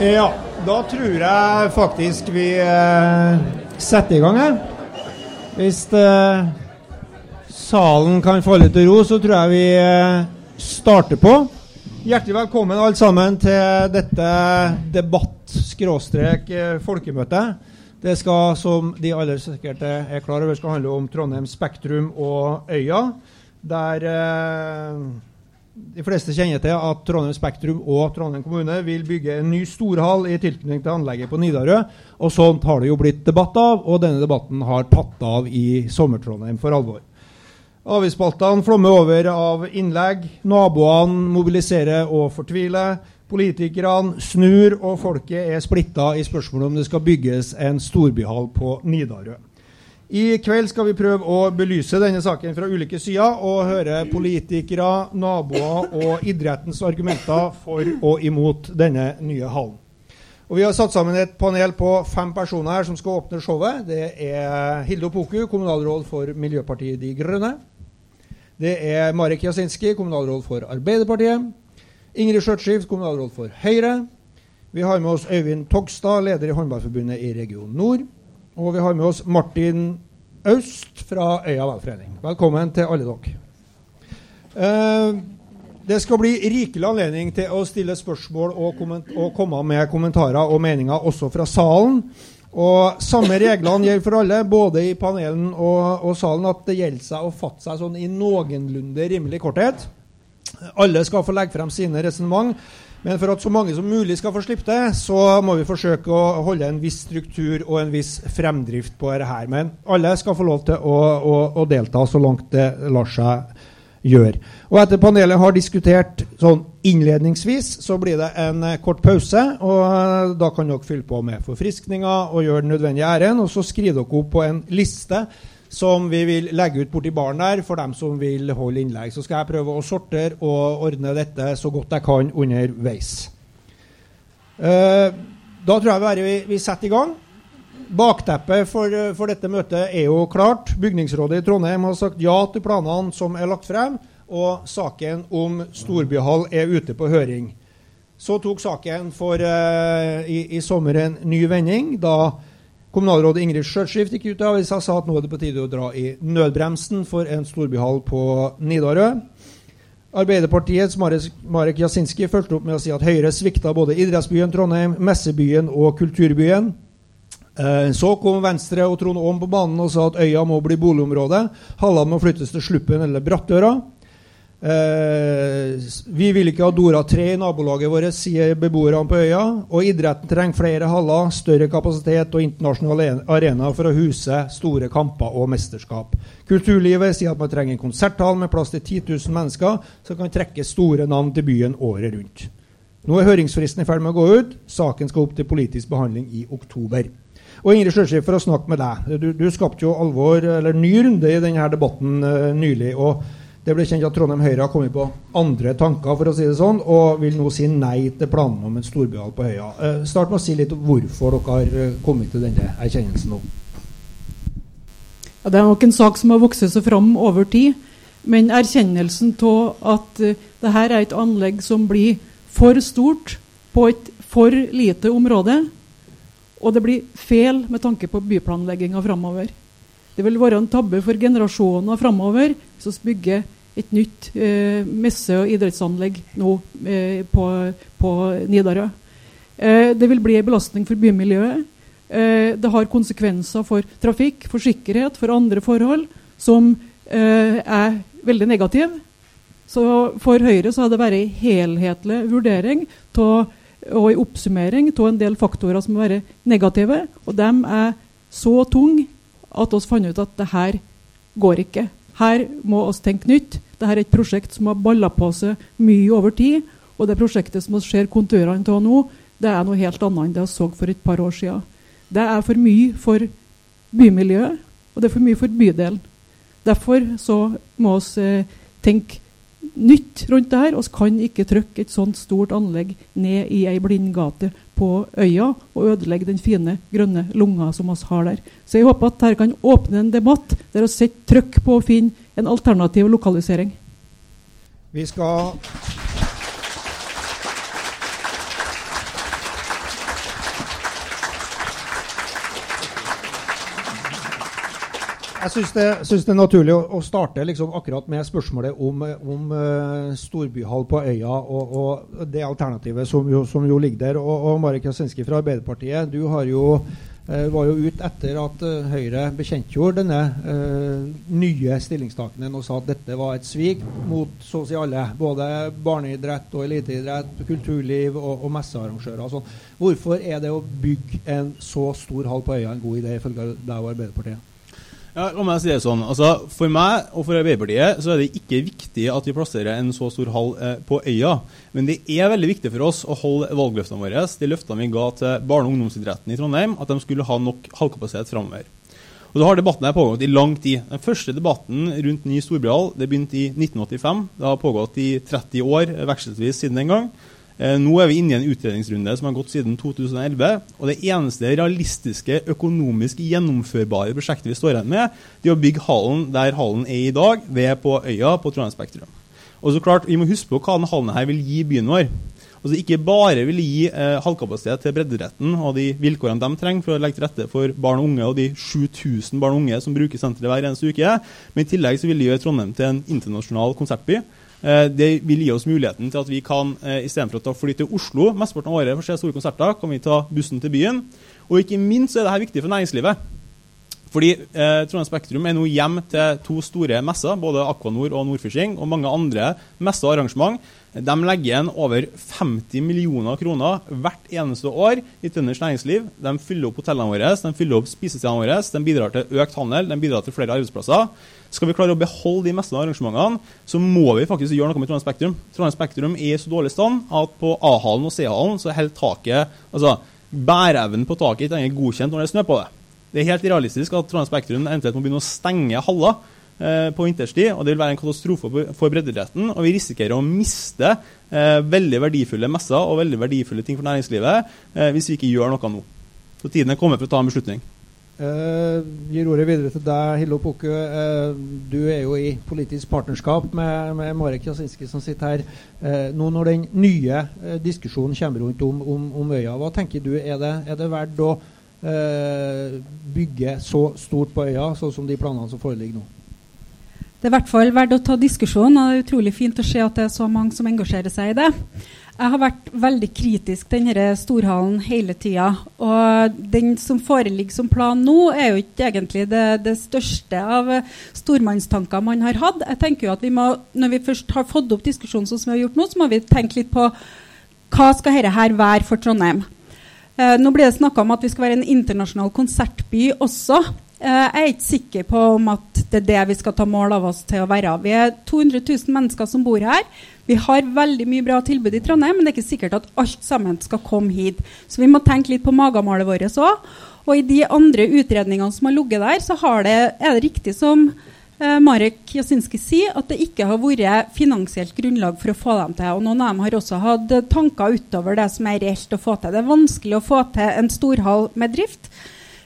Ja, da tror jeg faktisk vi eh, setter i gang her. Hvis eh, salen kan falle til ro, så tror jeg vi eh, starter på. Hjertelig velkommen alle sammen til dette debatt-folkemøtet. Det skal, som de aller sikkert er klar over, skal handle om Trondheim Spektrum og Øya. Der eh, de fleste kjenner til at Trondheim Spektrum og Trondheim kommune vil bygge en ny storhall i tilknytning til anlegget på Nidarø. Og sånt har det jo blitt debatt av, og denne debatten har tatt av i Sommer-Trondheim for alvor. Avisspaltene flommer over av innlegg. Naboene mobiliserer og fortviler. Politikerne snur, og folket er splitta i spørsmålet om det skal bygges en storbyhall på Nidarø. I kveld skal vi prøve å belyse denne saken fra ulike sider og høre politikere, naboer og idrettens argumenter for og imot denne nye hallen. Og Vi har satt sammen et panel på fem personer her som skal åpne showet. Det er Hilde Opoku, kommunalråd for Miljøpartiet De Grønne. Det er Marek Jasinski, kommunalråd for Arbeiderpartiet. Ingrid Skjørtskift, kommunalråd for Høyre. Vi har med oss Øyvind Togstad, leder i Håndballforbundet i Region Nord. Og vi har med oss Martin Aust fra Øya velforening. Velkommen til alle dere. Eh, det skal bli rikelig anledning til å stille spørsmål og, og komme med kommentarer og meninger også fra salen. Og Samme reglene gjelder for alle, både i panelen og, og salen, at det gjelder seg å fatte seg sånn i noenlunde rimelig korthet. Alle skal få legge frem sine resonnement. Men for at så mange som mulig skal få slippe det, så må vi forsøke å holde en viss struktur og en viss fremdrift på dette. Men alle skal få lov til å, å, å delta så langt det lar seg gjøre. Og etter panelet har diskutert sånn innledningsvis, så blir det en kort pause. og Da kan dere fylle på med forfriskninger og gjøre den nødvendige æren. Og så skriver dere opp på en liste som vi vil legge ut borti baren der for dem som vil holde innlegg. Så skal jeg prøve å sortere og ordne dette så godt jeg kan underveis. Uh, da tror jeg bare vi, vi setter i gang. Bakteppet for, for, dette møtet er jo klart. Bygningsrådet i Trondheim har sagt ja til planene som er lagt frem, og saken om storbyhall er ute på høring. Så tok saken for, uh, i, i sommer en ny vending da Kommunalrådet Ingrid Skjørtskift gikk ut i avisa og sa at nå er det på tide å dra i nødbremsen for en storbyhall på Nidarø. Arbeiderpartiets Marek Jasinski fulgte opp med å si at Høyre svikta både idrettsbyen Trondheim, messebyen og kulturbyen. Eh, så kom Venstre og Trond Aam på banen og sa at øya må bli boligområde. Hallene må flyttes til Sluppen eller Brattøra. Eh, vi vil ikke ha Dora 3 i nabolaget vårt, sier beboerne på øya. Og idretten trenger flere haller, større kapasitet og internasjonale arenaer for å huse store kamper og mesterskap. Kulturlivet sier at man trenger en konserthall med plass til 10 000 mennesker som kan trekke store navn til byen året rundt. Nå er høringsfristen i ferd med å gå ut. Saken skal opp til politisk behandling i oktober. Og Ingrid Sjøskip, for å snakke med deg. Du, du skapte jo alvor, eller ny runde i denne debatten uh, nylig. og det ble kjent at Trondheim Høyre har kommet på andre tanker for å si det sånn, og vil nå si nei til planene om en storbyhall på Høya. Uh, start med å si litt hvorfor dere har uh, kommet til denne erkjennelsen nå. Ja, det er nok en sak som har vokst seg fram over tid. Men erkjennelsen av at uh, dette er et anlegg som blir for stort på et for lite område, og det blir feil med tanke på byplanlegginga framover. Det vil være en tabbe for generasjoner framover som bygger et nytt eh, messe- og idrettsanlegg nå eh, på, på Nidarø. Eh, det vil bli en belastning for bymiljøet. Eh, det har konsekvenser for trafikk, for sikkerhet, for andre forhold som eh, er veldig negative. Så for Høyre så har det vært en helhetlig vurdering av og en oppsummering av en del faktorer som må være negative. Og de er så tunge at vi fant ut at det her går ikke. Her må oss tenke nytt. Dette er et prosjekt som har balla på seg mye over tid. Og det prosjektet som vi ser konturene av nå, det er noe helt annet enn det vi så for et par år siden. Det er for mye for bymiljøet, og det er for mye for bydelen. Derfor så må vi eh, tenke nytt rundt det her. Vi kan ikke trykke et sånt stort anlegg ned i ei blindgate på øya og ødelegge den fine, grønne lunga som vi har der. Så jeg håper at dette kan åpne en debatt der vi setter trykk på å finne en alternativ lokalisering. Vi skal Jeg syns det, det er naturlig å, å starte liksom akkurat med spørsmålet om, om uh, storbyhall på øya og, og, det alternativet som jo, som jo ligger der. Og, og Marek Jasinski fra Arbeiderpartiet, du jo, uh, var jo ute etter at uh, Høyre bekjentgjorde denne nye stillingstakene og sa at dette var et svik mot så å si alle. Både barneidrett og eliteidrett, kulturliv og, og messearrangører. Altså, hvorfor er det å bygge en så stor hall på øya en god idé, ifølge deg og Arbeiderpartiet? Ja, la meg si det sånn. Altså, for meg og for Arbeiderpartiet så er det ikke viktig at vi plasserer en så stor hall eh, på øya. Men det er veldig viktig for oss å holde valgløftene våre, de løftene vi ga til barne- og ungdomsidretten i Trondheim, at de skulle ha nok hallkapasitet framover. Og Da har debatten her pågått i lang tid. Den første debatten rundt ny storbyhall begynte i 1985. Det har pågått i 30 år vekselvis siden den gang. Eh, nå er vi inne i en utredningsrunde som har gått siden 2011. og Det eneste realistiske, økonomisk gjennomførbare prosjektet vi står igjen med, det er å bygge hallen der hallen er i dag, ved på øya på Trondheim Spektrum. Og så klart, Vi må huske på hva denne hallen her vil gi byen vår. Altså Ikke bare vil gi eh, halvkapasitet til bredderetten og de vilkårene de trenger for å legge til rette for barn og unge og de 7000 barn og unge som bruker senteret hver eneste uke, men i tillegg så vil det gjøre Trondheim til en internasjonal konsertby. Eh, det vil gi oss muligheten til at vi kan, eh, istedenfor å fly til Oslo mesteparten av året for å se store konserter, kan vi ta bussen til byen. Og ikke minst er dette viktig for næringslivet. Fordi eh, Trondheim Spektrum er nå hjem til to store messer, både Aquanor og Nordfishing, og mange andre messer og arrangement. De legger igjen over 50 millioner kroner hvert eneste år i Tønders næringsliv. De fyller opp hotellene våre, de fyller opp spisestedene våre, de bidrar til økt handel, de bidrar til flere arbeidsplasser. Skal vi klare å beholde de meste arrangementene, så må vi faktisk gjøre noe med Trondheim Spektrum. Trondheim Spektrum er i så dårlig stand at på A-hallen og C-hallen så holder taket altså Bæreevnen på taket ikke lenger godkjent når det er snø på det. Det er helt realistisk at Trondheim Spektrum eventuelt må begynne å stenge haller på vinterstid. og Det vil være en katastrofe for breddeidretten. Og vi risikerer å miste eh, veldig verdifulle messer og veldig verdifulle ting for næringslivet eh, hvis vi ikke gjør noe nå. Så tiden er kommet for å ta en beslutning. Uh, gir ordet videre til deg, Hillo Pukke. Uh, du er jo i politisk partnerskap med, med Marek Jasinski som sitter her. Uh, nå når den nye diskusjonen kommer rundt om, om, om, øya, hva tenker du? Er det, er det verdt å bygge så stort på øya, sånn som de planene som foreligger nå? Det er i hvert fall verdt å ta diskusjonen, og det er utrolig fint å se at det er så mange som engasjerer seg i det. Jeg har vært veldig kritisk til denne storhallen hele tida. Og den som foreligger som plan nå, er jo ikke egentlig det, det største av stormannstanker man har hatt. Jeg tenker jo at vi må, Når vi først har fått opp diskusjonen sånn som vi har gjort nå, så må vi tenke litt på hva skal dette her være for Trondheim. Eh, nå blir det snakka om at vi skal være en internasjonal konsertby også. Eh, jeg er ikke sikker på om at det er det vi skal ta mål av oss til å være. Vi er 200 000 mennesker som bor her. Vi har veldig mye bra tilbud i Trondheim, men det er ikke sikkert at alt sammen skal komme hit. Så vi må tenke litt på magemålet vårt òg. Og i de andre utredningene som har ligget der, så det, er det riktig som eh, Marek Jasinski sier, at det ikke har vært finansielt grunnlag for å få dem til. Og noen av dem har også hatt tanker utover det som er reelt å få til. Det er vanskelig å få til en storhall med drift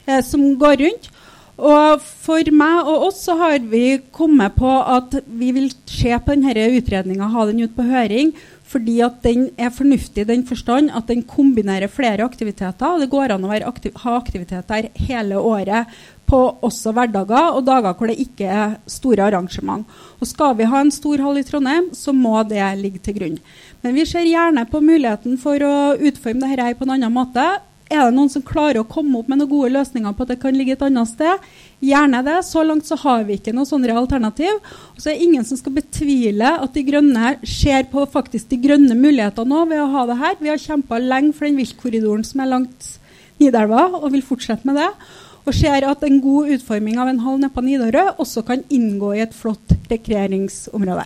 eh, som går rundt. Og for meg og oss så har vi kommet på at vi vil se på denne utredninga, ha den ut på høring, fordi at den er fornuftig i den forstand at den kombinerer flere aktiviteter. og Det går an å aktiv ha aktiviteter hele året på også hverdager og dager hvor det ikke er store arrangement. Og Skal vi ha en stor hall i Trondheim, så må det ligge til grunn. Men vi ser gjerne på muligheten for å utforme dette på en annen måte. Er det noen som klarer å komme opp med noen gode løsninger på at det kan ligge et annet sted? Gjerne det. Så langt så har vi ikke noe sånne alternativ. Og så er det ingen som skal betvile at De Grønne ser på faktisk de grønne mulighetene nå ved å ha det her. Vi har kjempa lenge for den viltkorridoren som er langt Nidelva, og vil fortsette med det. Og ser at en god utforming av en hall nede på Nidarø også kan inngå i et flott rekreeringsområde.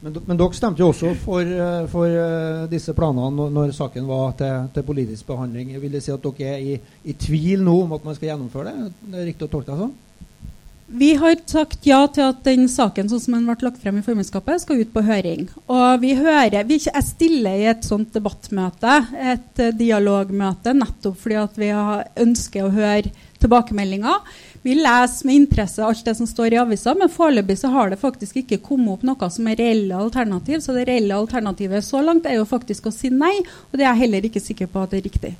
Men, men, dere stemte jo også for, eh, for uh, disse planene når, saken var til, til, politisk behandling. Vil det si at dere er i, i, tvil nå om at man skal gjennomføre det? Det er riktig å tolke det sånn? Vi har sagt ja til at den saken sånn som den ble lagt frem i formannskapet, skal ut på høring. Og vi hører, vi, Jeg stiller i et sånt debattmøte, et uh, dialogmøte, nettopp fordi at vi ønsker å høre tilbakemeldinger. Vi leser med interesse alt det som står i avisa, men foreløpig så har det faktisk ikke kommet opp noe som er reelle alternativ. Så det reelle alternativet så langt er jo faktisk å si nei, og det er jeg heller ikke sikker på at det er riktig.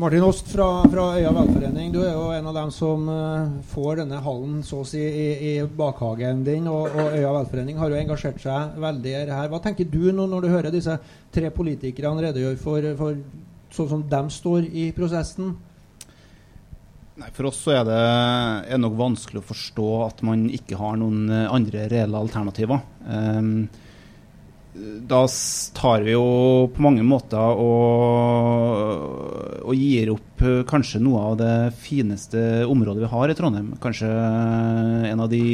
Martin Ost fra, fra Øya velforening, du er jo en av dem som uh, får denne hallen så å si i, i bakhagen din. Og, og, Øya velforening har jo engasjert seg veldig her. Hva tenker du nå når du hører disse tre politikerne redegjøre for, for sånn som de står i prosessen? Nei, For oss så er det er nok vanskelig å forstå at man ikke har noen eh, andre reelle alternativer. Um, da tar vi jo på mange måter og, og, gir opp eh, kanskje noe av det fineste området vi har i Trondheim. Kanskje en av de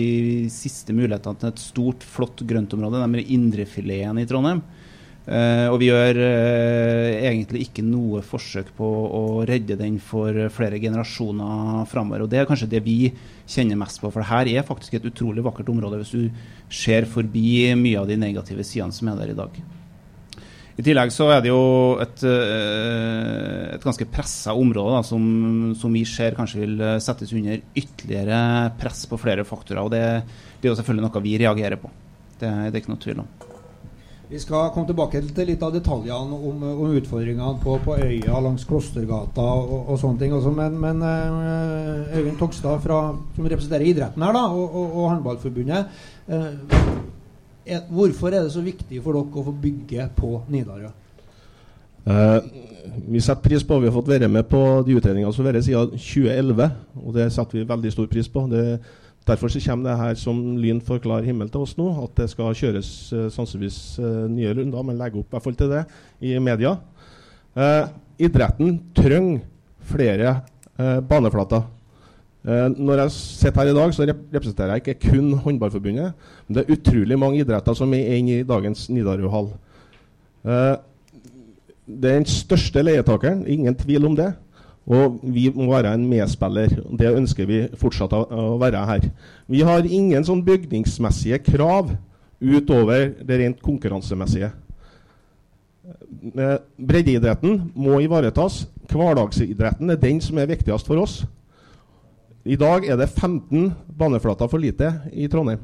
siste mulighetene til et stort, flott grøntområde, nemlig indrefileten i Trondheim. Uh, og vi gjør uh, egentlig ikke noe forsøk på å redde den for flere generasjoner framover. Og det er kanskje det vi kjenner mest på, for det her er faktisk et utrolig vakkert område hvis du ser forbi mye av de negative sidene som er der i dag. I tillegg så er det jo et, uh, et ganske pressa område da, som, som, vi ser kanskje vil settes under ytterligere press på flere faktorer. Og det, det er jo selvfølgelig noe vi reagerer på. Det, det er ikke noe tvil om. Vi skal komme tilbake til litt av detaljene om, om utfordringene på, på, øya langs Klostergata og, og sånne ting. Også. Men, men uh, Øyvind Tokstad, fra, som representerer idretten her, da, og, og, og Håndballforbundet. Uh, er, hvorfor er det så viktig for dere å få bygge på Nidarø? Uh, vi setter pris på, Vi har fått være med på de utredningene som har vært siden 2011. og Det setter vi veldig stor pris på. Det Derfor så kommer det her som lyn for klar himmel til oss nå, at det skal kjøres uh, sannsynligvis uh, nye runder. Men legge opp i hvert fall til det i media. Uh, idretten trenger flere baneflater. når jeg sitter her i dag, så rep representerer jeg ikke kun Håndballforbundet. Men det er utrolig mange idretter som er inne i dagens Nidarøhall. det er den største leietakeren, ingen tvil om det. Og vi må være en medspiller. Det ønsker vi fortsatt å være her. Vi har ingen sånn bygningsmessige krav utover det rent konkurransemessige. Eh, breddeidretten må ivaretas. Hverdagsidretten er den som er viktigst for oss. I dag er det 15 baneflater for lite i Trondheim.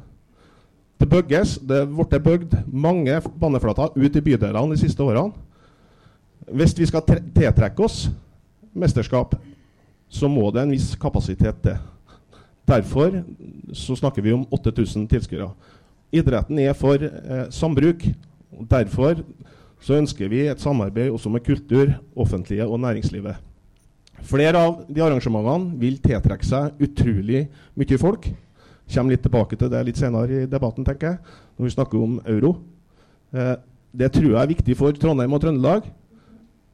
Det bygges, det blitt bygd mange baneflater ut i bydelene de siste årene. Hvis vi skal tiltrekke oss mesterskap, så må det en viss kapasitet til. Derfor så snakker vi om 8000 tilskuere. Idretten er for eh, sambruk. Derfor så ønsker vi et samarbeid også med kultur, offentlige og næringslivet. Flere av de arrangementene vil tiltrekke seg utrolig mye folk. Kommer litt tilbake til det litt senere i debatten, tenker jeg, når vi snakker om euro. Eh, det tror jeg er viktig for Trondheim og Trøndelag.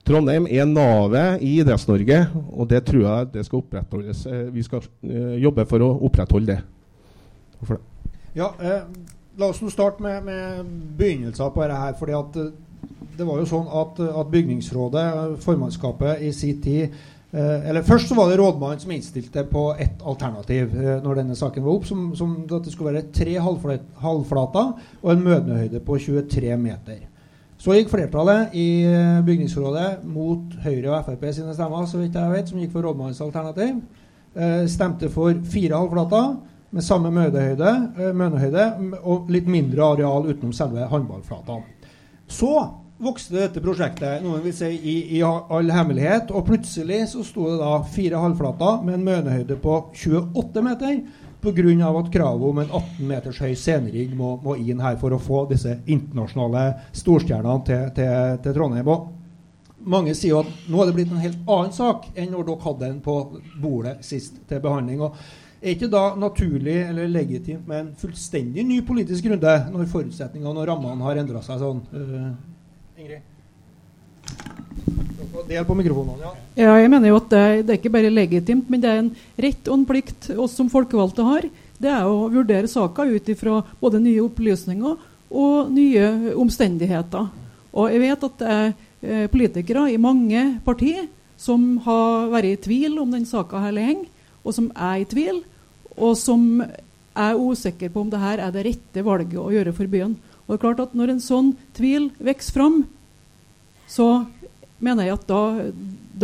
Trondheim er navet i Idretts-Norge, og det tror jeg det skal opprettholdes. Eh, vi skal eh, jobbe for å opprettholde det. Hvorfor det? Ja, eh, La oss nå starte med, med begynnelsen på dette. her, fordi at eh, det var jo sånn at, at Bygningsrådet, formannskapet, i sin tid eh, eller Først så var det rådmannen som innstilte på ett alternativ eh, når denne saken var opp, som, som at det skulle være tre halvflater og en møtehøyde på 23 meter. Så gikk flertallet i eh, bygningsrådet mot Høyre og Frp sine stemmer, så vidt jeg vet, som gikk for rådmannens alternativ. Eh, stemte for fire halvflater med samme eh, mønehøyde og litt mindre areal utenom selve håndballflatene. Så vokste dette prosjektet noen vil si, i, i all hemmelighet, og plutselig så sto det da fire halvflater med en mønehøyde på 28 meter pga. at kravet om en 18 meters høy scenerigg må, må inn her for å få disse internasjonale storstjernene til, til, til Trondheim. Og mange sier at nå er det blitt en helt annen sak enn når dere hadde den på bordet sist til behandling. og er ikke da naturlig eller legitimt med en fullstendig ny politisk runde når forutsetningene og rammene har endra seg sånn? Uh, Ingrid? Del på mikrofonene, ja. Ja, jeg mener jo at det, det er ikke bare legitimt, men det er en rett og en plikt oss som folkevalgte har. Det er å vurdere saka ut ifra både nye opplysninger og nye omstendigheter. Og jeg vet at det er eh, politikere i mange partier som har vært i tvil om den saka her lenge, og som er i tvil, og som er usikre på om det her er det rette valget å gjøre for byen. Og det er klart at Når en sånn tvil vokser fram, så mener jeg at da,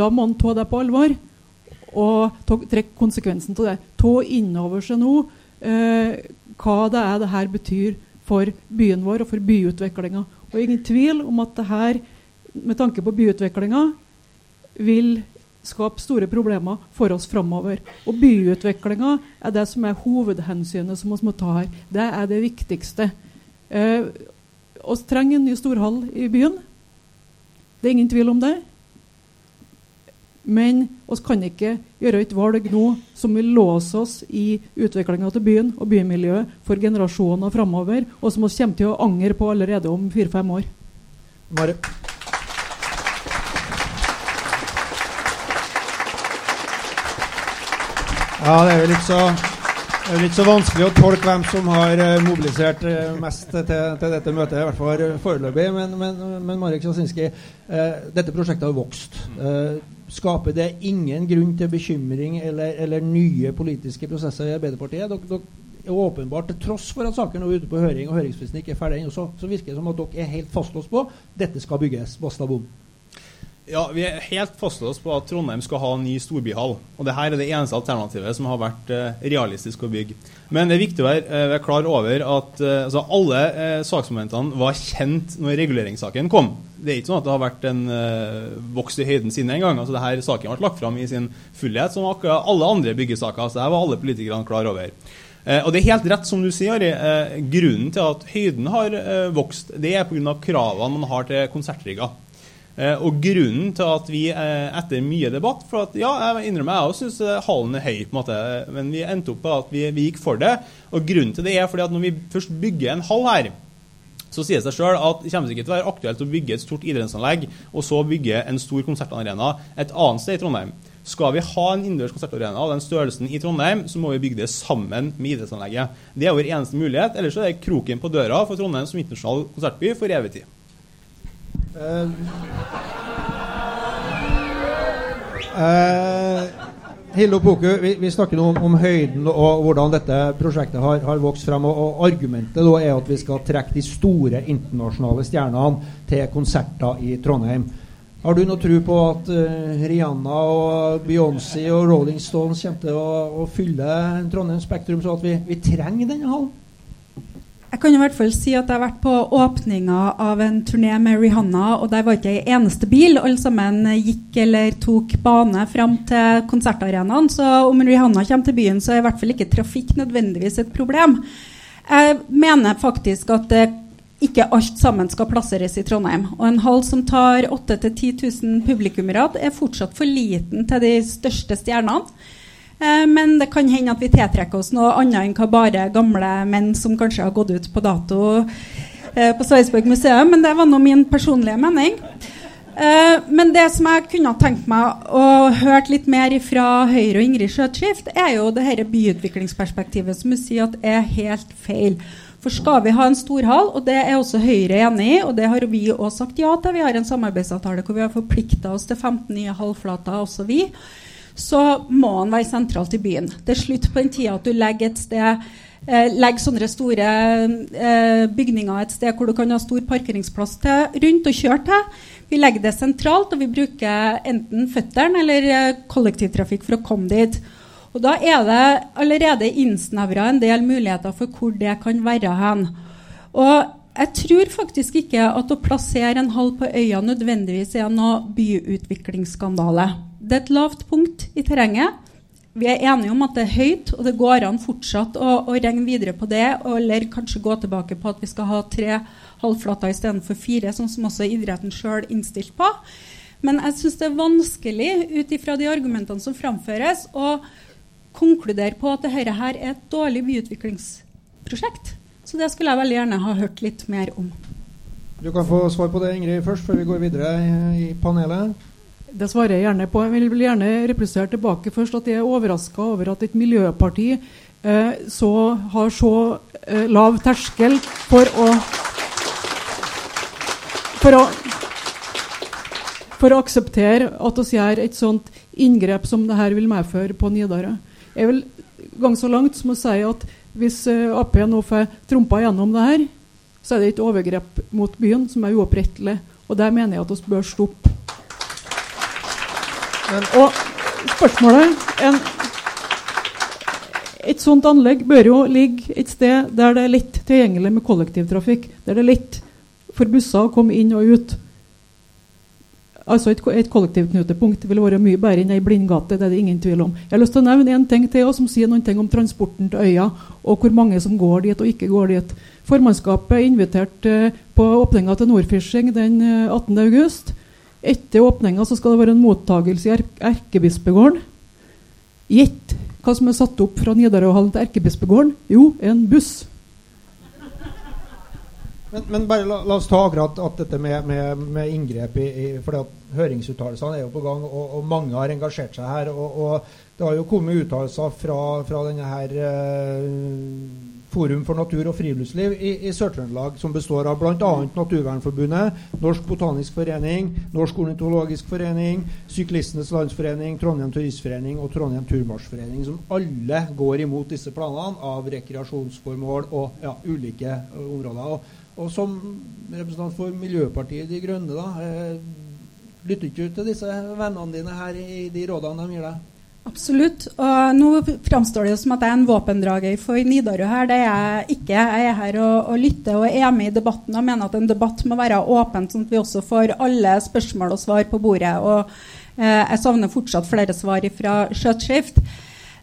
da må en ta det på alvor og trekke konsekvensen av det. Ta inn over seg nå eh, hva det er det her betyr for byen vår og for byutviklinga. Og ingen tvil om at det her, med tanke på byutviklinga, vil skape store problemer for oss framover. Og byutviklinga er det som er hovedhensynet som vi må ta her. Det er det viktigste. Eh, trenger en ny storhall i byen. Det er ingen tvil om det. Men vi kan ikke gjøre et valg nå som vil låse oss i utviklinga til byen og bymiljøet for generasjoner framover, og som vi kommer til å angre på allerede om fire-fem år. Mare. Ja, det er vel ikke så, det er litt så vanskelig å tolke hvem som har eh, mobilisert eh, mest til, til dette møtet, i hvert fall foreløpig. Men, men, men Marek Sjasinski, eh, dette prosjektet har vokst. Eh, skaper det ingen grunn til bekymring eller, eller nye politiske prosesser i Arbeiderpartiet? Dere, dere er åpenbart, til tross for at saken nå er ute på høring og høringsfristen ikke er ferdig ennå, så, så virker det som at dere er helt fastlåst på dette skal bygges. Basta bom. Ja, Vi er helt fastlåst på at Trondheim skal ha en ny storbyhall. Og det her er det eneste alternativet som har vært eh, realistisk å bygge. Men det er viktig å være, eh, være klar over at eh, altså alle eh, saksmomentene var kjent når reguleringssaken kom. Det er ikke sånn at det har vært en eh, vokst i høyden siden en gang. Altså, det her Saken ble lagt fram i sin fullhet som akkurat alle andre byggesaker. Så det her var alle politikerne klar over. Eh, og det er helt rett som du sier, Ari. Grunnen til at høyden har vokst, det er pga. kravene man har til konsertrigger. Eh, og grunnen til at vi eh, etter mye debatt For at, ja, jeg innrømmer jeg også syns hallen er høy, på en måte, men vi endte opp på at vi, vi gikk for det. Og grunnen til det er fordi at når vi først bygger en hall her, så sier det seg sjøl at det kommer ikke til å være aktuelt å bygge et stort idrettsanlegg og så bygge en stor konsertarena et annet sted i Trondheim. Skal vi ha en innendørs konsertarena av den størrelsen i Trondheim, så må vi bygge det sammen med idrettsanlegget. Det er vår eneste mulighet. Ellers er det kroken på døra for Trondheim som internasjonal konsertby for evig tid. Uh, uh, Poku, vi, vi snakker nå om, om høyden og hvordan dette prosjektet har, har vokst frem. Og, og Argumentet da er at vi skal trekke de store internasjonale stjernene til konserter i Trondheim. Har du noe tro på at uh, Rihanna og Beyoncé og Rolling Stones kommer til å, å fylle Trondheim Spektrum, så at vi, vi trenger denne hallen? Jeg kan i hvert fall si at jeg har vært på åpninga av en turné med Rihanna, og der var ikke ei eneste bil. Alle sammen gikk eller tok bane fram til konsertarenaen. Så om Rihanna kommer til byen, så er i hvert fall ikke trafikk nødvendigvis et problem. Jeg mener faktisk at det ikke alt sammen skal plasseres i Trondheim. Og en hall som tar 8000-10 000 publikummere, er fortsatt for liten til de største stjernene. Eh, men det kan hende at vi tiltrekker oss noe annet enn hva bare gamle menn som kanskje har gått ut på dato eh, på Sarpsborg museum. Men det var nå min personlige mening. Eh, men det som jeg kunne tenkt meg å hørt litt mer fra Høyre og Ingrid Skjøtskift, er jo det dette byutviklingsperspektivet som hun sier at er helt feil. For skal vi ha en storhall, og det er også Høyre enig i, og det har vi òg sagt ja til, vi har en samarbeidsavtale hvor vi har forplikta oss til 15 nye halvflater, også vi, så må han være sentralt i byen. Det er slutt på den tida at du legger et sted eh, legge sånne store eh, bygninger et sted hvor du kan ha stor parkeringsplass til, rundt og kjøre til. Vi legger det sentralt, og vi bruker enten føttene eller eh, kollektivtrafikk for å komme dit. Og Da er det allerede innsnevra en del muligheter for hvor det kan være hen. Og jeg tror faktisk ikke at å plassere en hall på øya nødvendigvis er noe byutviklingsskandale. Det er et lavt punkt i terrenget. Vi er enige om at det er høyt, og det går an fortsatt å, å regne videre på det, eller kanskje gå tilbake på at vi skal ha tre halvflater istedenfor fire, sånn som også idretten sjøl innstilt på. Men jeg syns det er vanskelig ut ifra de argumentene som framføres, å konkludere på at dette her er et dårlig byutviklingsprosjekt. Så det skulle jeg veldig gjerne ha hørt litt mer om. Du kan få svar på det, Ingrid, først, før vi går videre i, panelet. Det svarer jeg gjerne på. Jeg vil gjerne replisere tilbake først at jeg er overraska over at et miljøparti eh, så har så eh, lav terskel for å for å for å akseptere at vi gjør et sånt inngrep som det her vil medføre på Nidarø. Jeg vil gang så langt som å si at hvis eh, Ap nå får trumpa gjennom det her, så er det et overgrep mot byen som er uopprettelig. Og der mener jeg at vi bør stoppe. Og spørsmålet en, Et sånt anlegg bør jo ligge et sted der det er lett tilgjengelig med kollektivtrafikk. Der det er lett for busser å komme inn og ut. Altså Et, et kollektivknutepunkt vil være mye bedre enn ei blindgate. Det er det ingen tvil om. Jeg har lyst til å nevne en ting til som sier noen ting om transporten til øya, og hvor mange som går dit og ikke går dit. Formannskapet inviterte eh, på åpninga til Nordfishing den 18. Eh, august. Etter åpninga skal det være en mottagelse i er Erkebispegården. Gjett hva som er satt opp fra Nidarøhallen til Erkebispegården? Jo, en buss. Men, men, bare la, la, oss ta akkurat at dette med, med, med inngrep i, i for Høringsuttalelsene er jo på gang, og, og, mange har engasjert seg her. Og, og det har jo kommet uttalelser fra, fra denne her eh, Forum for natur og friluftsliv i, i Sør-Trøndelag, som består av bl.a. Naturvernforbundet, Norsk Botanisk Forening, Norsk Ornitologisk Forening, Syklistenes Landsforening, Trondheim Turistforening og Trondheim turmarsjforening, som alle går imot disse planene av rekreasjonsformål og ja, ulike uh, områder. Og, og, som representant for Miljøpartiet De Grønne, da, eh, lytter ikke du til disse vennene dine her i de rådene de gir deg? Absolutt. Og nå framstår det som at jeg er en våpendrager for Nidarø her. Det er jeg ikke. Jeg er her og, og lytter og er med i debatten og mener at en debatt må være åpen, sånn at vi også får alle spørsmål og svar på bordet. Og eh, jeg savner fortsatt flere svar fra Skjøtskift.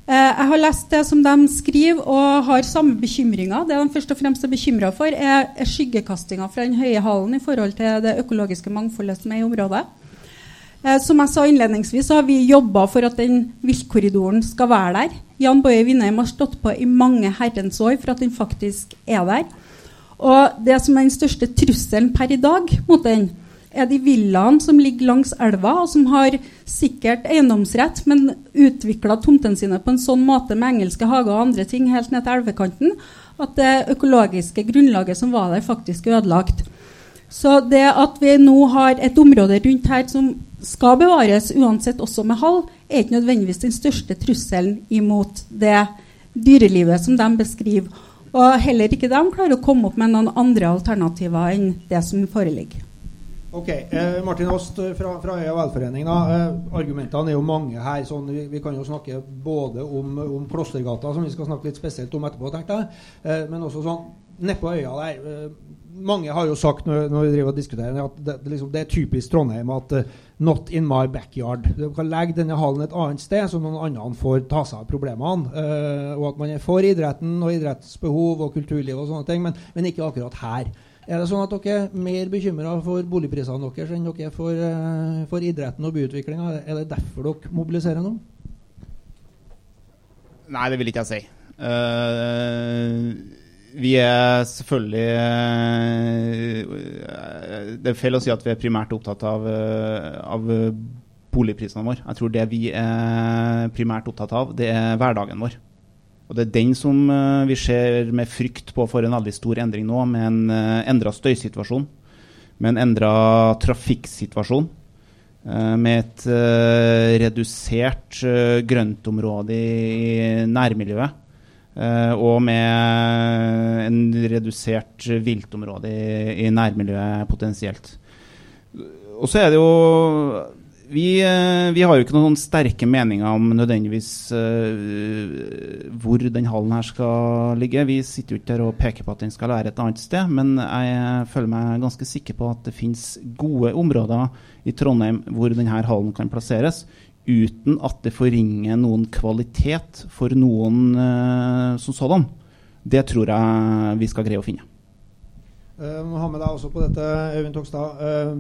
Eh, jeg har lest det som de skriver, og har samme bekymringer. Det de først og fremst er bekymra for, er, skyggekastinga fra den høye hallen i forhold til det økologiske mangfoldet som er i området. Eh, som jeg sa innledningsvis, så har vi jobba for at den viltkorridoren skal være der. Jan Boje Vindheim har stått på i mange herrens år for at den faktisk er der. Og det som er den største trusselen per i dag mot den, er de villaene som ligger langs elva, og som har sikkert eiendomsrett, men utvikla tomtene sine på en sånn måte med engelske hager og andre ting helt ned til elvekanten at det økologiske grunnlaget som var der, faktisk er ødelagt. Så det at vi nå har et område rundt her som skal bevares, uansett også med hall, er ikke nødvendigvis den største trusselen imot det dyrelivet som de beskriver. Og heller ikke de klarer å komme opp med noen andre alternativer enn det som foreligger. Ok, eh, Martin Ost fra, fra Øya velforening. Eh, argumentene er jo mange her. Sånn, vi, vi, kan jo snakke både om, om Klostergata, som vi skal snakke litt spesielt om etterpå, tenkte jeg, eh, men også sånn nedpå øya der. Eh, mange har jo sagt når, når vi driver og diskuterer at det, liksom, det er typisk Trondheim at uh, 'not in my backyard'. Du kan legge denne hallen et annet sted, så noen andre får ta seg av problemene. Uh, og at man er for idretten og idrettsbehov og kulturliv og sånne ting, men, men, ikke akkurat her. Er det sånn at dere er mer bekymra for boligprisene deres enn dere er for, uh, for idretten og byutviklinga? Er det derfor dere mobiliserer nå? Nei, det vil ikke jeg si. Uh, Vi er selvfølgelig eh, Det er feil å si at vi er primært opptatt av, eh, av boligprisene våre. Jeg tror det vi er primært opptatt av, det er hverdagen vår. Og Det er den som eh, vi ser med frykt på for en veldig stor endring nå, med en endra støysituasjon. Med en endra trafikksituasjon. med et redusert grøntområde i nærmiljøet. Uh, og med en redusert viltområde i, i, nærmiljøet potensielt. Og så er det jo vi, uh, vi, har jo ikke noen sterke meninger om nødvendigvis uh, hvor den hallen her skal ligge. Vi sitter jo ikke der og peker på at den skal være et annet sted, men jeg føler meg ganske sikker på at det finnes gode områder i Trondheim hvor denne hallen kan plasseres uten at det forringer noen kvalitet for noen uh, som sådan. Det tror jeg vi skal greie å finne. Uh, ha med deg også på dette, Øyvind Tokstad. Uh,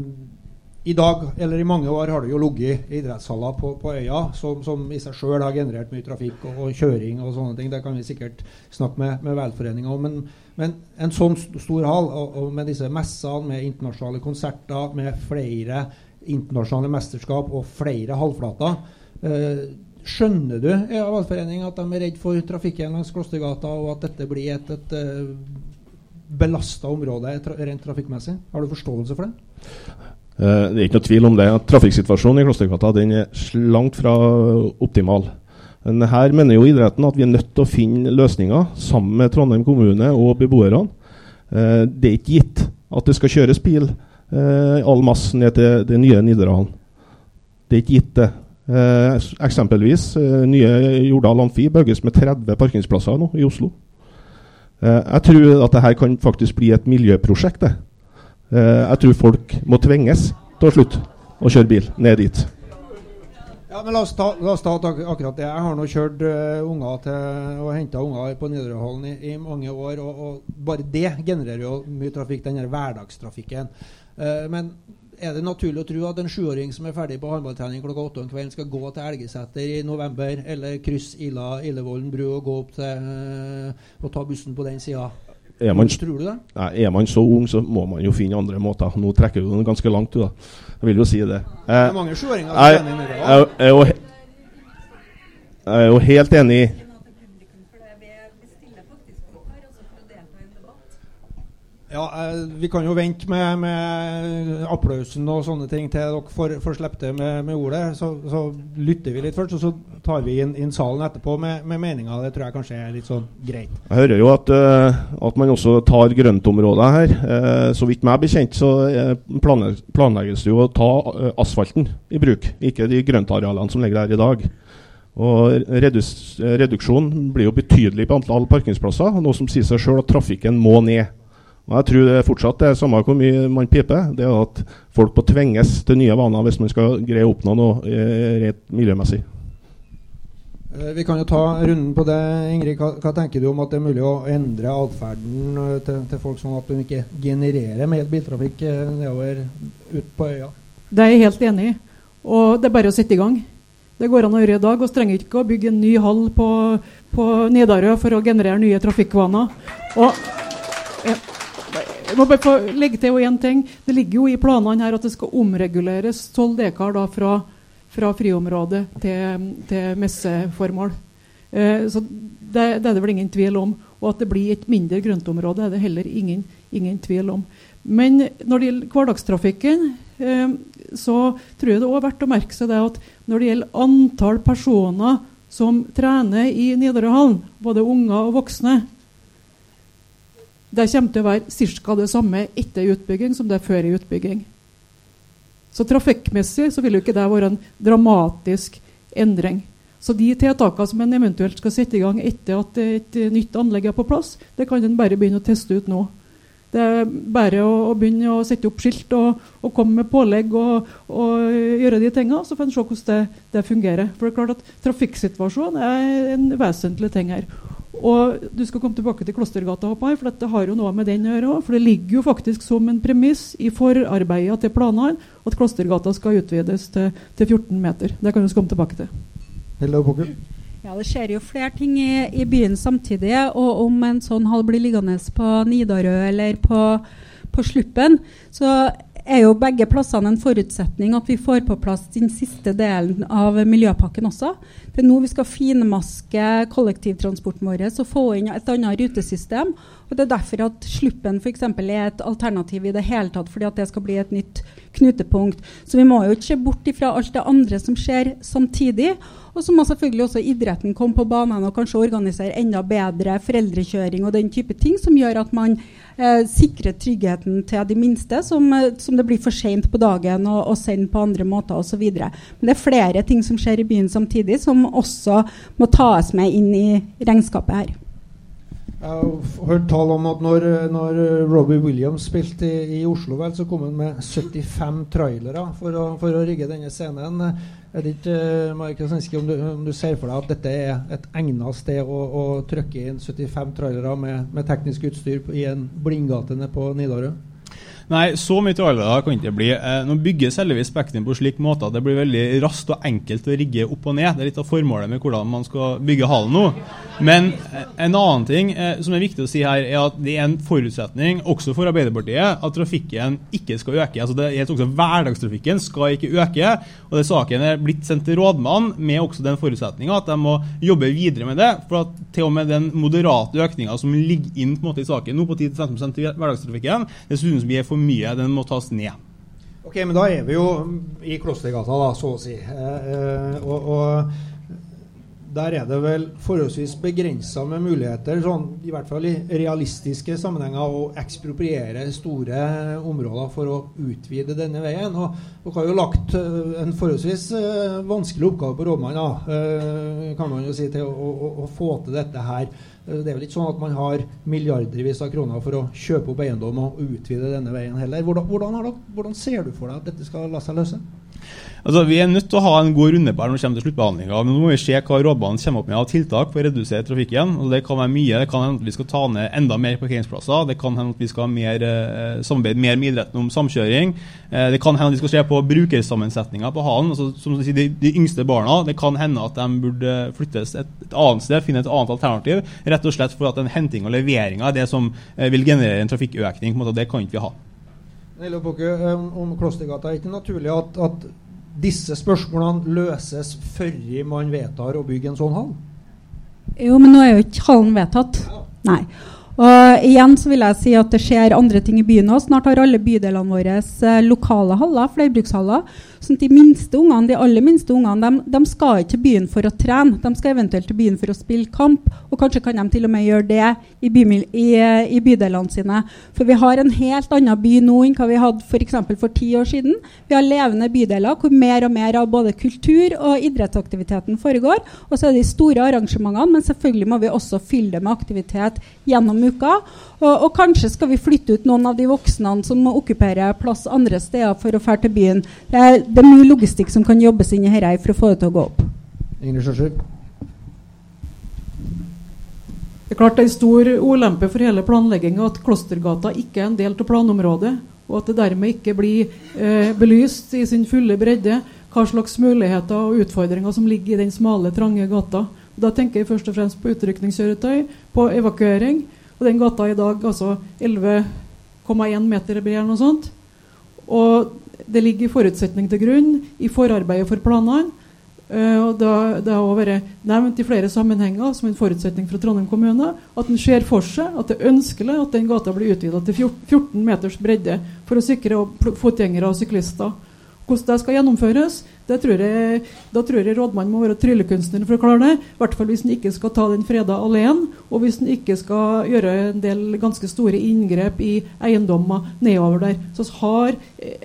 I dag, eller i mange år, har det jo ligget idrettshaller på, på, øya som, som, i seg sjøl har generert mye trafikk og, og, kjøring og sånne ting. Det kan vi sikkert snakke med, med velforeninga om. Men, men, en sånn stor hall, og, og med disse messene, med internasjonale konserter, med flere internasjonale mesterskap og flere halvflater. Eh, skjønner du i valgforeningen at de er redd for trafikken langs Klostergata, og at dette blir et, et, et eh, belasta område rent trafikkmessig? Har du forståelse for det? Eh, det er ikke noe tvil om det. Trafikksituasjonen i Klostergata den er langt fra optimal. Men her mener jo idretten at vi er nødt til å finne løsninger sammen med Trondheim kommune og beboerne. Det er ikke gitt at det skal kjøres bil eh, all masse ned til det nye Nidarhallen. Det er ikke gitt, det. Eh, eksempelvis eh, nye Jordal Amfi bygges med 30 parkeringsplasser nå i Oslo. Eh, jeg tror at dette kan faktisk bli et miljøprosjekt. Eh, jeg tror folk må tvinges til å slutte å kjøre bil ned dit. Ja, men la oss, ta, la oss ta, akkurat det. Jeg har nå kjørt uh, unger til, og henta unger på Nidarøhallen i, i, mange år. Og, og, bare det genererer jo mye trafikk, den hverdagstrafikken. Uh, men er det naturlig å tro at en sjuåring som er ferdig på håndballtrening klokka åtte om kvelden, skal gå til Elgeseter i november, eller krysse Ila, Illevollen bru og gå opp til uh, og ta bussen på den sida? Er man, Tror du det? Nei, er man så ung, så må man jo finne andre måter. Nå trekker du den ganske langt, du, da. Jeg vil jo si det. det er mange sjuåringer som er enig med deg. Jeg, er jo helt enig Ja, eh, Vi kan jo vente med, med, applausen og sånne ting til dere får, får slippe det med, med ordet. Så, så, lytter vi litt først, og så tar vi inn, inn salen etterpå med, med meninga. Det tror jeg kanskje er litt sånn greit. Jeg hører jo at, uh, at man også tar grøntområder her. Uh, så vidt meg bekjent så planlegges det jo å ta uh, asfalten i bruk, ikke de grøntarealene som ligger der i dag. Og redus, Reduksjonen blir jo betydelig på antall parkeringsplasser, noe som sier seg sjøl at trafikken må ned. Og jeg tror det fortsatt det er samme hvor mye man piper, det er at folk må tvinges til nye vaner hvis man skal greie å oppnå noe eh, rett miljømessig. Eh, vi kan jo ta runden på det. Ingrid, hva, hva, tenker du om at det er mulig å endre atferden eh, til, til, folk sånn at de ikke genererer mer biltrafikk nedover ut på øya? Det er jeg helt enig i. Og det er bare å sette i gang. Det går an å gjøre i dag. Vi trenger ikke å bygge en ny hall på, på Nidarø for å generere nye trafikkvaner. Og. Jeg må bare få legge til en ting. Det ligger jo i planene her at det skal omreguleres 12 dekar da, fra, fra friområdet til, til messeformål. Eh, så det, det, er det vel ingen tvil om. Og at det blir et mindre grøntområde, er det heller ingen, ingen tvil om. Men når det gjelder hverdagstrafikken, eh, så tror jeg det er verdt å merke seg det at når det gjelder antall personer som trener i Nidarøhallen, både unger og voksne, det kommer til å være ca. det samme etter utbygging som det er før i utbygging. Så trafikkmessig så vil jo ikke det være en dramatisk endring. Så de tiltakene som en eventuelt skal sette i gang etter at et nytt anlegg er på plass, det kan en bare begynne å teste ut nå. Det er bare å, å begynne å sette opp skilt og, og komme med pålegg og, og, gjøre de tingene, så får en se hvordan det, det fungerer. For det er klart at Trafikksituasjonen er en vesentlig ting her. Og du skal komme tilbake til Klostergata, håper for dette har jo noe med den å gjøre For det ligger jo faktisk som en premiss i forarbeidet til planene at Klostergata skal utvides til, til 14 meter. Det kan vi komme tilbake til. Hello, Ja, Det skjer jo flere ting i, i, byen samtidig. Og om en sånn hall blir liggende på Nidarø eller på, på Sluppen, så er jo begge plassene en forutsetning at vi får på plass den siste delen av miljøpakken også. Det er nå vi skal finmaske kollektivtransporten vår og få inn et annet rutesystem. og Det er derfor at Sluppen for eksempel, er et alternativ i det hele tatt, fordi at det skal bli et nytt knutepunkt. Så vi må jo ikke se bort ifra alt det andre som skjer samtidig. Og så må selvfølgelig også idretten komme på banen og kanskje organisere enda bedre foreldrekjøring og den type ting som gjør at man eh, sikre tryggheten til de minste, som, eh, som det blir for seint på dagen å sende på andre måter osv. Men det er flere ting som skjer i byen samtidig, som også må tas med inn i regnskapet her. Jeg har hørt tall om at når, når Robbie Williams spilte i, i, Oslo, vel, så kom han med 75 trailere for å, for å rigge denne scenen. Er det ikke, Mark Jasinski, om, om, du ser for deg at dette er et egnet sted å, å trykke inn 75 trailere med, med teknisk utstyr i en blindgate nede på Nidarø? Nei, så mye trailere kan det ikke bli. Eh, nå bygges heldigvis Spektrum på slik måte at det blir veldig raskt og enkelt å rigge opp og ned. Det er litt av formålet med hvordan man skal bygge hallen nå. Men eh, en annen ting eh, som er viktig å si her, er at det er en forutsetning også for Arbeiderpartiet at trafikken ikke skal øke. Altså det er også Hverdagstrafikken skal ikke øke. og det Saken er blitt sendt til rådmannen med også den forutsetninga at de må jobbe videre med det. For at til og med den moderate økninga som ligger inn på en måte i saken nå på 10-15 i hverdagstrafikken, det synes vi er for for mye. Den må tas ned. Ok, men da er vi jo i Klostergata, da, så å si. Eh, eh og, og, der er det vel forholdsvis begrensa med muligheter, sånn, i hvert fall i realistiske sammenhenger, å ekspropriere store områder for å utvide denne veien. Og Dere har jo lagt uh, en forholdsvis uh, vanskelig oppgave på rådmannen, uh, kan man jo si, til å, å, å få til dette her. Eh, det er vel ikke sånn at man har milliardervis av kroner for å kjøpe opp eiendom og utvide denne veien heller. Hvordan, hvordan, dere, hvordan ser du for deg at dette skal la seg løse? Altså, Vi er nødt til å ha en god runde når det kommer til sluttbehandlinga. Nå må vi se hva rådbanen kommer opp med av tiltak for å redusere trafikken. og Det kan være mye. Det kan hende at vi skal ta ned enda mer parkeringsplasser. Det kan hende at vi skal ha mer eh, samarbeid mer med idretten om samkjøring. Eh, det kan hende at vi skal se på brukersammensetninga på halen. Altså, som sier, de, de, yngste barna. Det kan hende at de burde flyttes et, et, annet sted, finne et annet alternativ. Rett og slett for at den henting og levering er det som eh, vil generere en trafikkøkning. En måte, det kan ikke vi ha. Nilo Bukke, om, om Klostergata, er det ikke naturlig at, at disse spørsmålene løses før man vedtar å bygge en sånn hall? Jo, men nå er jo ikke hallen vedtatt. Nei. Og igjen så vil jeg si at det skjer andre ting i byen òg. Snart har alle bydelene våre eh, lokale haller, flerbrukshaller. Sånn de minste ungene, de aller minste ungene de, de, skal ikke til byen for å trene. De skal eventuelt til byen for å spille kamp. Og kanskje kan de til og med gjøre det i, by, i, i bydelene sine. For vi har en helt annen by nå enn hva vi hadde f.eks. For, for ti år siden. Vi har levende bydeler hvor mer og mer av både kultur og idrettsaktiviteten foregår. Og så er det de store arrangementene, men selvfølgelig må vi også fylle det med aktivitet gjennom uka. Og, og, kanskje skal vi flytte ut noen av de voksne som må okkupere plass andre steder for å dra til byen. Det er, det er, mye logistikk som kan jobbes inn i dette for å få det til å gå opp. Det er klart det er en stor ulempe for hele planlegginga at Klostergata ikke er en del av planområdet, og at det dermed ikke blir eh, belyst i sin fulle bredde hva slags muligheter og utfordringer som ligger i den smale, trange gata. Da tenker jeg først og fremst på utrykningskjøretøy, på evakuering, og den gata er i dag altså 11,1 meter bred eller noe sånt. Og det ligger forutsetning til grunn i forarbeidet for planene. Uh, og Det har vært nevnt i flere sammenhenger som en forutsetning fra Trondheim kommune at en ser for seg at det er ønskelig at den gata blir utvida til 14 meters bredde for å sikre fotgjengere og syklister. Hvordan det skal gjennomføres, det tror jeg, da tror jeg rådmannen må være tryllekunstner for å klare det. I hvert fall hvis en ikke skal ta den freda alene, og hvis en ikke skal gjøre en del ganske store inngrep i eiendommer nedover der. Så har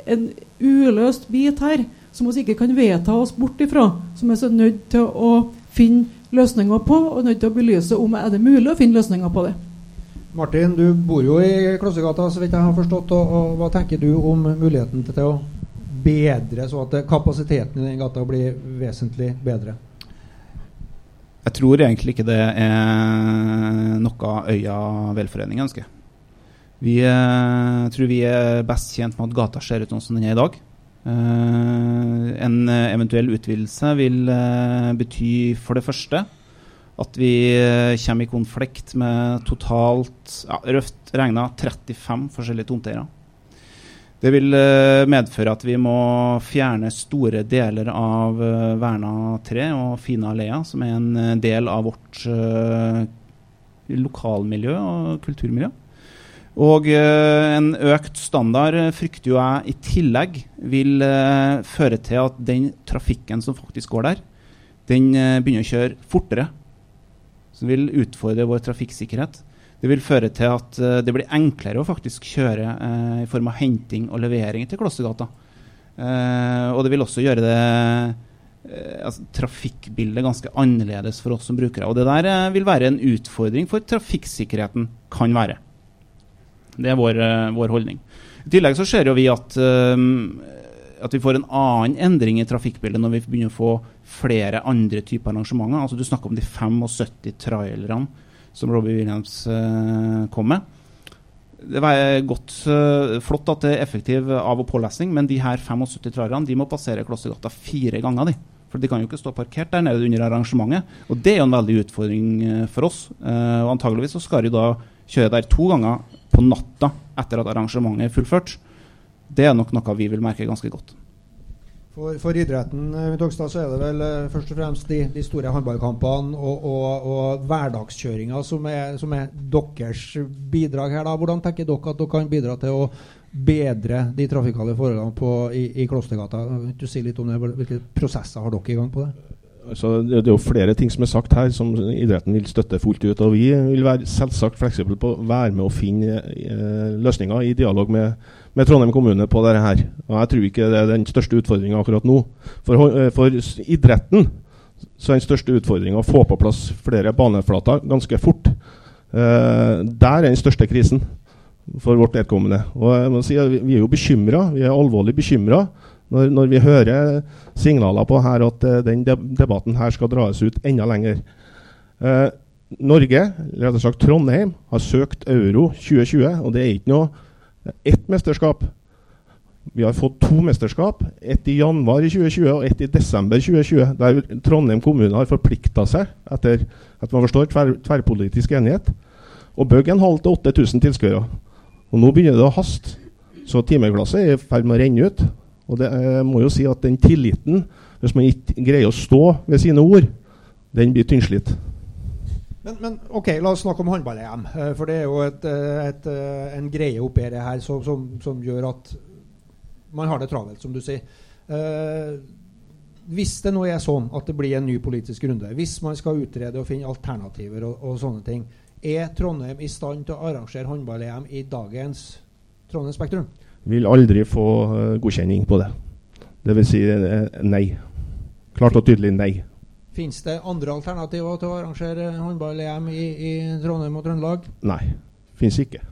en uløst bit her som vi ikke kan vedta oss bort ifra, som vi er så nødt til å finne løsninger på, og nødt til å belyse om er det mulig å finne løsninger på det. Martin, du bor jo i Klossegata, så vidt jeg har forstått. Og, og hva tenker du om muligheten til å bedre, så at kapasiteten i den gata blir vesentlig bedre? Jeg tror egentlig ikke det er noe Øya velforening ønsker. Vi eh, tror vi er best tjent med at gata ser ut sånn som den er i dag. Uh, en eventuell utvidelse vil bety for det første at vi eh, kommer i konflikt med totalt ja, røft regna 35 forskjellige tomteeiere. Det vil eh, medføre at vi må fjerne store deler av eh, verna tre og fine alleer, som er en eh, del av vårt eh, lokalmiljø og kulturmiljø. Og eh, en økt standard eh, frykter jo jeg i tillegg vil eh, føre til at den trafikken som faktisk går der, den begynner å kjøre fortere. Som vil utfordre vår trafikksikkerhet. Det vil føre til at det blir enklere å faktisk kjøre eh, i form av henting og levering til Klossegata. Eh, og det vil også gjøre det altså, trafikkbildet ganske annerledes for oss som brukere. Og det der vil være en utfordring for trafikksikkerheten, kan være. Det er vår, eh, vår holdning. I tillegg så ser jo vi at, eh, at vi får en annen endring i trafikkbildet når vi begynner å få flere andre typer arrangementer. Altså Du snakker om de 75 trailerne som Robbie Williams eh, kom med. Det var godt, flott at det er effektiv av- og pålesning, men de her 75 trailerne de må passere Klostergata fire ganger. de. For de kan jo ikke stå parkert der nede under arrangementet. Og det er jo en veldig utfordring for oss. Og antageligvis så skal de da kjøre der to ganger på natta etter at arrangementet er fullført. Det er nok noe vi vil merke ganske godt. For, for idretten eh, Togstad, så er det vel eh, først og fremst de, de store håndballkampene og, og, og hverdagskjøringa som som er deres bidrag her. da. Hvordan tenker dere at dere kan bidra til å bedre de trafikale forholdene på, i, i Klostergata? Du si litt om det? Hvilke prosesser har dere i gang på det? Altså, det er jo flere ting som er sagt her som idretten vil støtte fullt ut. Og vi vil være selvsagt fleksible på å være med å finne eh, løsninger i dialog med, med Trondheim kommune på dette her. Og jeg tror ikke det er den største utfordringa akkurat nå. For, eh, for idretten så er den største utfordringa å få på plass flere baneflater ganske fort. Eh, der er den største krisen for vårt vedkommende. Og jeg må si at vi er jo bekymra. Vi er alvorlig bekymra når, når vi hører signaler på her at uh, den debatten her skal dras ut enda lenger. Uh, Norge, rett rettere sagt Trondheim, har søkt euro 2020, og det er ikke noe ett mesterskap. Vi har fått to mesterskap. Ett i januar 2020 og ett i desember 2020. Der Trondheim kommune har forplikta seg, etter at man forstår, tver, tverrpolitisk enighet, å bygge en halv til 8000 tilskuere. Og nå begynner det å haste. Så timeglasset er i ferd med å renne ut. Og det jeg må jo si at den tilliten, hvis man ikke greier å stå ved sine ord, den blir tynnslitt. Men, men ok, la oss snakke om håndball-EM. eh, For det er jo et, eh, et, eh, en greie oppi det her som, som, som gjør at man har det travelt, som du sier. Eh, hvis det nå er sånn at det blir en ny politisk runde, hvis man skal utrede og finne alternativer og, og sånne ting, er Trondheim i stand til å arrangere håndball-EM i dagens Trondheim Spektrum? Vil aldri få eh, godkjenning på det. Det vil si eh, nei. Klart og tydelig nei. Fins det andre alternativer til å arrangere håndball-EM i, i Trondheim og Trøndelag? Nei. Fins ikke.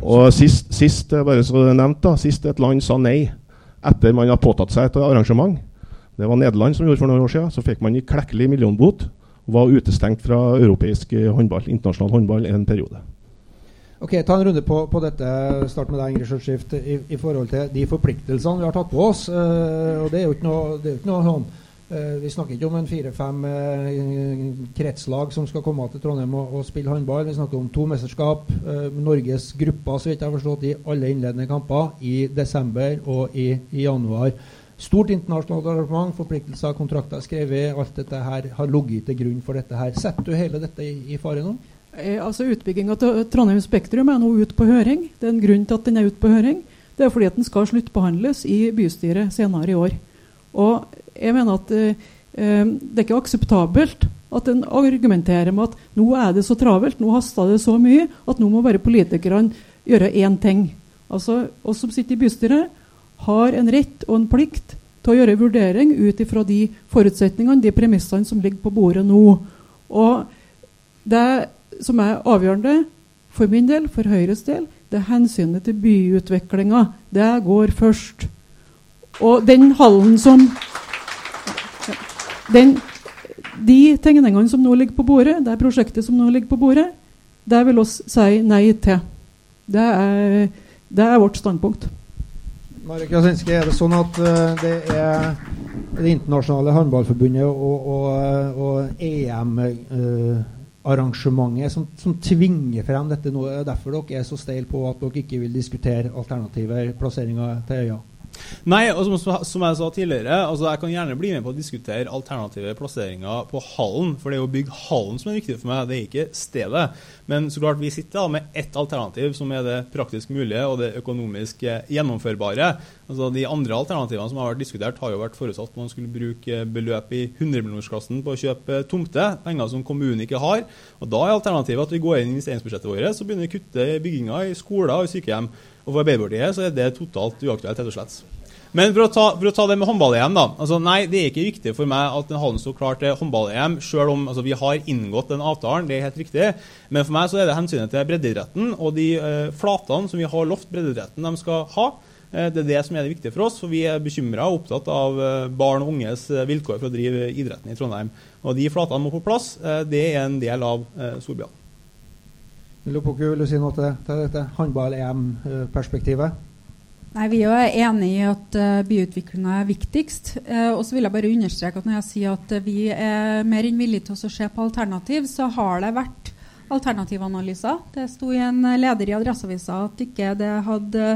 Og sist, sist eh, bare så nevnt da, sist et land sa nei etter man har påtatt seg et arrangement, det var Nederland som gjorde for noen år siden, så fikk man en klekkelig millionbot og var utestengt fra europeisk eh, håndball, internasjonal håndball en periode. Ok, Ta en runde på, på dette. Start med deg, Ingrid Skjølskift. I, I forhold til de forpliktelsene vi har tatt på oss. Uh, og Det er jo ikke noe, det er jo ikke noe sånn uh, Vi snakker ikke om en fire-fem eh, kretslag som skal komme til Trondheim og, og spille håndball. Vi snakker om to mesterskap. Norges grupper, så vidt jeg har forstått, i alle innledende kamper i desember og i, i januar. Stort internasjonalt arrangement, forpliktelser, kontrakter skrevet. Alt dette her har ligget til grunn for dette her. Setter du hele dette i, i fare nå? Eh, altså Utbygginga til Trondheim Spektrum er nå ute på høring. Det er en grunn til at den er ute på høring. Det er fordi at den skal sluttbehandles i bystyret senere i år. Og jeg mener at eh, eh, det er ikke akseptabelt at en argumenterer med at nå er det så travelt, nå haster det så mye, at nå må bare politikerne gjøre én ting. Altså, oss som sitter i bystyret, har en rett og en plikt til å gjøre vurdering ut ifra de forutsetningene, de premissene som ligger på bordet nå. Og det som er avgjørende for min del, for Høyres del, det er hensynet til byutviklinga. Det går først. Og den hallen som den, De tegningene som nå ligger på bordet, det prosjektet som nå ligger på bordet, det vil oss si nei til. Det er, det er vårt standpunkt. Marek Jasinski, er det sånn at uh, det er det internasjonale håndballforbundet og, og, og EM-arrangementet som, som, tvinger frem dette nå. Er derfor dere er så steile på at dere ikke vil diskutere alternativer, plasseringer til øya. Nei, og som jeg sa tidligere, altså, jeg kan gjerne bli med på å diskutere alternative plasseringer på hallen. For det er jo bygg hallen som er viktig for meg, det er ikke stedet. Men så klart vi sitter da med ett alternativ som er det praktisk mulige og det økonomisk gjennomførbare. Altså De andre alternativene som har vært diskutert, har jo vært forutsatt at man skulle bruke beløp i 100-millionersklassen på å kjøpe tomte, penger som kommunen ikke har. Og Da er alternativet at vi går inn i investeringsbudsjettet vårt og begynner å kutte bygginga i skoler og sykehjem. Og For Arbeiderpartiet så er det totalt uaktuelt. rett og slett. Men for å, ta, for å ta det med håndball-EM, da. Altså, nei, det er ikke viktig for meg at den hallen står klar til håndball-EM, selv om altså, vi har inngått den avtalen. Det er helt riktig. Men for meg så er det hensynet til breddeidretten og de eh, flatene som vi har lovt breddeidretten de skal ha. Eh, det er det som er det viktige for oss. for Vi er bekymra og opptatt av eh, barn og unges eh, vilkår for å drive idretten i Trondheim. Og De flatene må på plass. Eh, det er en del av eh, storbyene. Lopoku, vil du si noe til, dette håndball-EM-perspektivet? Nei, Vi er enig i at uh, byutviklinga er viktigst. Uh, og så vil jeg bare understreke at Når jeg sier at uh, vi er mer enn villige til å se på alternativ, så har det vært alternativanalyser. Det sto i en leder i Adresseavisa at ikke det hadde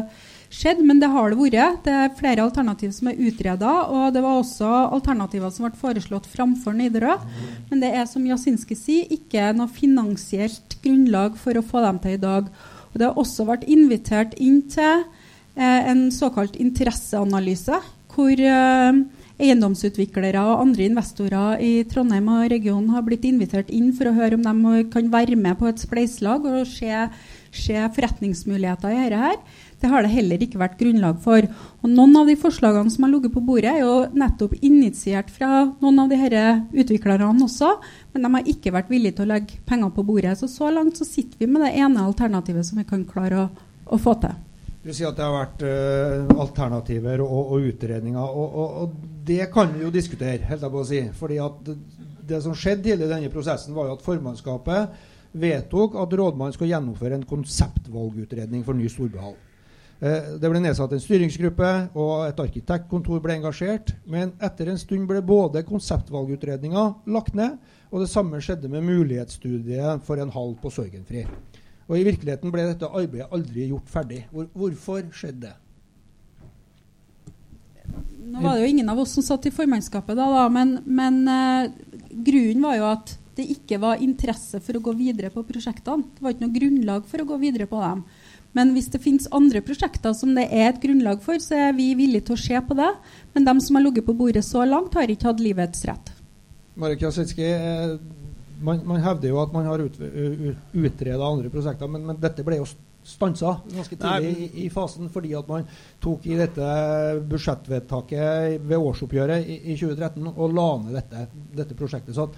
skjedd, men det har det vært. Det er flere alternativ som er utreda, og det var også alternativer som ble foreslått framfor Nidarø. Men det er som Jasinski sier, ikke noe finansielt grunnlag for å få dem til i dag. Og Det har også vært invitert inn til eh, en såkalt interesseanalyse, hvor eh, eiendomsutviklere og andre investorer i Trondheim og regionen har blitt invitert inn for å høre om de kan være med på et spleiselag og se, se forretningsmuligheter i dette. her. Det har det heller ikke vært grunnlag for. Og Noen av de forslagene som har ligget på bordet, er jo nettopp initiert fra noen av de disse utviklerne også, men de har ikke vært villige til å legge penger på bordet. Så så langt så sitter vi med det ene alternativet som vi kan klare å, å få til. Du sier at det har vært uh, alternativer og, og utredninger, og, og, og, det kan vi jo diskutere, helt jeg på å si. fordi at det som skjedde tidligere i denne prosessen, var jo at formannskapet vedtok at rådmannen skulle gjennomføre en konseptvalgutredning for ny storbyhall. Eh, det ble nedsatt en styringsgruppe, og et arkitektkontor ble engasjert. Men etter en stund ble både konseptvalgutredninga lagt ned, og det samme skjedde med mulighetsstudiet for en halv på Sorgenfri. Og I virkeligheten ble dette arbeidet aldri gjort ferdig. Hvor, hvorfor skjedde det? Nå var det jo ingen av oss som satt i formannskapet da, da men, men uh, grunnen var jo at det ikke var interesse for å gå videre på prosjektene. Det var ikke noe grunnlag for å gå videre på dem. Men hvis det finnes andre prosjekter som det er et grunnlag for, så er vi villige til å se på det. Men de som har ligget på bordet så langt, har ikke hatt livets rett. Marek Jasinski, eh, man, man, hevder jo at man har ut, utreda andre prosjekter, men, men, dette ble jo stansa ganske tidlig i, i, fasen fordi at man tok i dette budsjettvedtaket ved årsoppgjøret i, i 2013 og la ned dette, dette prosjektet. Så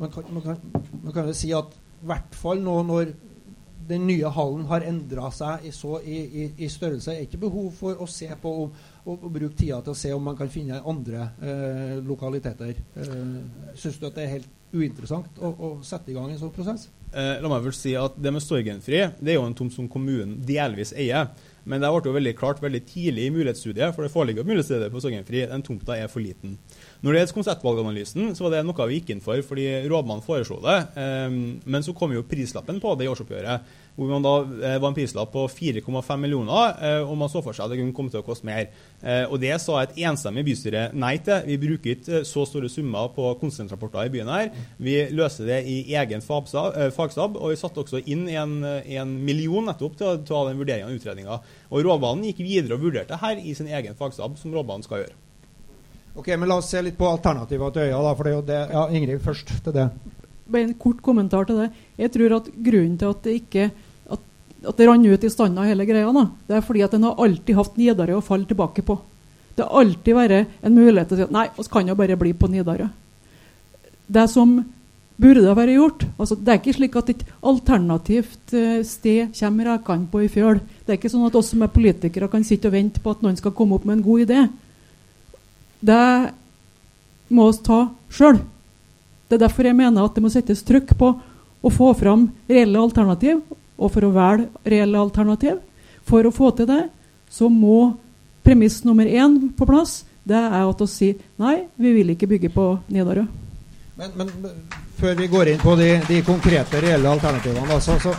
man kan, man, kan, man kan jo si at i hvert fall nå når den nye hallen har endra seg i, så, i, i, i, størrelse. Det er ikke behov for å se på om, og, bruke tida til å se om man kan finne andre eh, lokaliteter. Eh, Syns du at det er helt uinteressant å, å sette i gang en sånn prosess? Eh, la meg vel si at Det med Storgenfri det er jo en tomt som kommunen delvis eier. Men det ble jo veldig klart veldig tidlig i mulighetsstudiet for det foreligger mulighetsstudiet på Sorgenfri, den tomta er for liten. Når det gjelder konseptvalganalysen, så var det noe vi gikk inn for fordi rådmannen foreslo det. Um, men så kom jo prislappen på det i årsoppgjøret, hvor man da eh, var en prislapp på 4,5 millioner, eh, og man så for seg at det kunne komme til å koste mer. Eh, og Det sa et enstemmig bystyre nei til. Vi bruker ikke så store summer på konsulentrapporter i byen her. Vi løser det i egen fagstab, og vi satte også inn en, en million nettopp til å ta den vurderingen og utredninga. Og rådmannen gikk videre og vurderte her i sin egen fagstab, som rådmannen skal gjøre. Ok, men La oss se litt på alternativer til øya. da, for det er jo det, ja, Ingrid, først til det. Bare en kort kommentar til det. Jeg tror at Grunnen til at det ikke at, at det rant ut i standa hele greia, da, det er fordi at den har alltid hatt Nidarø å falle tilbake på. Det har alltid vært en mulighet til å si at nei, vi kan jo bare bli på Nidarø. Det som burde vært gjort altså Det er ikke slik at et alternativt uh, sted kommer rekende på i fjøl. Det er ikke sånn at oss som er politikere kan sitte og vente på at noen skal komme opp med en god idé det må vi ta sjøl. Det er derfor jeg mener at det må settes trykk på å få fram reelle alternativ. Og for å velge reelle alternativ, for å få til det, så må premiss nummer én på plass. det er at å si nei, vi vil ikke bygge på Nidarø. Men, men før vi går inn på de, de konkrete, reelle alternativene da, så, så,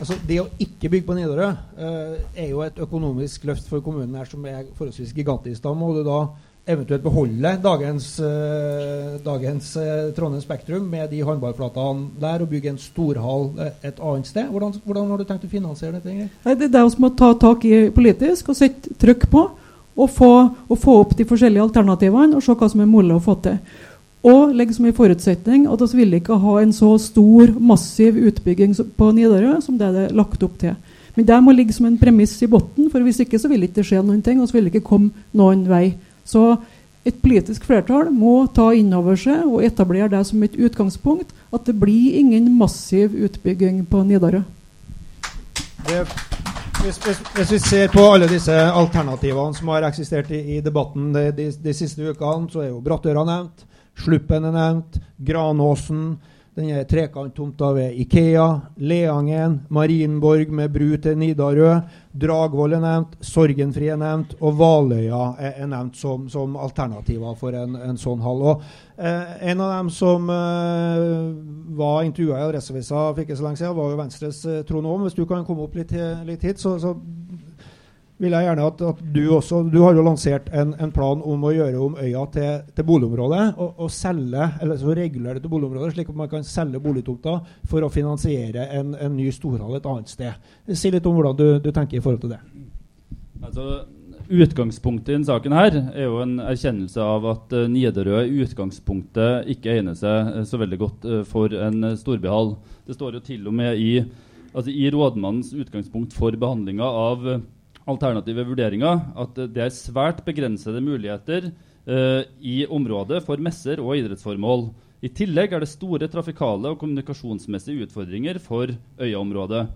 altså, Det å ikke bygge på Nidarø uh, er jo et økonomisk løft for kommunen her som er forholdsvis gigantisk. Da må du da eventuelt beholde dagens, eh, dagens eh, Trondheim Spektrum med de håndballplatene der og bygge en storhall eh, et annet sted. Hvordan, hvordan, har du tenkt å finansiere dette? Ingrid? Det er det vi må ta tak i politisk og sette trykk på. Og få, og få opp de forskjellige alternativene og se hva som er mulig å få til. Og legge som en forutsetning at vi vil ikke ha en så stor, massiv utbygging på Nidarø som det er lagt opp til. Men det må ligge som en premiss i bunnen, for hvis ikke så vil ikke det skje noen ting. Og så vil det ikke komme noen vei. Så et politisk flertall må ta inn over seg og etablere det som et utgangspunkt at det blir ingen massiv utbygging på Nidarø. Hvis, hvis, hvis, vi ser på alle disse alternativene som har eksistert i, i debatten de, de, de, siste ukene, så er jo Brattøra nevnt, Sluppen er nevnt, Granåsen, denne trekanttomta ved Ikea, Leangen, Marienborg med bru til Nidarø, Dragvoll er nevnt, Sorgenfri er nevnt, og Valøya er, er nevnt som, som, alternativer for en, en sånn hall. Og, eh, en av dem som eh, var intervjua i Adresseavisa for ikke så lenge siden, var jo Venstres eh, Trond Aam. Hvis du kan komme opp litt, litt hit, så, så vil jeg gjerne at, at, du også Du har jo lansert en, en, plan om å gjøre om øya til, til boligområde. Og, og, selge, eller så regulere det til boligområder, slik at man kan selge boligtomter for å finansiere en, en ny storhall et annet sted. Si litt om hvordan du, du tenker i forhold til det. Altså, Utgangspunktet i denne saken her er jo en erkjennelse av at uh, Nidarø i utgangspunktet ikke egner seg uh, så veldig godt uh, for en uh, storbyhall. Det står jo til og med i, altså, i rådmannens utgangspunkt for behandlinga av alternative vurderinger at det er svært begrensede muligheter uh, i området for messer og idrettsformål. I tillegg er det store trafikale og kommunikasjonsmessige utfordringer for øyaområdet.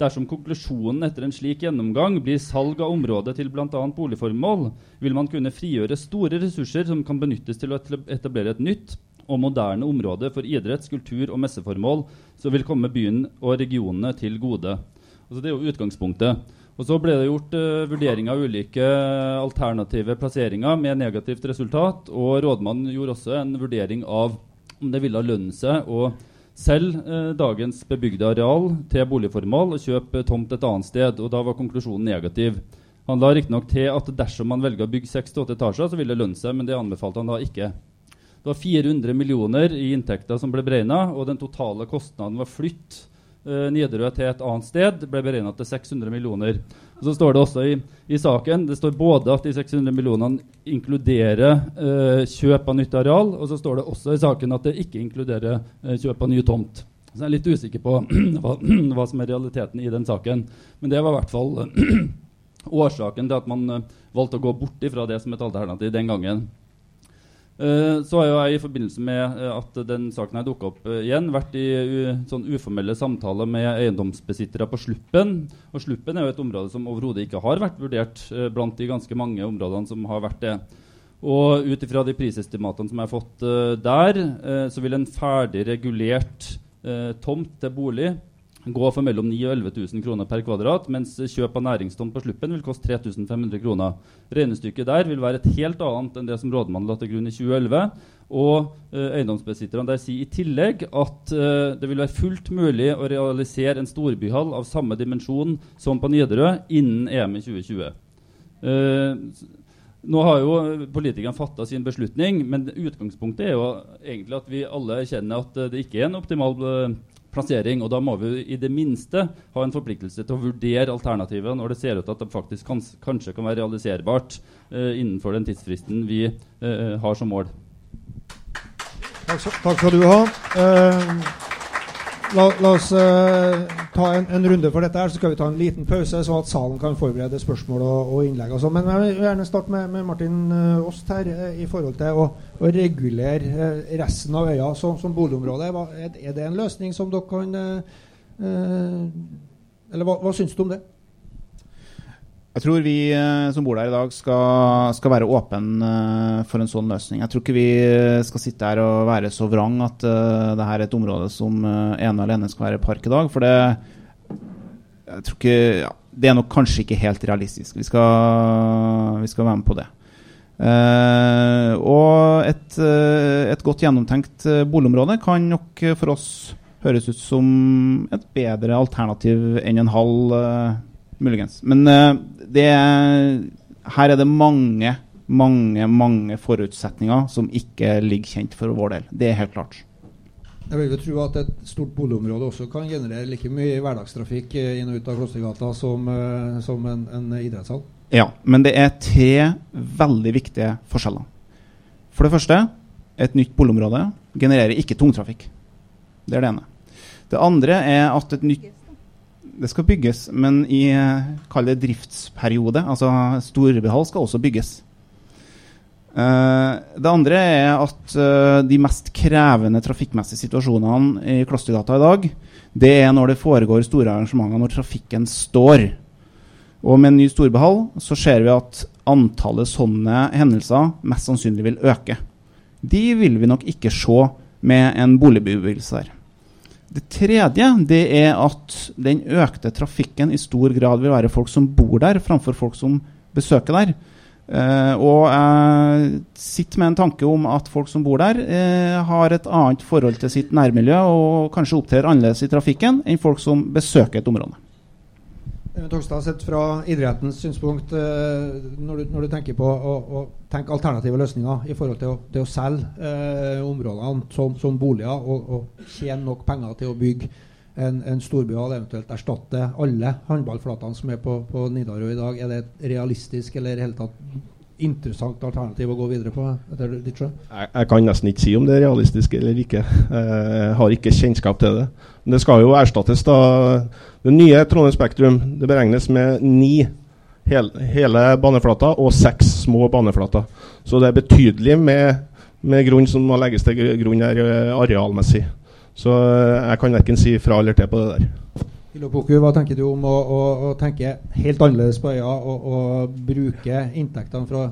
Dersom konklusjonen etter en slik gjennomgang blir salg av området til bl.a. boligformål, vil man kunne frigjøre store ressurser som kan benyttes til å etablere et nytt og moderne område for idretts-, kultur- og messeformål, som vil komme byen og regionene til gode. Altså det er jo utgangspunktet. Og Så ble det gjort uh, vurdering av ulike alternative plasseringer med negativt resultat. Og rådmannen gjorde også en vurdering av om det ville lønne seg å selge uh, dagens bebygde areal til boligformål og kjøpe tomt et annet sted. og Da var konklusjonen negativ. Han la riktignok til at dersom man velger å bygge 6-8 etasjer, så vil det lønne seg, men det anbefalte han da ikke. Det var 400 millioner i inntekter som ble beregna, og den totale kostnaden var flytt uh, Nidarø til et annet sted, ble beregna til 600 millioner. Og så står det også i, i, saken det står både at de 600 millionene inkluderer uh, kjøp av nytt areal, og så står det også i saken at det ikke inkluderer uh, kjøp av ny tomt. Så jeg er litt usikker på hva, hva, som er realiteten i den saken. Men det var i hvert fall årsaken til at man valgte å gå bort fra det som et alternativ den gangen. Uh, så har jeg i forbindelse med uh, at den saken har dukka opp uh, igjen, vært i sånn uformelle samtaler med eiendomsbesittere på Sluppen. Og Sluppen er jo et område som overhodet ikke har vært vurdert blant de ganske mange områdene som har vært det. Og ut ifra de prisestimatene som jeg har fått der, så vil en ferdig regulert tomt til bolig gå for mellom 9 og 11 000 kroner per kvadrat, mens kjøp av næringstomt på Sluppen vil koste 3500 kroner. Regnestykket der vil være et helt annet enn det som rådmannen la til grunn i 2011. Og eh, eiendomsbesitterne der sier i tillegg at eh, det vil være fullt mulig å realisere en storbyhall av samme dimensjon som på Nidarø innen EM i 2020. Eh, nå har jo politikerne fatta sin beslutning, men utgangspunktet er jo egentlig at vi alle erkjenner at det ikke er en optimal plassering. Og da må vi i det minste ha en forpliktelse til å vurdere alternativet når det ser ut til at det faktisk kan, kanskje kan være realiserbart uh, innenfor den tidsfristen vi uh, har som mål. Takk, takk skal du ha. Uh, La, la, oss uh, ta en, en, runde for dette, her, så skal vi ta en liten pause, så at salen kan forberede spørsmål og, og innlegg. Og. Men jeg vil gjerne starte med, med Martin uh, Åst her, uh, i forhold til å, å regulere resten av øya som, som boligområde. Er, er, det en løsning som dere kan Eller hva, hva syns du om det? Jeg tror vi eh, som bor der i dag, skal, skal være åpne uh, for en sånn løsning. Jeg tror ikke vi skal sitte her og være så vrang at uh, det her er et område som uh, ene og alene skal være park i dag. For det, jeg tror ikke, ja, det er nok kanskje ikke helt realistisk. Vi skal, vi skal være med på det. Uh, og et, eh, et godt gjennomtenkt eh, boligområde kan nok eh, for oss høres ut som et bedre alternativ enn en halv, eh, muligens. Men eh, det, her er det mange, mange, mange forutsetninger som ikke ligger kjent for vår del. Det er helt klart. Jeg vil jo tro at et stort boligområde også kan generere like mye hverdagstrafikk eh, inn og ut av Klostergata som, eh, som en, en idrettshall. Ja, men det er tre veldig viktige forskjeller. For det første, et nytt boligområde genererer ikke tungtrafikk. Det er det ene. Det andre er at et nytt Det skal bygges, men i eh, kall det driftsperiode. Altså Storbehall skal også bygges. Eh, det andre er at eh, de mest krevende trafikkmessige situasjonene i Klostergata i dag, det er når det foregår store arrangementer, når trafikken står. Og med en ny storbehall så ser vi at antallet sånne hendelser mest sannsynlig vil øke. De vil vi nok ikke se med en boligbebyggelse der. Det tredje det er at den økte trafikken i stor grad vil være folk som bor der, framfor folk som besøker der. Eh, og jeg sitter med en tanke om at folk som bor der, eh, har et annet forhold til sitt nærmiljø og kanskje opptrer annerledes i trafikken enn folk som besøker et område. Eh, Togstad, sett fra idrettens synspunkt, eh, når, du, når du tenker på å, å tenke alternative løsninger i forhold til å, til å selge eh, områdene som, som boliger og, og tjene nok penger til å bygge en, en og eventuelt erstatte alle håndballflatene som er på, på Nidarø i dag, er det et realistisk eller i hele tatt interessant alternativ å gå videre på? etter ditt? Jeg, jeg kan nesten ikke si om det er realistisk eller ikke. Jeg har ikke kjennskap til det. Men det skal jo erstattes da Det nye Trondheim Spektrum det beregnes med ni hel, hele baneflater og seks små baneflater. Så det er betydelig med, med grunn som må legges til grunn her eh, arealmessig. Så eh, jeg kan verken si fra eller til på det der. Ilopoku, hva tenker du om å, å, å tenke helt annerledes på øya og, og bruke inntektene fra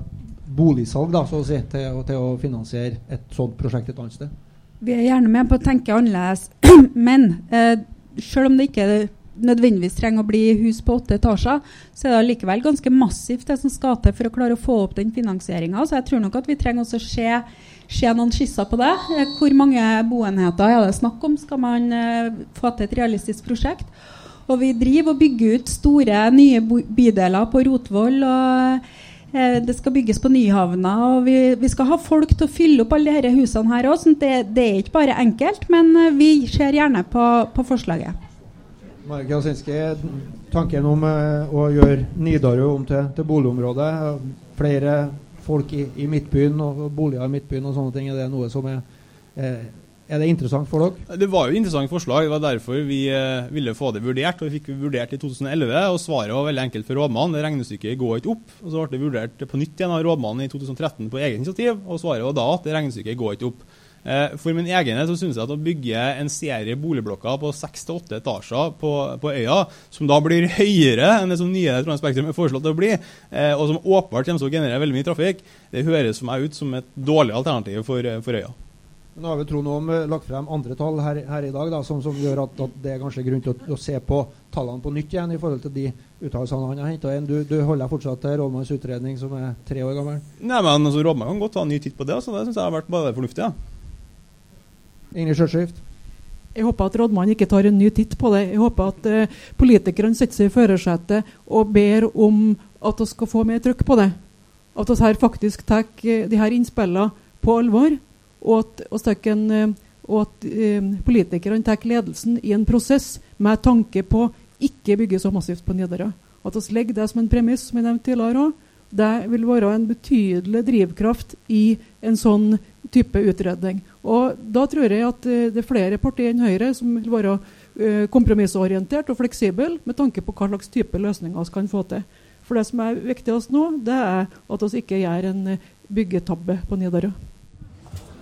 boligsalg da, så å si, til, til å finansiere et sånt prosjekt et annet sted? Vi er gjerne med på å tenke annerledes, men eh, selv om det ikke nødvendigvis trenger å bli hus på åtte etasjer, så er det likevel ganske massivt det som skal til for å klare å få opp den finansieringa. Så jeg tror nok at vi trenger også å se, se noen skisser på det. Eh, Hvor mange boenheter er det snakk om? Skal man uh, få til et realistisk prosjekt? Og vi driver og bygger ut store nye bydeler på Rotvoll. og Eh, Det skal bygges på Nyhavna, og vi, vi skal ha folk til å fylle opp alle disse husene her òg. Det, det er ikke bare enkelt, men vi ser gjerne på, på forslaget. Marek Jasinski, tanken om eh, å gjøre Nidarø om til, til boligområde, flere folk i, i Midtbyen og boliger i Midtbyen og sånne ting, er det noe som er eh, Er det interessant for dere? Det var jo et interessant forslag. Det var derfor vi eh, ville få det vurdert. og Vi fikk vurdert i 2011, og svaret var veldig enkelt for rådmannen. Det regnestykket går ikke opp. og Så ble det vurdert på nytt igjen av rådmannen i 2013 på eget initiativ, og svaret var da at det regnestykket går ikke opp. Eh, For min egen del så synes jeg at å bygge en serie boligblokker på seks til åtte etasjer på, på øya, som da blir høyere enn det som nye Trondheim Spektrum er foreslått å bli, eh, og som åpenbart kommer til å generere veldig mye trafikk, det høres for meg ut som et dårlig alternativ for, eh, for øya. Nå har vi Trond Aam om lagt frem andre tall her, her i dag da, som, som gjør at, at det er kanskje grunn til å, å se på tallene på nytt igjen i forhold til de uttalelsene han har henta inn. Du, du holder deg fortsatt til rådmannens utredning som er tre år gammel? Nei, men altså, Rådmannen kan godt ta en ny titt på det. Så det syns jeg har vært bare fornuftig. Ja. Ingrid Sjøskift? Jeg håper at rådmannen ikke tar en ny titt på det. Jeg håper at eh, politikerne setter seg i førersetet og ber om at vi skal få mer trykk på det. At vi her faktisk tar eh, de her innspillene på alvor, og at, en, eh, og at eh, politikerne tar ledelsen i en prosess med tanke på ikke bygge så massivt på Nidarø. At vi legger det som en premiss, som jeg nevnte tidligere også. Det vil være en betydelig drivkraft i en sånn type utredning. Og Da tror jeg at eh, det er flere partier enn Høyre som vil være eh, kompromissorientert og fleksibel med tanke på hva slags type løsninger vi kan få til. For Det som er viktigst nå, det er at vi ikke gjør en eh, byggetabbe på Nidarø.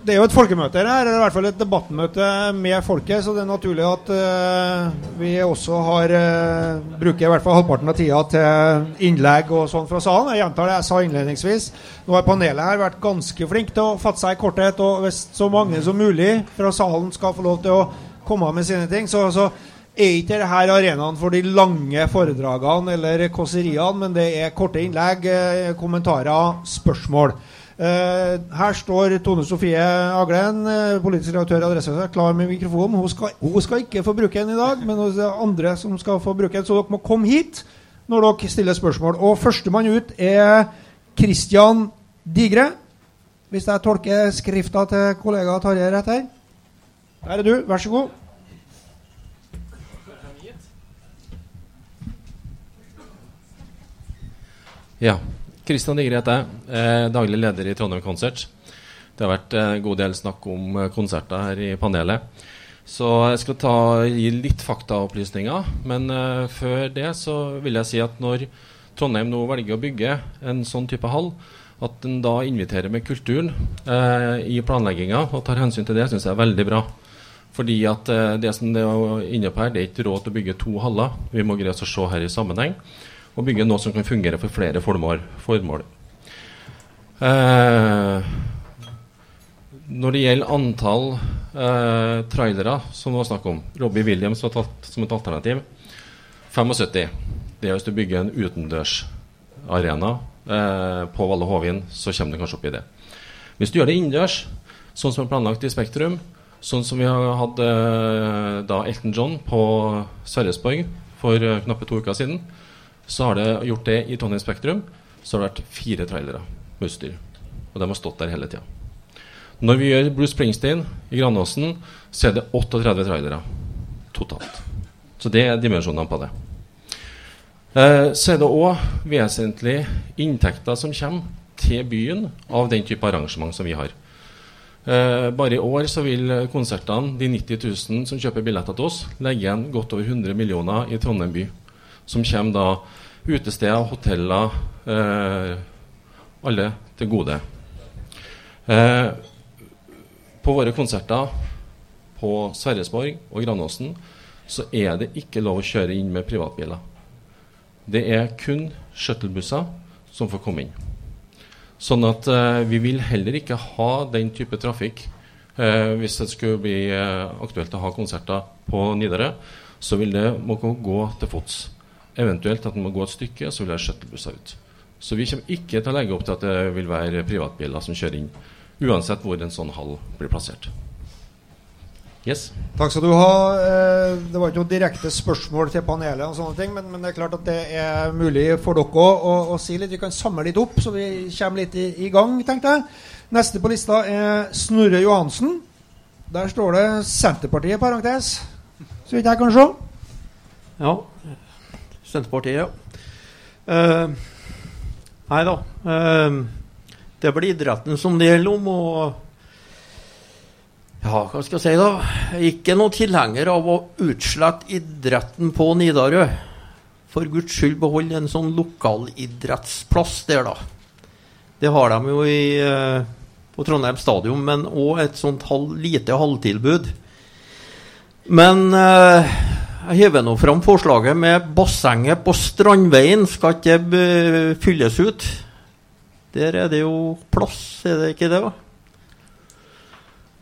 Det er jo et folkemøte her, eller i hvert fall et debattmøte med folket, så det er naturlig at uh, vi også har uh, bruker i hvert fall halvparten av tida til innlegg og sånn fra salen. Jeg gjentar det jeg sa innledningsvis. Nå har panelet her vært ganske flink til å fatte seg i korthet, og hvis så mange som mulig fra salen skal få lov til å komme med sine ting, så, så er ikke dette arenaen for de lange foredragene eller kåseriene, men det er korte innlegg, eh, kommentarer, spørsmål. Uh, her står Tone Sofie Aglen, uh, politisk redaktør i Adresseavisa, klar med mikrofonen. Hun skal, hun skal, ikke få bruke den i dag, men det er andre som skal få bruke den. Så dere må komme hit når dere stiller spørsmål. Og førstemann ut er Christian Digre. Hvis jeg tolker skrifta til kollega Tarjei rett her. Der er du. Vær så god. Ja. Kristian Digre heter jeg. Daglig leder i Trondheim Concert. Det har vært en god del snakk om eh, konserter her i panelet. Så jeg skal ta, gi litt faktaopplysninger. Men uh, før det så vil jeg si at når Trondheim nå velger å bygge en sånn type hall, at en da inviterer med kulturen uh, i planlegginga og tar hensyn til det, syns jeg er veldig bra. Fordi at uh, det som det er inne på her, det er ikke råd til å bygge to haller. Vi må greie oss å se her i sammenheng og bygge noe som kan fungere for flere formål. formål. Eh, når det gjelder antall eh, trailere som det var snakk om Robbie Williams var tatt som et alternativ. 75. Det er hvis du bygger en utendørsarena eh, på Valle Hovin, så kommer du kanskje opp i det. Hvis du gjør det innendørs, sånn som er planlagt i Spektrum, sånn som vi har hatt eh, da Elton John på Sverresborg for eh, knappe to uker siden, så har det gjort det i Trondheim Spektrum. Så har det vært fire trailere med utstyr. Og de har stått der hele tida. Når vi gjør Bruce Springsteen i Granåsen, så er det 38 trailere totalt. Så det er dimensjonene på det. Eh, så er det òg vesentlige inntekter som kommer til byen av den type arrangement som vi har. Eh, bare i år så vil konsertene, de 90 000 som kjøper billetter til oss, legge igjen godt over 100 millioner i Trondheim by. Som kommer da utesteder, hoteller, eh, alle til gode. Eh, på våre konserter på Sverresborg og Granåsen så er det ikke lov å kjøre inn med privatbiler. Det er kun shuttlebusser som får komme inn. Sånn at eh, vi vil heller ikke ha den type trafikk eh, hvis det skulle bli eh, aktuelt å ha konserter på Nidarø. Så vil det må gå til fots. Eventuelt at en må gå et stykke, så vil det shuttlebusser ut. Så vi kommer ikke til å legge opp til at det vil være privatbiler som kjører inn, uansett hvor en sånn hall blir plassert. Yes. Takk skal du ha. Eh, det var ikke noe direkte spørsmål til panelet, og sånne ting, men, men det er klart at det er mulig for dere å, å, å si litt. Vi kan samle litt opp, så vi kommer litt i, i gang, tenkte jeg. Neste på lista er Snorre Johansen. Der står det Senterpartiet, parentes, så vidt jeg kan se. Ja. Senterpartiet, ja. Uh, nei da. Uh, det blir idretten som det gjelder om. og ja, hva skal jeg si, da? Ikke noen tilhenger av å utslette idretten på Nidarø. For guds skyld beholde en sånn lokalidrettsplass der, da. Det har de jo i, uh, på Trondheim stadion, men òg et sånt halv, lite halvtilbud. Men uh, jeg hiver nå fram forslaget med bassenget på Strandveien. Skal ikke fylles ut? Der er det jo plass, er det ikke det?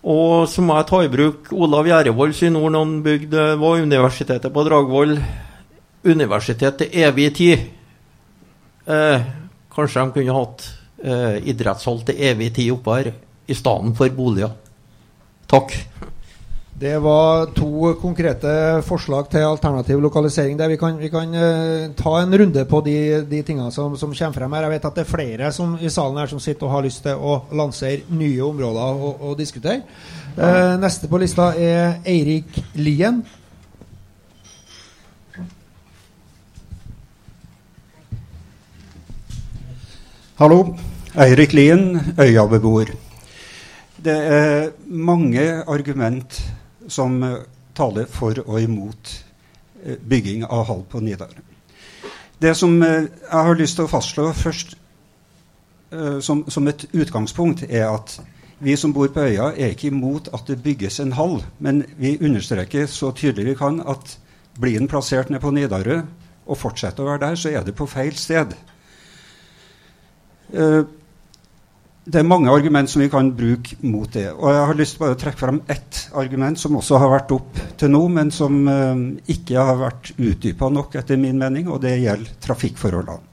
Og så må jeg ta i bruk Olav Gjerrevold sin ord når han bygde var universitetet på Dragvoll. Universitet til evig tid. Eh, kanskje de kunne hatt eh, idrettshall til evig tid oppe her i stedet for boliger. Takk. Det var to konkrete forslag til alternativ lokalisering. der Vi kan, vi kan uh, ta en runde på de, de tingene som, som, kommer frem her. Jeg vet at det er flere som, i salen her som sitter og har lyst til å lansere nye områder og, å diskutere. Uh, neste på lista er Eirik Lien. Hallo. Eirik Lien, Øya-beboer. Det er mange argument som eh, taler for og imot eh, bygging av hall på Nidarø. Det som eh, jeg har lyst til å fastslå først som, som, et utgangspunkt, er at vi som bor på øya, er ikke imot at det bygges en hall, men vi understreker så tydelig vi kan at blir den plassert ned på Nidarø og fortsetter å være der, så er det på feil sted. Det er mange argument som vi kan bruke mot det. Og jeg har lyst til å trekke frem ett argument som også har vært opp til nå, men som eh, ikke har vært utdypa nok, etter min mening, og det gjelder trafikkforholdene.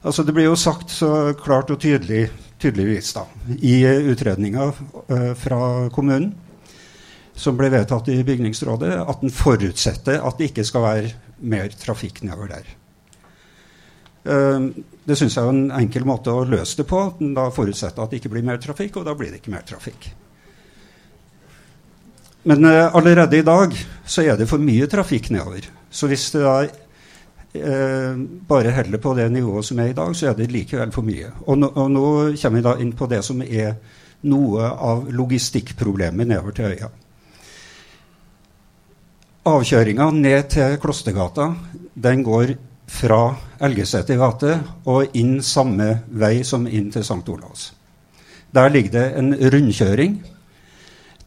Altså Det blir jo sagt så klart og tydelig, tydeligvis da, i utredninga eh, fra kommunen, som ble vedtatt i bygningsrådet, at den forutsetter at det ikke skal være mer trafikk nedover der. Eh, det syns jeg er en enkel måte å løse det på. Da forutsetter at det ikke blir mer trafikk, og da blir det ikke mer trafikk. Men uh, allerede i dag så er det for mye trafikk nedover. Så hvis det da Eh, bare heller på det nivået som er i dag, så er det likevel for mye. Og, no, og nå kommer vi da inn på det som er noe av logistikkproblemet nedover til øya. Avkjøringa ned til Klostergata den går fra Elgeseter gate og inn samme vei som inn til St. Olavs. Der ligger det en rundkjøring.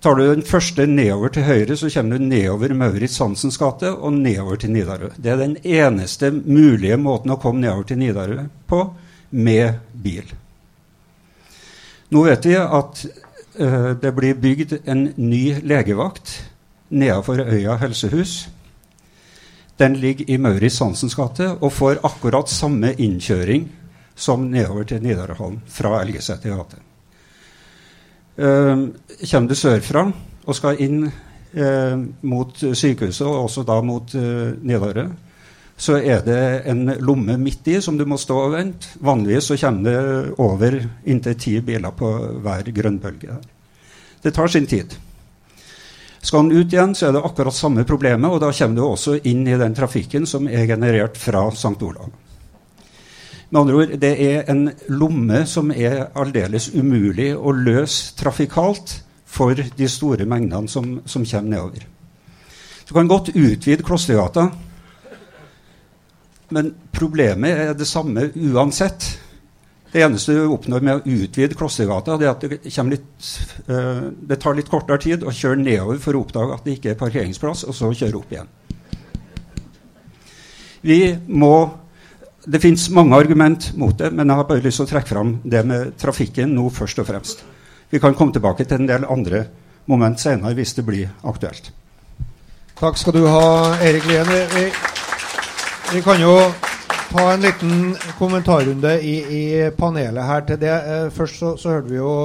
Tar du den første nedover til høyre, så kommer du nedover Maurits Hansens gate og nedover til Nidarø. Det er den eneste mulige måten å komme nedover til Nidarø på med bil. Nå vet vi at uh, det blir bygd en ny legevakt nedenfor Øya helsehus. Den ligger i Maurits Hansens gate og får akkurat samme innkjøring som nedover til Nidarøhallen fra Elgeseter gate. Uh, kommer du sørfra og skal inn uh, mot sykehuset, og også da mot uh, Nidarø, så er det en lomme midt i som du må stå og vente. Vanligvis så kommer det over inntil ti biler på hver grønnbølge. Det tar sin tid. Skal den ut igjen, så er det akkurat samme problemet, og da kommer du også inn i den trafikken som er generert fra St. Olav. Med andre ord, det er en lomme som er aldeles umulig å løse trafikalt for de store mengdene som, som kommer nedover. Du kan godt utvide Klostergata, men problemet er det samme uansett. Det eneste du oppnår med å utvide Klostergata, er at det, litt, uh, det, tar litt kortere tid å kjøre nedover for å oppdage at det ikke er parkeringsplass, og så kjøre opp igjen. Vi må Det fins mange argument mot det, men jeg har bare lyst til å trekke fram det med trafikken nå først og fremst. Vi kan komme tilbake til en del andre moment senere hvis det blir aktuelt. Takk skal du ha, Erik Lien. Vi, vi kan jo ta en liten kommentarrunde i, i panelet her til det. Eh, først så, så, hørte vi jo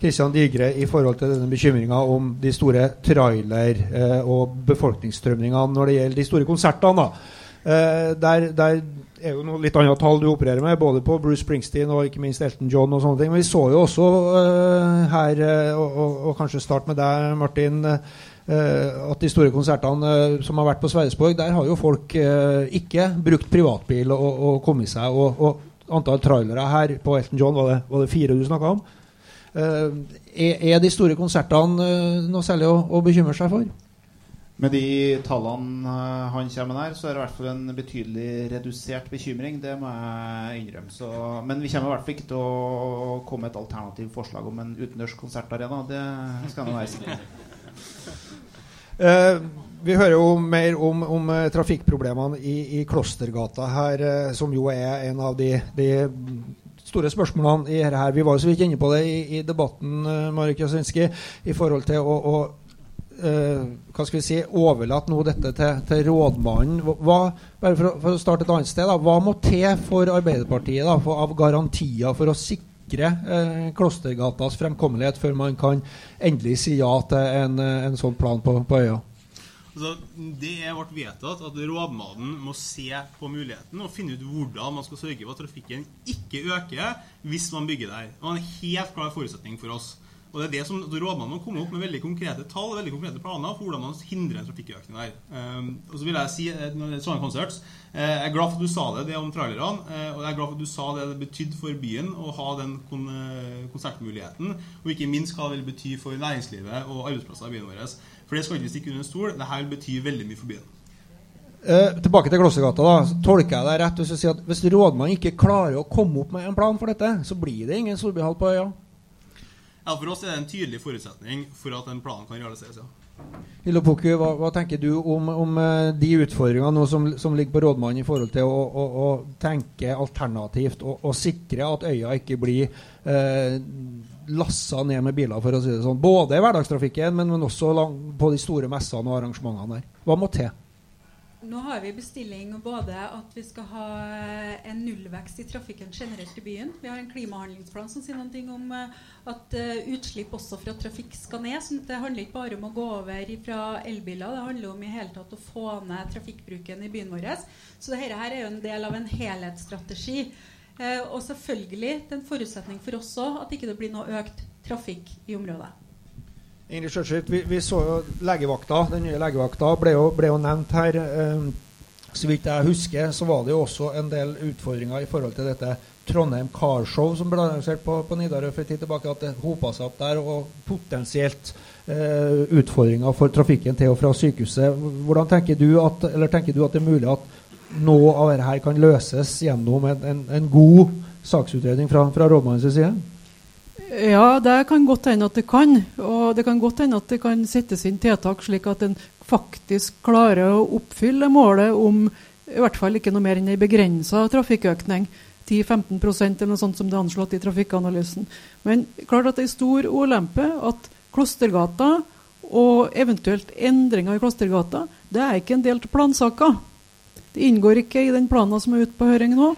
Kristian Digre i forhold til denne bekymringa om de store trailer- eh, og befolkningsstrømningene når det gjelder de store konsertene. Eh, der, der, er jo noe litt annet tall du opererer med, både på Bruce Springsteen og ikke minst Elton John. og sånne ting. Men vi så jo også her, og, og, og, kanskje start med deg, Martin. At de store konsertene uh, som har vært på Sverresborg, der har jo folk uh, ikke brukt privatbil og, og kommet seg. Og, og antall trailere her på Elton John, var det, var det fire du snakka om? Er, er, de store konsertene noe særlig å, å, bekymre seg for? Med de tallene han kommer med der, så er det i hvert fall en betydelig redusert bekymring. Det må jeg innrømme. Så, men vi kommer i hvert fall ikke til å komme med et alternativt forslag om en utendørs konsertarena. Det skal jeg være sikker på. Uh, vi hører jo mer om, om uh, trafikkproblemene i, i, Klostergata her, uh, som jo er en av de, de store spørsmålene i dette. her. Vi var jo så vidt inne på det i, i debatten Marek Jasinski, i forhold til å, å hva skal vi si, overlate nå dette til, til rådmannen. Hva, bare for å, for å, starte et annet sted, da, hva må til for Arbeiderpartiet da, for, av garantier for å sikre sikre eh, Klostergatas fremkommelighet før man kan endelig si ja til en, eh, en sånn plan på, på øya? Altså, det vårt vedtatt at rådmannen må se på muligheten og finne ut hvordan man skal sørge for at trafikken ikke øker hvis man bygger der. Det var en helt klar forutsetning for oss. Og det er det som Rådmannen har komme opp med veldig konkrete tall veldig konkrete planer for hvordan man hindrer en trafikkøkning der. Um, og så vil jeg si eh, når det er sånne konserts, uh, Jeg er glad for at du sa det, det om trailerne. Uh, og jeg er glad for at du sa det det betydde for byen å ha den kon konsertmuligheten. Og ikke minst hva det vil bety for næringslivet og arbeidsplasser i byen vår. For det skal ikke stikke under en stol. Dette vil bety veldig mye for byen. Eh, tilbake til Glossergata. da, Tolker jeg deg rett hvis du sier at hvis rådmannen ikke klarer å komme opp med en plan for dette, så blir det ingen Storbyhall på øya? Ja, For oss er det en tydelig forutsetning for at den planen kan realiseres. ja. Hilopoku, hva, hva, tenker du om, om eh, de utfordringene som, som, ligger på rådmannen i forhold til å, å, å tenke alternativt og, og, sikre at øya ikke blir eh, lassa ned med biler, for å si det sånn. Både i hverdagstrafikken, men, men også lang, på de store messene og arrangementene der. Hva må til? Nå har vi bestilling både at vi skal ha en nullvekst i trafikken generelt i byen. Vi har en klimahandlingsplan som sier noe om eh, at uh, utslipp også fra trafikk skal ned. Så det handler ikke bare om å gå over fra elbiler, det handler om i hele tatt å få ned trafikkbruken i byen vår. Så dette her er jo en del av en helhetsstrategi. Og selvfølgelig det er en forutsetning for oss òg at ikke det blir noe økt trafikk i området. Vi, vi, så jo legevakta. Den nye legevakta ble jo, ble jo nevnt her. Eh, så vidt jeg husker, så var det jo også en del utfordringer i forhold til dette Trondheim Carshow som ble arrangert på, på Nidarø for en tid tilbake. At det hopa seg opp der, og potensielt eh, utfordringer for trafikken til og fra sykehuset. Hvordan tenker du at, tenker du at det er mulig at noe av dette kan løses gjennom en, en, en god saksutredning fra, fra rådmannens side? Ja, det kan godt hende at det kan. Og det kan godt hende at det kan settes inn tiltak slik at en faktisk klarer å oppfylle målet om i hvert fall ikke noe mer enn en begrensa trafikkøkning. 10-15 eller noe sånt som det er anslått i trafikkanalysen. Men klart at det er stor ulempe at Klostergata og eventuelt endringer i Klostergata det er ikke en del av plansaka. Det inngår ikke i den planen som er ute på høring nå.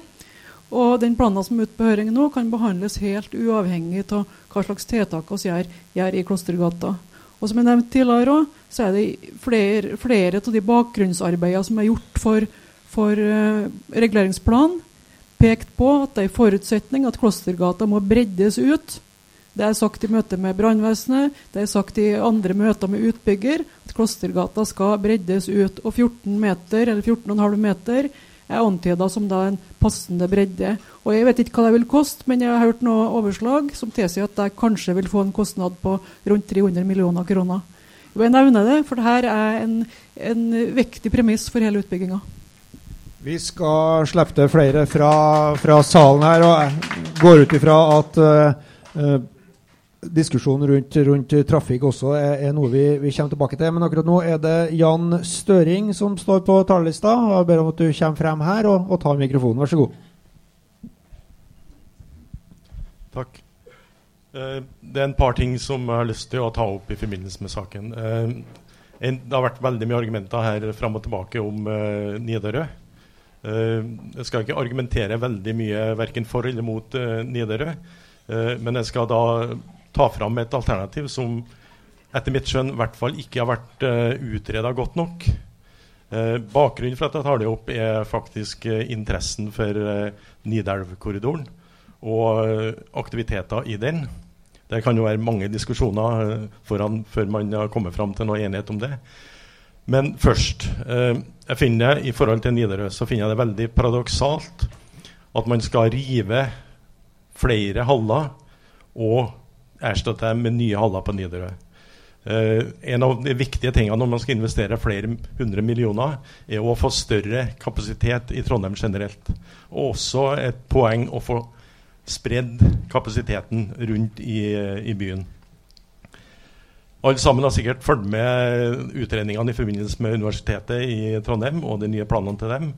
Og den planen som er ute på høring nå, kan behandles helt uavhengig av hva slags tiltak vi gjør, gjør, i Klostergata. Og som jeg nevnte tidligere òg, så er det flere, flere av de bakgrunnsarbeidene som er gjort for, for uh, reguleringsplanen, pekt på at det er en forutsetning at Klostergata må breddes ut. Det er sagt i møte med brannvesenet, det er sagt i andre møter med utbygger at Klostergata skal breddes ut. Og 14 meter, eller 14,5 meter er antyda som da en passende bredde. Og Jeg vet ikke hva det vil koste, men jeg har hørt noe overslag som tilsier at det kanskje vil få en kostnad på rundt 300 millioner kroner. Jeg nevner det, for dette er en, en viktig premiss for hele utbygginga. Vi skal slippe flere fra, fra, salen her, og jeg går ut ifra at uh, diskusjonen rundt, rundt, trafikk også er, er noe vi, vi, kommer tilbake til. Men akkurat nå er det Jan Støring som står på talerlista. Jeg ber om at du kommer frem her og, og tar mikrofonen. Vær så god. Takk. Eh, det er en par ting som jeg har lyst til å ta opp i forbindelse med saken. Eh, det har vært veldig mye argumenter her fram og tilbake om eh, Nidarø. jeg skal ikke argumentere veldig mye verken for eller mot Nidarø. men jeg skal da ta fram et alternativ som etter mitt skjønn i hvert fall ikke har vært uh, eh, utreda godt nok. Uh, bakgrunnen for at jeg tar det opp, er faktisk uh, interessen for uh, Nidelvkorridoren og aktiviteter i den. Det kan jo være mange diskusjoner foran, før man har kommet fram til noe enighet om det. Men først. jeg finner I forhold til Nidarø så finner jeg det veldig paradoksalt at man skal rive flere haller og erstatte dem med nye haller på Nidarøy. Uh, en av de viktige tingene når man skal investere flere hundre millioner, er å få større kapasitet i Trondheim generelt. Og også et poeng å få spredd kapasiteten rundt i, i byen. Alle sammen har sikkert fulgt med utredningene i forbindelse med Universitetet i Trondheim og de nye planene til dem.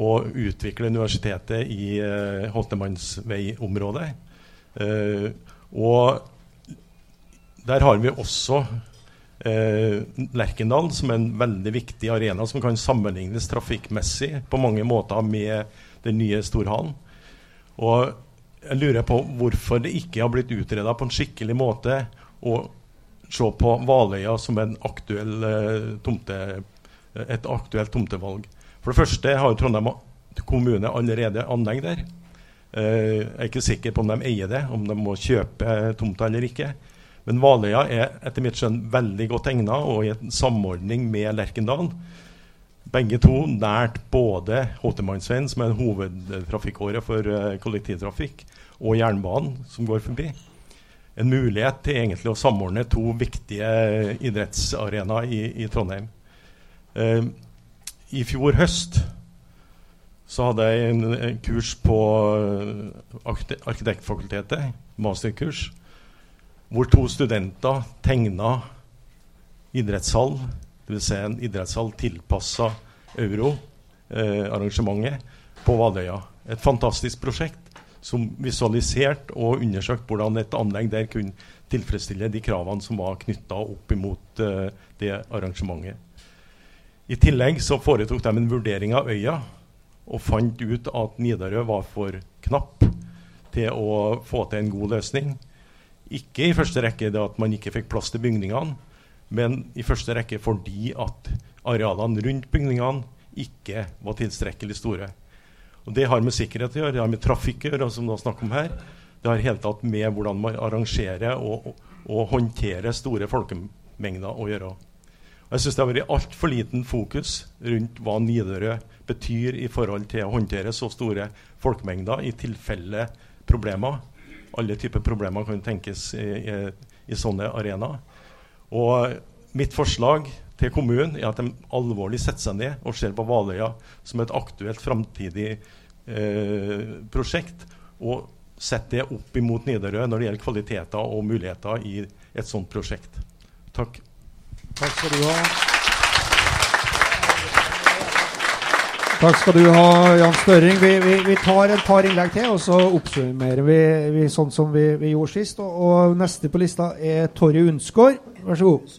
Og utvikle universitetet i uh, Holtemannsveiområdet. Uh, og der har vi også eh, Lerkendal som en veldig viktig arena som kan sammenlignes trafikkmessig på mange måter med den nye Storhallen. Og jeg lurer på hvorfor det ikke har blitt utreda på en skikkelig måte å se på Valøya som aktuell, eh, tomte, et aktuelt tomtevalg. For det første har Trondheim kommune allerede anlegg der. Eh, jeg er ikke sikker på om de eier det, om de må kjøpe tomta eller ikke. Men Valøya er etter mitt skjønn veldig godt egna og i en samordning med Lerkendal. Begge to nært både Håtemannsveien, som er hovedtrafikkåret hovedtrafikkåre for uh, kollektivtrafikk, og jernbanen som går forbi. En mulighet til egentlig å samordne to viktige idrettsarenaer i, i, Trondheim. Eh, I fjor høst så hadde jeg en, en kurs på arkitektfakultetet, masterkurs hvor to studenter tegna idrettshall, dvs. Si en idrettshall tilpassa euro-arrangementet eh, på Vadøya. Et fantastisk prosjekt som visualiserte og undersøkte hvordan et anlegg der kunne tilfredsstille de kravene som var knytta opp imot eh, det arrangementet. I tillegg så foretok de en vurdering av øya og fant ut at Nidarø var for knapp til å få til en god løsning. Ikke i første rekke det at man ikke fikk plass til bygningene, men i første rekke fordi at arealene rundt bygningene ikke var tilstrekkelig store. Og Det har med sikkerhet å gjøre, det har med trafikk å gjøre, som det er snakk om her. Det har helt tatt med hvordan man arrangerer og, og, håndterer store folkemengder å gjøre. Jeg syns det har vært altfor liten fokus rundt hva Nidarø betyr i forhold til å håndtere så store folkemengder i tilfelle problemer. Alle typer problemer kan tenkes i, i, i sånne arenaer. Og mitt forslag til kommunen er at de alvorlig setter seg ned og ser på Valøya som et aktuelt framtidig eh, prosjekt. Og setter det opp imot Nidarø når det gjelder kvaliteter og muligheter i et sånt prosjekt. Takk. Takk skal du ha. Takk skal du ha, Jan Støring. Vi, vi, vi tar et par innlegg til, og så oppsummerer vi, vi sånn som vi, gjorde sist. Og, og, neste på lista er Torje Unsgaard. Vær så god.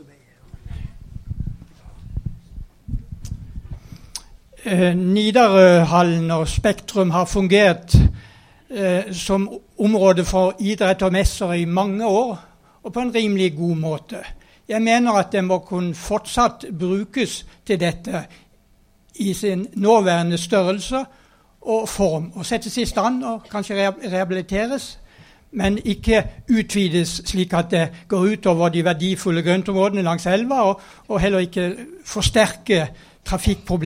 Eh, Nidarøhallen og Spektrum har fungert eh, som område for idrett og messer i mange år, og på en rimelig god måte. Jeg mener at det må kunne fortsatt brukes til dette i sin nåværende størrelse og form. Og settes i stand og kanskje rehabiliteres, men ikke utvides slik at det går utover de verdifulle grøntområdene langs elva, og, og heller ikke forsterker trafikkproblemer.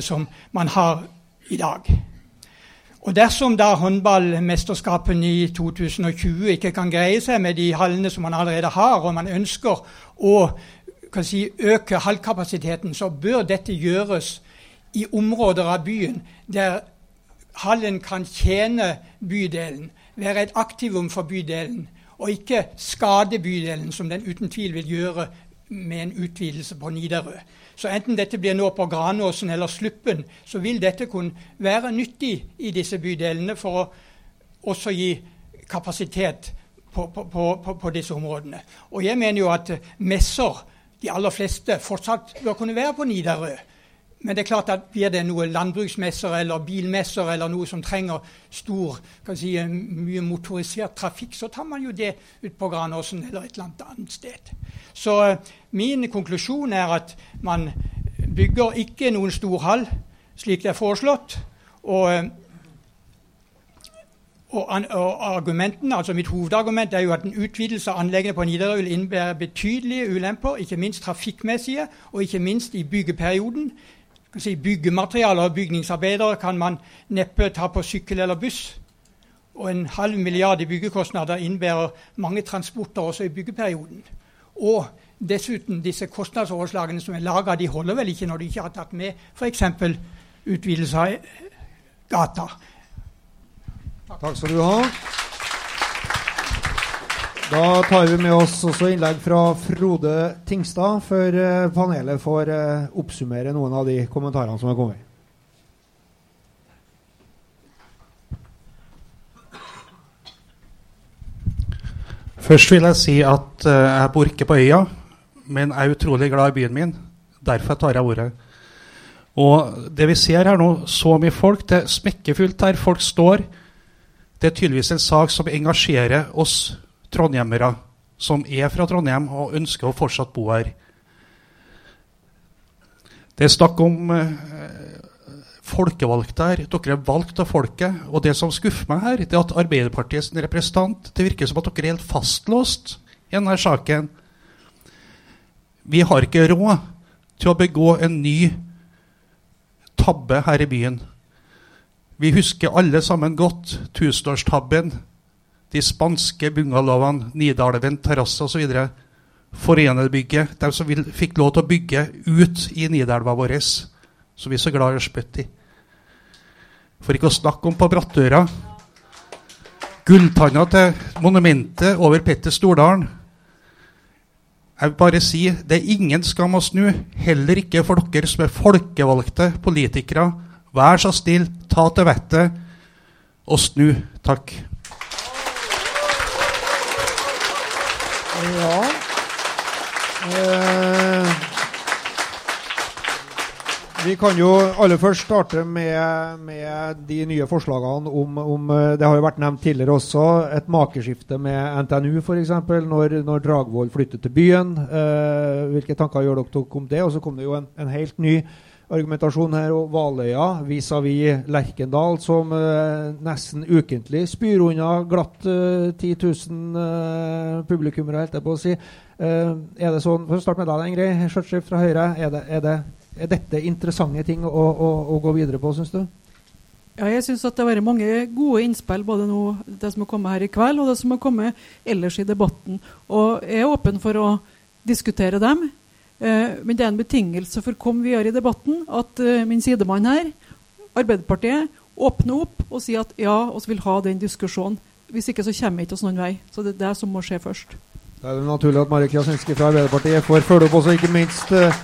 Som man har i dag. Og Dersom da håndballmesterskapet i 2020 ikke kan greie seg med de hallene som man allerede har, og man ønsker å si, øke hallkapasiteten, så bør dette gjøres i områder av byen der hallen kan tjene bydelen, være et aktivum for bydelen, og ikke skade bydelen, som den uten tvil vil gjøre med en utvidelse på Nidarø. Så enten dette blir nå på Granåsen eller Sluppen, så vil dette kunne være nyttig i disse bydelene for å også gi kapasitet på, på, på, på disse områdene. Og jeg mener jo at messer, de aller fleste, fortsatt bør kunne være på Nidarø. Men det er klart at blir det noe landbruksmesser eller bilmesser eller noe som trenger stor, kan si, mye motorisert trafikk, så tar man jo det ut på Granåsen eller et eller annet sted. Så min konklusjon er at man bygger ikke noen stor hall, slik det er foreslått. Og, og, og argumentene, altså Mitt hovedargument er jo at en utvidelse av anleggene på Nidarøy vil innebære betydelige ulemper, ikke minst trafikkmessige, og ikke minst i byggeperioden. Si, byggematerialer og bygningsarbeidere kan man neppe ta på sykkel eller buss. Og en halv milliard i byggekostnader innebærer mange transporter også i byggeperioden. Og dessuten, disse kostnadsoverslagene som er laga, de holder vel ikke når de ikke har tatt med f.eks. utvidelse av gata. Takk skal du ha. Da tar vi med oss også innlegg fra Frode Tingstad, før eh, panelet får eh, oppsummere noen av de kommentarene som er kommet. Først vil jeg si at jeg bor ikke på øya, men jeg er utrolig glad i byen min. Derfor tar jeg ordet. Og det vi ser her nå, så mye folk, det er smekkefullt her. Folk står. Det er tydeligvis en sak som engasjerer oss trondhjemmere som er fra Trondheim og ønsker å fortsatt bo her. Det er snakk om eh, folkevalgte her. Dere er valgt av folket. Og det som skuffer meg her, det er at Arbeiderpartiets representant Det virker som at dere er helt fastlåst i denne saken. Vi har ikke råd til å begå en ny tabbe her i byen. Vi husker alle sammen godt tusenårstabben, de spanske bungalowene, Nidelven terrasse osv. Forenerbygget, de som fikk lov til å bygge ut i Nidelva vår, som vi så glad i å i. For ikke å snakke om på Brattøra. Gulltanna til monumentet over Petter Stordalen. Jeg vil bare si det er ingen skam å snu, heller ikke for dere som er folkevalgte politikere. Vær så snill, ta til vettet og snu. Takk. Ja eh, Vi kan jo aller først starte med, med de nye forslagene om, om, eh, Det har jo vært nevnt tidligere også, et makeskifte med NTNU f.eks. Når, når Dragvoll flyttet til byen. Eh, hvilke tanker gjør dere om det? Og så kom det jo en, en helt ny argumentasjon her. Og Valøya vis-à-vis Lerkendal, som eh, nesten ukentlig spyr unna glatt eh, 10 000 eh, publikummere, holdt jeg på å si. Eh, er det sånn, For å starte med deg, Ingrid Skjørtskift fra Høyre. Er, det, er, det, er, dette interessante ting å, å, å gå videre på, syns du? Ja, jeg syns det har vært mange gode innspill, både nå, det som har kommet her i kveld, og det som har kommet ellers i debatten. Og jeg er åpen for å diskutere dem. Eh, men det er en betingelse for hva vi gjør i debatten at eh, min sidemann her, Arbeiderpartiet, åpner opp og sier at ja, vi vil ha den diskusjonen. Hvis ikke så kommer vi ikke oss noen vei. Så det er det som må skje først. Da er det naturlig at Marit Jasinski fra Arbeiderpartiet får følge opp også ikke minst uh,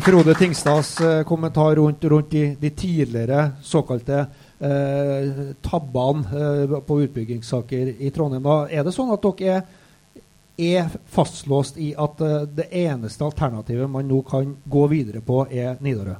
Frode Tingstads uh, kommentar rundt, rundt de, de, tidligere såkalte uh, tabbene eh, på utbyggingssaker i Trondheim. Da er det sånn at dere er er fastlåst i at det eneste alternativet man nå kan gå videre på, er Nidarø?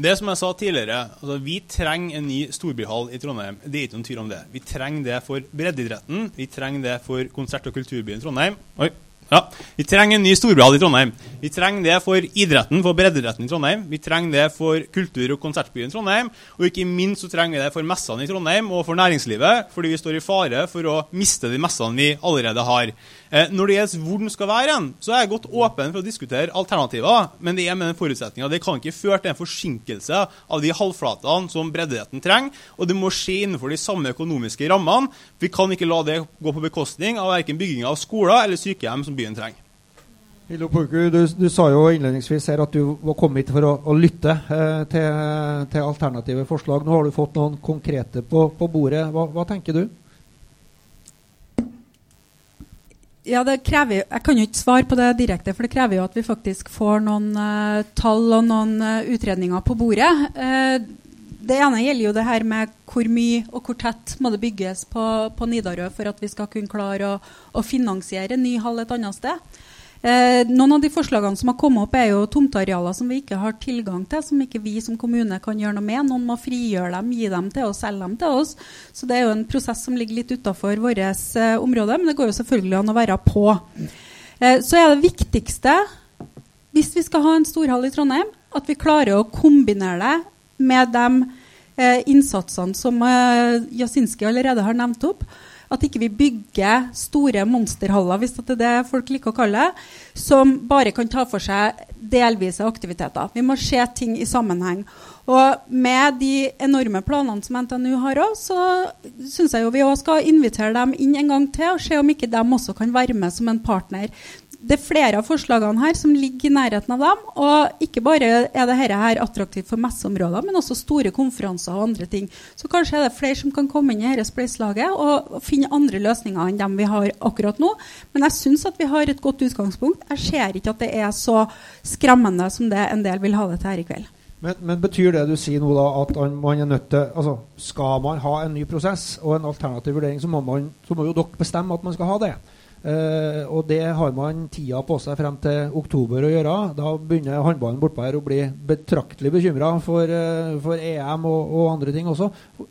Det som jeg sa tidligere, altså Vi trenger en ny storbyhall i Trondheim. Det er ikke noen tvil om det. Vi trenger det for breddeidretten. Vi trenger det for konsert- og kulturbyen Trondheim. Oi, ja. Vi trenger en ny storbyhall i Trondheim. Vi trenger det for idretten, for breddeidretten i Trondheim. Vi trenger det for kultur- og konsertbyen Trondheim. Og ikke minst så trenger vi det for messene i Trondheim og for næringslivet, fordi vi står i fare for å miste de messene vi allerede har. Eh, når det gjelder hvor den skal være, så er jeg godt åpen for å diskutere alternativer. Men det er med den forutsetninga det kan ikke føre til en forsinkelse av de halvflatene som breddeidretten trenger. Og det må skje innenfor de samme økonomiske rammene. Vi kan ikke la det gå på bekostning av verken bygging av skoler eller sykehjem som byen trenger. Hildo Purku, du, du, sa jo innledningsvis her at du var kommet hit for å, å lytte eh, til, til, alternative forslag. Nå har du fått noen konkrete på, på bordet. Hva, hva tenker du? Ja, krever, Jeg kan jo ikke svare på det direkte, for det krever jo at vi faktisk får noen uh, tall og noen uh, utredninger på bordet. Uh, det ene gjelder jo det her med hvor mye og hvor tett må det bygges på, på Nidarø for at vi skal kunne klare å, å finansiere ny hall et annet sted. Eh, noen av de forslagene som har kommet opp, er jo tomtearealer som vi ikke har tilgang til, som ikke vi som kommune kan gjøre noe med. Noen må frigjøre dem, gi dem til oss, selge dem til oss. Så det er jo en prosess som ligger litt utafor vårt eh, område, men det går jo selvfølgelig an å være på. Eh, så er det viktigste, hvis vi skal ha en storhall i Trondheim, at vi klarer å kombinere det med de eh, innsatsene som eh, Jasinski allerede har nevnt opp. At ikke vi bygger store monsterhaller hvis det er det folk liker å kalle det, som bare kan ta for seg delvise aktiviteter. Vi må se ting i sammenheng. Og med de enorme planene som NTNU har òg, så syns jeg jo vi også skal invitere dem inn en gang til og se om ikke de også kan være med som en partner det er flere av forslagene her som ligger i nærheten av dem. Og ikke bare er dette her attraktivt for messeområder, men også store konferanser og andre ting. Så kanskje er det flere som kan komme inn i dette spleiselaget og finne andre løsninger enn dem vi har akkurat nå. Men jeg syns at vi har et godt utgangspunkt. Jeg ser ikke at det er så skremmende som det en del vil ha det til her i kveld. Men, men, betyr det du sier nå da at man er nødt til altså Skal man ha en ny prosess og en alternativ vurdering, så må, man, så må jo dere bestemme at man skal ha det. Uh, og det har man tida på seg frem til oktober å gjøre. Da begynner håndballen bortpå her å bli betraktelig bekymra for, uh, for, EM og, og, andre ting også.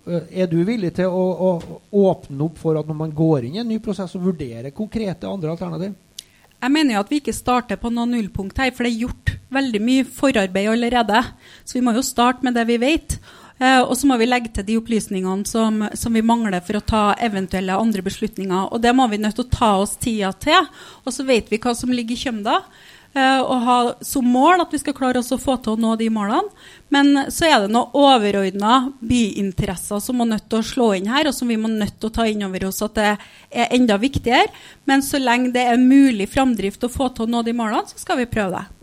Uh, er du villig til å, å, åpne opp for at når man går inn i en ny prosess, og vurderer konkrete andre alternativ? Jeg mener jo at vi ikke starter på noe nullpunkt her, for det er gjort veldig mye forarbeid allerede. Så vi må jo starte med det vi vet. Eh, og så må vi legge til de opplysningene som, som, vi mangler for å ta eventuelle andre beslutninger. Og det må vi nødt til å ta oss tida til. Og så vet vi hva som ligger i kjømda. Eh, og ha som mål at vi skal klare oss å få til å nå de målene. Men så er det noen overordna byinteresser som må nødt til å slå inn her, og som vi må nødt til å ta inn over oss at det er enda viktigere. Men så lenge det er mulig framdrift å få til å nå de målene, så skal vi prøve det.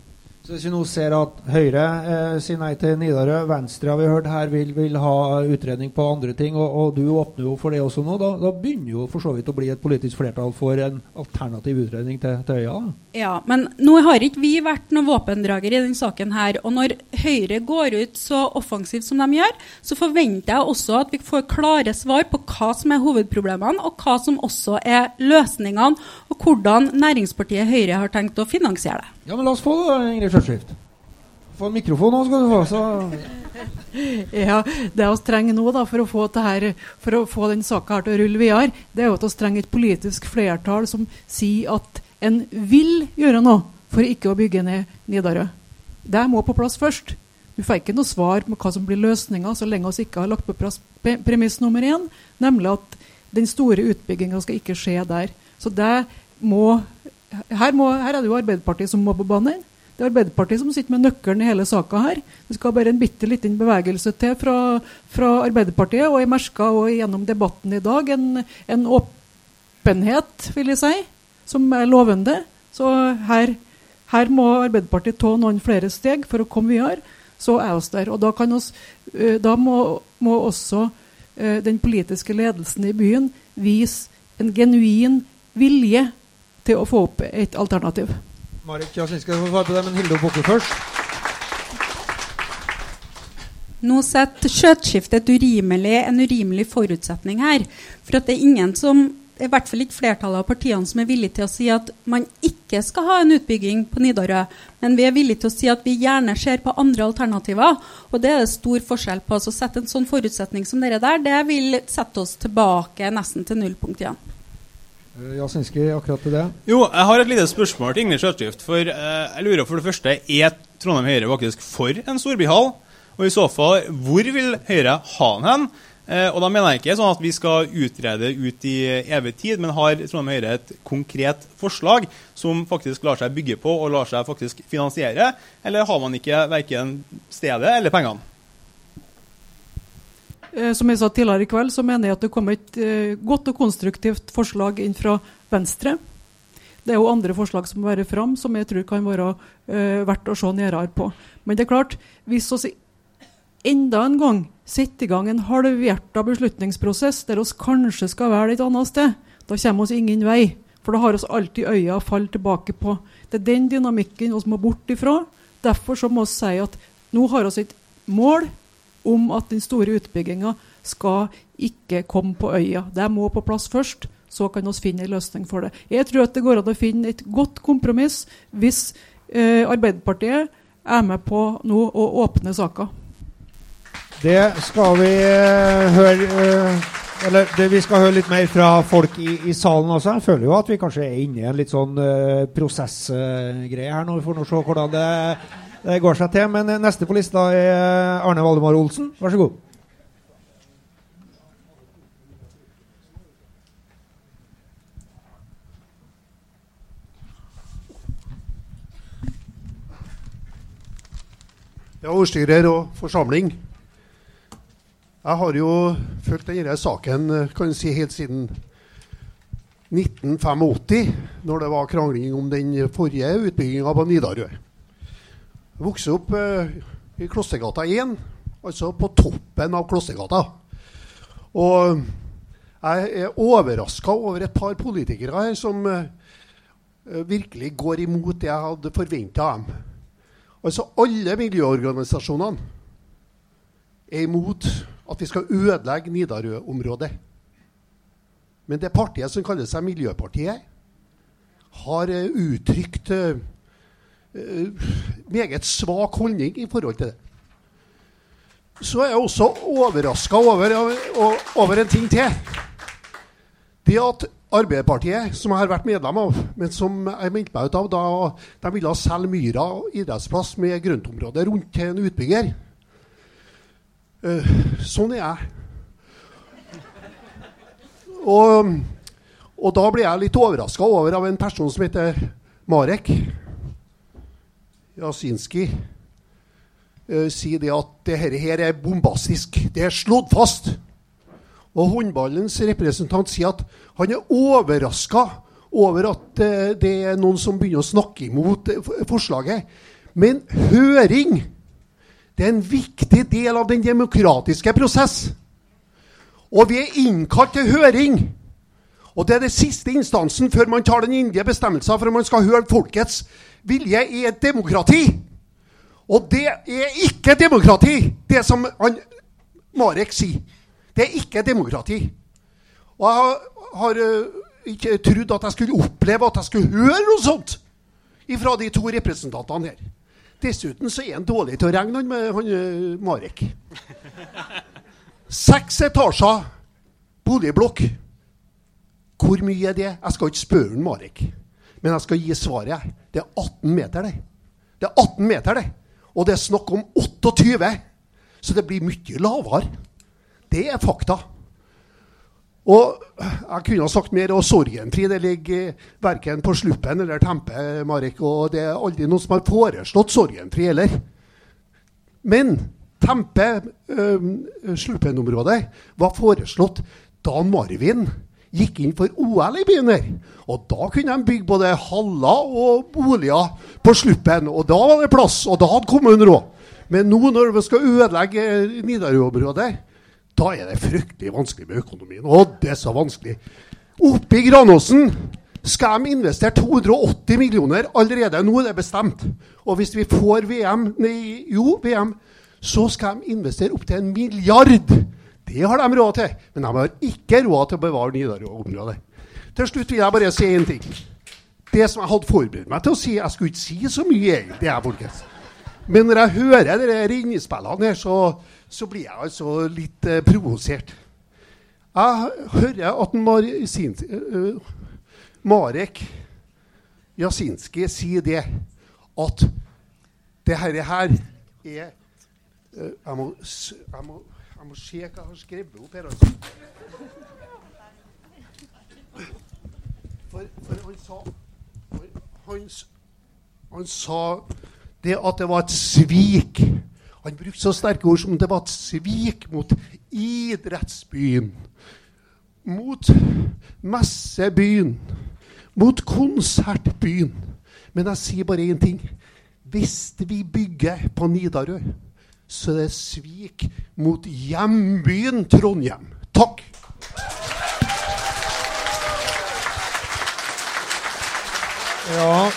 Så Hvis vi nå ser at Høyre eh, sier nei til Nidarø, Venstre har vi hørt her vil, vil ha utredning på andre ting, og, og, du åpner jo for det også nå, da, da, begynner jo for så vidt å bli et politisk flertall for en alternativ utredning til, til Øya? Ja, men nå har ikke vi vært noen våpendrager i denne saken her. Og når Høyre går ut så offensivt som de gjør, så forventer jeg også at vi får klare svar på hva som er hovedproblemene, og hva som også er løsningene, og hvordan næringspartiet Høyre har tenkt å finansiere det. Ja, men la oss få det, Ingrid Skjøtskift. Få en mikrofon nå, skal du få. Så. ja, Det vi trenger nå da, for å få, her, for å få den saka til å rulle videre, det er jo at vi trenger et politisk flertall som sier at en vil gjøre noe for ikke å bygge ned Nidarø. Det må på plass først. Du får ikke noe svar på hva som blir løsninga, så lenge vi ikke har lagt på plass premiss nummer én, nemlig at den store utbygginga skal ikke skje der. Så det må her, må, her, er det jo Arbeiderpartiet som må på banen. Det er Arbeiderpartiet som sitter med nøkkelen i hele saka her. Det skal bare en bitte liten bevegelse til fra, fra Arbeiderpartiet. Og jeg merka gjennom debatten i dag en, en, åpenhet, vil jeg si, som er lovende. Så her, her må Arbeiderpartiet ta noen flere steg for å komme videre. Så er vi der. Og da, oss, eh, da må, må, også uh, den politiske ledelsen i byen vise en genuin vilje til å få opp et alternativ. Marit Jasinski får svare på det, men Hilde Bokke først. Nå setter skjøteskiftet en urimelig forutsetning her. For at det er ingen som i hvert fall ikke flertallet av partiene som er villige til å si at man ikke skal ha en utbygging på Nidarø. Men vi er villige til å si at vi gjerne ser på andre alternativer. Og det er det stor forskjell på. Så sette en sånn forutsetning som dere der, det vil sette oss tilbake nesten til nullpunkt igjen. Eh, Jasinski, akkurat til det? Jo, jeg har et lite spørsmål til Ingrid Skjøtskift. For eh, jeg lurer for det første, er Trondheim Høyre faktisk for en storbyhall? Og i så fall, hvor vil Høyre ha den hen? Eh, og da mener jeg ikke sånn at vi skal utrede ut i evig tid, men har Trondheim Høyre et konkret forslag som faktisk lar seg bygge på og lar seg faktisk finansiere? Eller har man ikke verken stedet eller pengene? Eh, som jeg sa tidligere i kveld, så mener jeg at det kom et eh, godt og konstruktivt forslag inn fra Venstre. Det er jo andre forslag som må være fram, som jeg tror kan være uh, verdt å se nærmere på. Men det er klart, hvis vi enda en gang setter i gang en halvhjerta beslutningsprosess der vi kanskje skal være et annet sted, da kommer vi ingen vei. For da har vi alltid øya å falle tilbake på. Det er den dynamikken vi må bort ifra. Derfor så må vi si at nå har vi et mål om at den store utbygginga skal ikke komme på øya. Det må på plass først. så kan vi finne en løsning for det. Jeg tror at det går an å finne et godt kompromiss hvis eh, Arbeiderpartiet er med på nå å åpne saka. Det skal vi eh, høre eh, Eller det, vi skal høre litt mer fra folk i, i salen også. Jeg føler jo at vi kanskje er inne i en litt sånn eh, prosessgreie her nå. Vi får nå se hvordan det, det går seg til. Men neste på lista er Arne Valdemar Olsen. Vær så god. Ja, ordstyrer og forsamling. Jeg har jo fulgt denne saken kan si, helt siden 1985, når det var krangling om den forrige utbygginga på Nidarø. Vokste opp eh, i Klostergata 1, altså på toppen av Klostergata. Og jeg er overraska over et par politikere her som eh, virkelig går imot det jeg hadde forventa dem. Altså Alle miljøorganisasjonene er imot at vi skal ødelegge Nidarø-området. Men det partiet som kaller seg Miljøpartiet, har uttrykt meget svak holdning i forhold til det. Så er jeg også overraska over, over, en ting til. Det at Arbeiderpartiet, som jeg har vært medlem av, men som jeg meldte meg ut av da de ville selge Myra idrettsplass med grøntområde rundt til en utbygger. Uh, sånn er jeg. Og, og da ble jeg litt overraska over av en person som heter Marek Jasinski. Uh, sier det at det her er bombastisk. Det er slått fast. Og håndballens representant sier at han er overraska over at uh, det er noen som begynner å snakke imot uh, forslaget. Men høring det er en viktig del av den demokratiske prosess. Og vi er innkalt til høring. Og det er det siste instansen før man tar den indige bestemmelsen for om man skal høre folkets vilje i et demokrati. Og det er ikke demokrati, det som han, Marek sier. Det er ikke demokrati. Og jeg har, uh, ikke trodd at jeg skulle oppleve at jeg skulle høre noe sånt fra de to representantene her. Dessuten så er han dårlig til å regne, han, med, han uh, Marek. Seks etasjer boligblokk. Hvor mye er det? Jeg skal ikke spørre Marek. Men jeg skal gi svaret. Det er 18 meter, det. Det er 18 meter, det. Og det er snakk om 28. Så det blir mye lavere. Det er fakta. Og jeg kunne ha sagt mer, og sorgenfri det ligger verken på Sluppen eller Tempe, Marek. Og det er aldri noen som har foreslått sorgenfri heller. Men Tempe, øh, Sluppen-området, var foreslått da Marvin gikk inn for OL i byen her. Og da kunne de bygge både haller og boliger på Sluppen. Og da var det plass, og da hadde kommunen råd. Men nå når vi skal ødelegge Nidarø-området, da er det fryktelig vanskelig med økonomien. Og det er så vanskelig. Oppe i Granåsen skal de investere 280 millioner allerede. Nå er det bestemt. Og hvis vi får VM, nei, jo, VM, så skal de investere opptil en milliard. Det har de råd til. Men de har ikke råd til å bevare Nidarø-området. Til slutt vil jeg bare si én ting. Det som jeg hadde forberedt meg til å si Jeg skulle ikke si så mye, egentlig, jeg, folkens. Men når jeg hører disse innspillene her, så, så blir jeg altså litt eh, provosert. Jeg hører at Mar uh, Marek Jasinski sier det at det her, her er uh, jeg, må, jeg, må, jeg, må, se hva jeg har skrevet opp her. Altså. For, for han sa for han, han sa det at det var et svik. Han brukte så sterke ord som det var et svik mot idrettsbyen. Mot messebyen. Mot konsertbyen. Men jeg sier bare én ting. Hvis vi bygger på Nidarø, så er det svik mot hjembyen Trondheim. Takk! Ja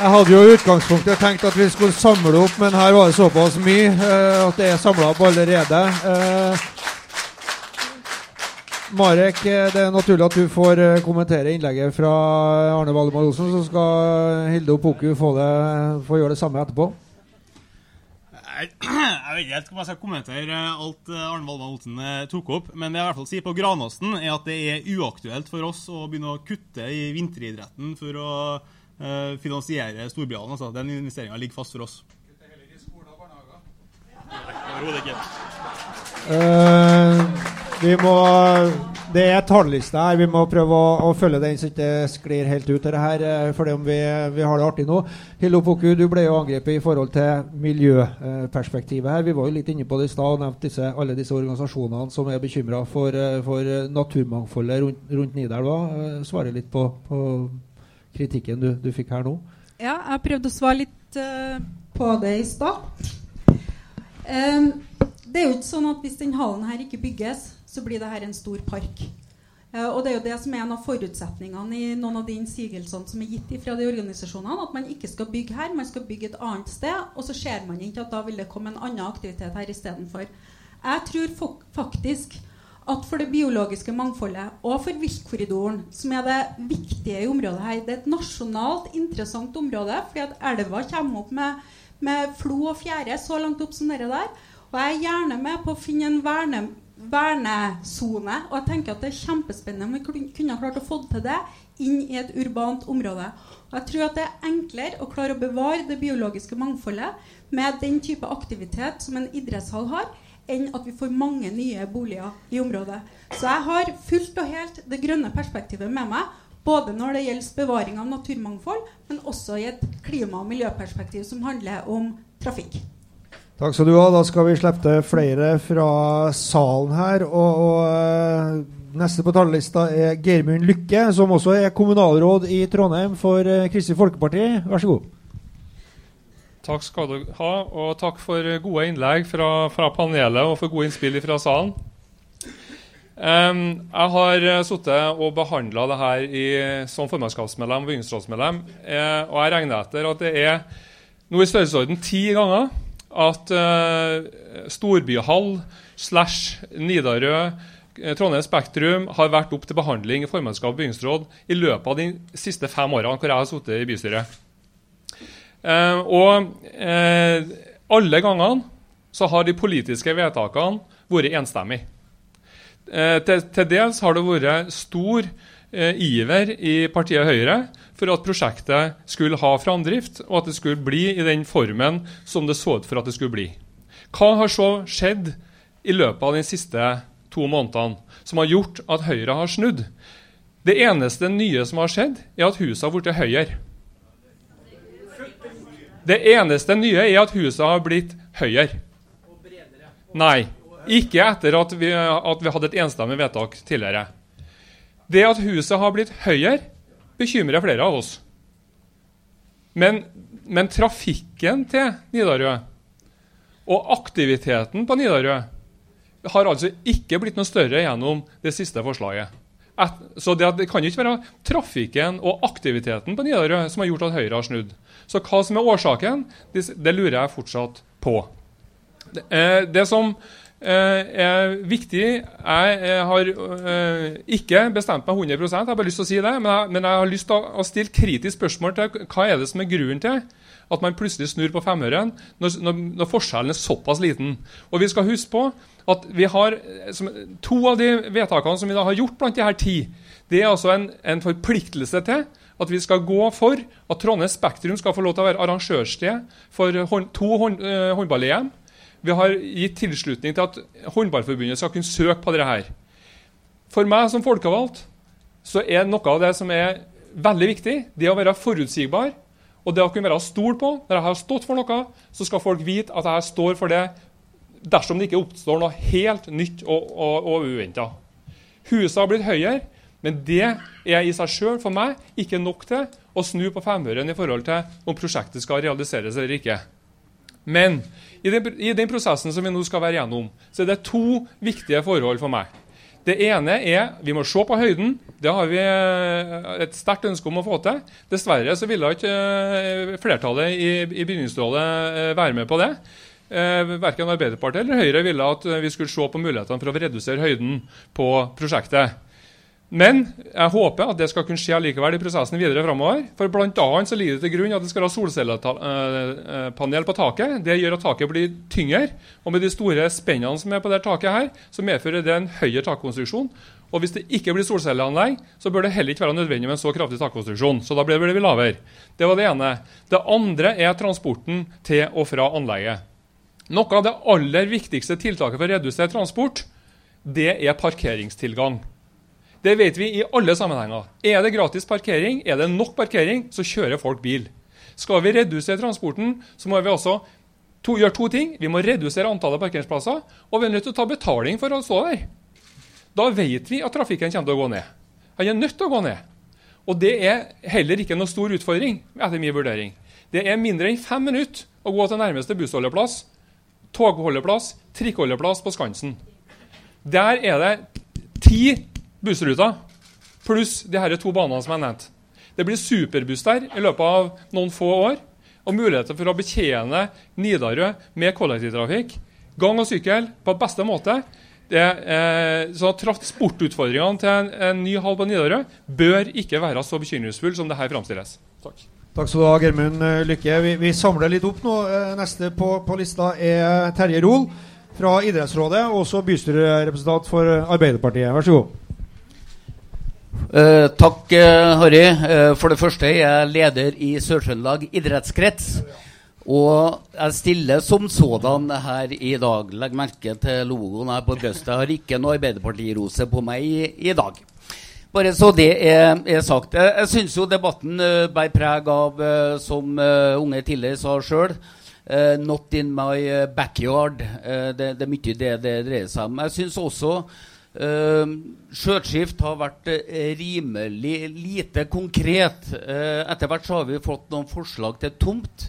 Jeg hadde jo i utgangspunktet tenkt at vi skulle samle opp, men her var det såpass mye eh, at det er samla opp allerede. Eh, Marek, eh, det er naturlig at du får eh, kommentere innlegget fra Arne Valdemar Olsen. Så skal Hilde Opoku få, det, få gjøre det samme etterpå. Jeg, vet ikke om jeg skal kommentere alt eh, Arne Valdemar Olsen eh, tok opp. Men det jeg i hvert fall sier på Granåsen, er at det er uaktuelt for oss å begynne å kutte i vinteridretten for å eh, finansiere storbyene. Altså. Den investeringa ligger fast for oss. Overhodet ikke. Eh, vi må Det er talliste her. Vi må prøve å, å følge den så det ikke sklir helt ut. Det her, For fordi om vi, vi har det artig nå. Hillo Poku, du ble jo angrepet i forhold til miljøperspektivet her. Vi var jo litt inne på det i stad og nevnte disse, alle disse organisasjonene som er bekymra for, eh, for naturmangfoldet rundt, rundt Nidelva. Eh, Svare litt på, på kritikken du, du fikk her nå. Ja, jeg prøvde å svare litt uh, på det i stad. Em, det er jo ikke sånn at hvis den hallen her ikke bygges, så blir det her en stor park. Eh, og det er jo det som er en av forutsetningene i noen av de innsigelsene som er gitt fra de organisasjonene, at man ikke skal bygge her, man skal bygge et annet sted, og så ser man ikke at da vil det komme en annen aktivitet her istedenfor. Jeg tror faktisk at for det biologiske mangfoldet og for viltkorridoren, som er det viktige i området her Det er et nasjonalt interessant område, fordi at elva kommer opp med, med flo og fjære så langt opp som dere der. Og jeg er gjerne med på å finne en verne, vernesone. Og jeg tenker at det er kjempespennende om vi kunne klart å få til det inn i et urbant område. Og jeg tror at det er enklere å klare å bevare det biologiske mangfoldet med den type aktivitet som en idrettshall har, enn at vi får mange nye boliger i området. Så jeg har fullt og helt det grønne perspektivet med meg. Både når det gjelder bevaring av naturmangfold, men også i et klima- og miljøperspektiv som handler om trafikk. Takk skal du ha. Da skal vi slippe til flere fra salen her. Og, og eh, neste på talerlista er Geirmund Lykke, som også er kommunalråd i Trondheim for eh, Kristelig Folkeparti. Vær så god. Takk skal du ha, og takk for gode innlegg fra, fra panelet og for gode innspill fra salen. Jeg har uh, sittet og behandla det her i, som formannskapsmedlem og bygningsrådsmedlem, eh, og jeg regner etter at det er noe i størrelsesorden ti ganger at eh, Storbyhall slash Nidarø eh, Trondheim Spektrum har vært opp til behandling i formannskap og bygningsråd i løpet av de siste fem årene hvor jeg har sittet i bystyret. Eh, og eh, alle gangene så har de politiske vedtakene vært enstemmige. Eh, til, til dels har det vært stor eh, iver i partiet Høyre for at prosjektet skulle ha framdrift, og at det skulle bli i den formen som det så ut for at det skulle bli. Hva har så skjedd i løpet av de siste to månedene som har gjort at Høyre har snudd? Det eneste nye som har skjedd, er at huset har blitt høyere. Det eneste nye er at huset har blitt høyere. Nei, ikke etter at vi, at vi hadde et enstemmig vedtak tidligere. Det at huset har blitt høyere, bekymrer flere av oss. Men, men trafikken til Nidarø og aktiviteten på Nidarø har altså ikke blitt noe større gjennom det siste forslaget. Et, så det, det kan ikke være trafikken og aktiviteten på Nidarø som har gjort at Høyre har snudd. Så hva som er årsaken, det, det lurer jeg fortsatt på. Det, eh, det som er viktig Jeg, jeg har eh, ikke bestemt meg 100 jeg har bare lyst til å si det, men jeg, men jeg har lyst til å, å stille kritisk spørsmål til hva er det som er grunnen til at man plutselig snur på femøren når, når, når forskjellen er såpass liten. Og vi skal huske på at vi har eh, som, to av de vedtakene som vi da har gjort blant de her ti, det er altså en, en forpliktelse til at vi skal gå for at Trondheim Spektrum skal få lov til å være arrangørsted for hånd, to hånd, eh, håndball-EM. Vi har gitt tilslutning til at Håndballforbundet skal kunne søke på dette. her. For meg som folkevalgt så er noe av det som er veldig viktig, det å være forutsigbar. Og det å kunne være stolt på. Når jeg har stått for noe, så skal folk vite at jeg står for det dersom det ikke oppstår noe helt nytt og, og, og uventa. Huset har blitt høyere, men det er i seg sjøl for meg ikke nok til å snu på femøren i forhold til om prosjektet skal realiseres eller ikke. Men i den, i den prosessen som vi nå skal være gjennom, så er det to viktige forhold for meg. Det ene er vi må se på høyden. Det har vi eh, et sterkt ønske om å få til. Dessverre så ville ikke eh, flertallet i, i bygningsrådet eh, være med på det. verken Arbeiderpartiet eller Høyre ville at vi skulle se på mulighetene for å redusere høyden på prosjektet. Men jeg håper at det skal kunne skje likevel i prosessen videre framover. For bl.a. så ligger det til grunn at det skal ha solcellepanel på taket. Det gjør at taket blir tyngre. Og med de store spennene som er på det taket her, så medfører det en høyere takkonstruksjon. Og hvis det ikke blir solcelleanlegg, så bør det heller ikke være nødvendig med en så kraftig takkonstruksjon. Så da blir det lavere. Det var det ene. Det andre er transporten til og fra anlegget. Noe av det aller viktigste tiltaket for å redusere transport, det er parkeringstilgang. Det vet vi i alle sammenhenger. Er det gratis parkering, er det nok parkering, så kjører folk bil. Skal vi redusere transporten, så må vi også to, gjøre to ting. Vi må redusere antallet parkeringsplasser, og vi er nødt til å ta betaling for å stå der. Da vet vi at trafikken kommer til å gå ned. Han er nødt til å gå ned. Og det er heller ikke noe stor utfordring, etter min vurdering. Det er mindre enn fem minutter å gå til nærmeste bussholdeplass, togholdeplass, trikkeholdeplass på Skansen. Der er det ti bussruter, pluss de her to banene som jeg nevnte. Det blir superbuss der i løpet av noen få år. Og muligheter for å betjene Nidarø med kollektivtrafikk, gang og sykkel på beste måte. Det, eh, så Transportutfordringene til en, en ny hall på Nidarø bør ikke være så bekymringsfulle som det her framstilles. Takk. Takk skal du ha, Germund Lykke. Vi, vi, samler litt opp nå. Eh, neste på, på lista er Terje Rol fra Idrettsrådet, også bystyrerepresentant for Arbeiderpartiet. Vær så god. Uh, takk, uh, Harry. Uh, for det første jeg er jeg leder i Sør-Trøndelag idrettskrets. Og jeg stiller som sådan her i dag. Legg merke til logoen her på brystet. Jeg har ikke noe Arbeiderparti-rose på meg i, i, dag. Bare så det er, er sagt. Jeg, jeg syns jo debatten bærer preg av, som unge tidligere sa sjøl, not in my backyard. Det, det, er mye det det dreier seg om. Jeg syns også Skjøtskift har vært uh, rimelig lite konkret. Uh, etter hvert har vi fått noen forslag til tomt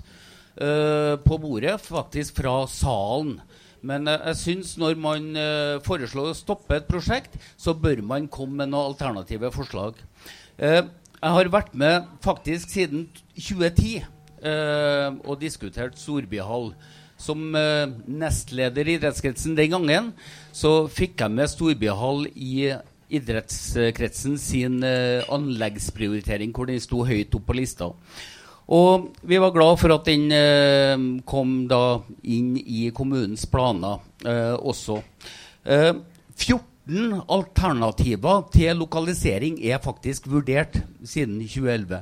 uh, på bordet, faktisk fra salen. Men jeg syns når man foreslår å stoppe et prosjekt, så bør man komme med noen alternative forslag. jeg har vært med faktisk siden 2010 og diskutert Storbyhall. Som uh, nestleder i idrettskretsen den gangen så fikk jeg med Storbyhall i idrettskretsen sin uh, anleggsprioritering, hvor den sto høyt opp på lista. Og vi var glad for at den uh, kom da inn i kommunens planer også. 14 alternativer til lokalisering er faktisk vurdert siden 2011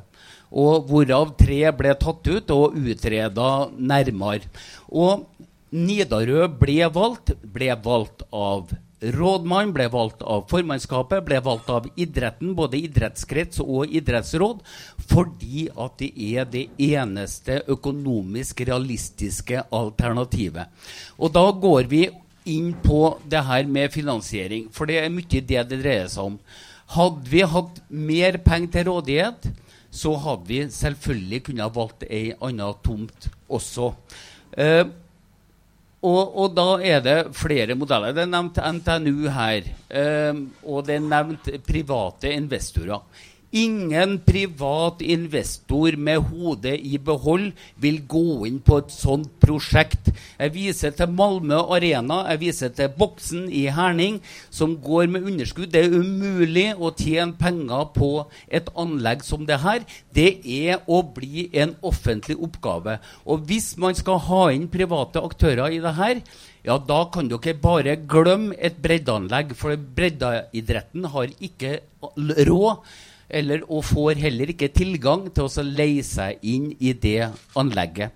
og hvorav tre ble tatt ut og utreda nærmere. Og Nidarø ble valgt, ble valgt av rådmann, ble valgt av formannskapet, ble valgt av idretten, både idrettskrets og idrettsråd, fordi at det er det eneste økonomisk realistiske alternativet. Og da går vi inn på det her med finansiering, for det er mye det det dreier seg om. Hadde vi hatt mer penger til rådighet, så hadde vi selvfølgelig kunnet valgt ei anna tomt også. Eh, og, og, da er det flere modeller. Det er nevnt NTNU her. Eh, og det er nevnt private investorer. Ingen privat investor med hodet i behold vil gå inn på et sånt prosjekt. Jeg viser til Malmö Arena, jeg viser til Boksen i Herning, som går med underskudd. Det er umulig å tjene penger på et anlegg som det her. Det er å bli en offentlig oppgave. Og hvis man skal ha inn private aktører i det her, ja, da kan dere bare glemme et breddeanlegg, for breddeidretten har ikke råd eller, og får heller ikke tilgang til å leie seg inn i det anlegget.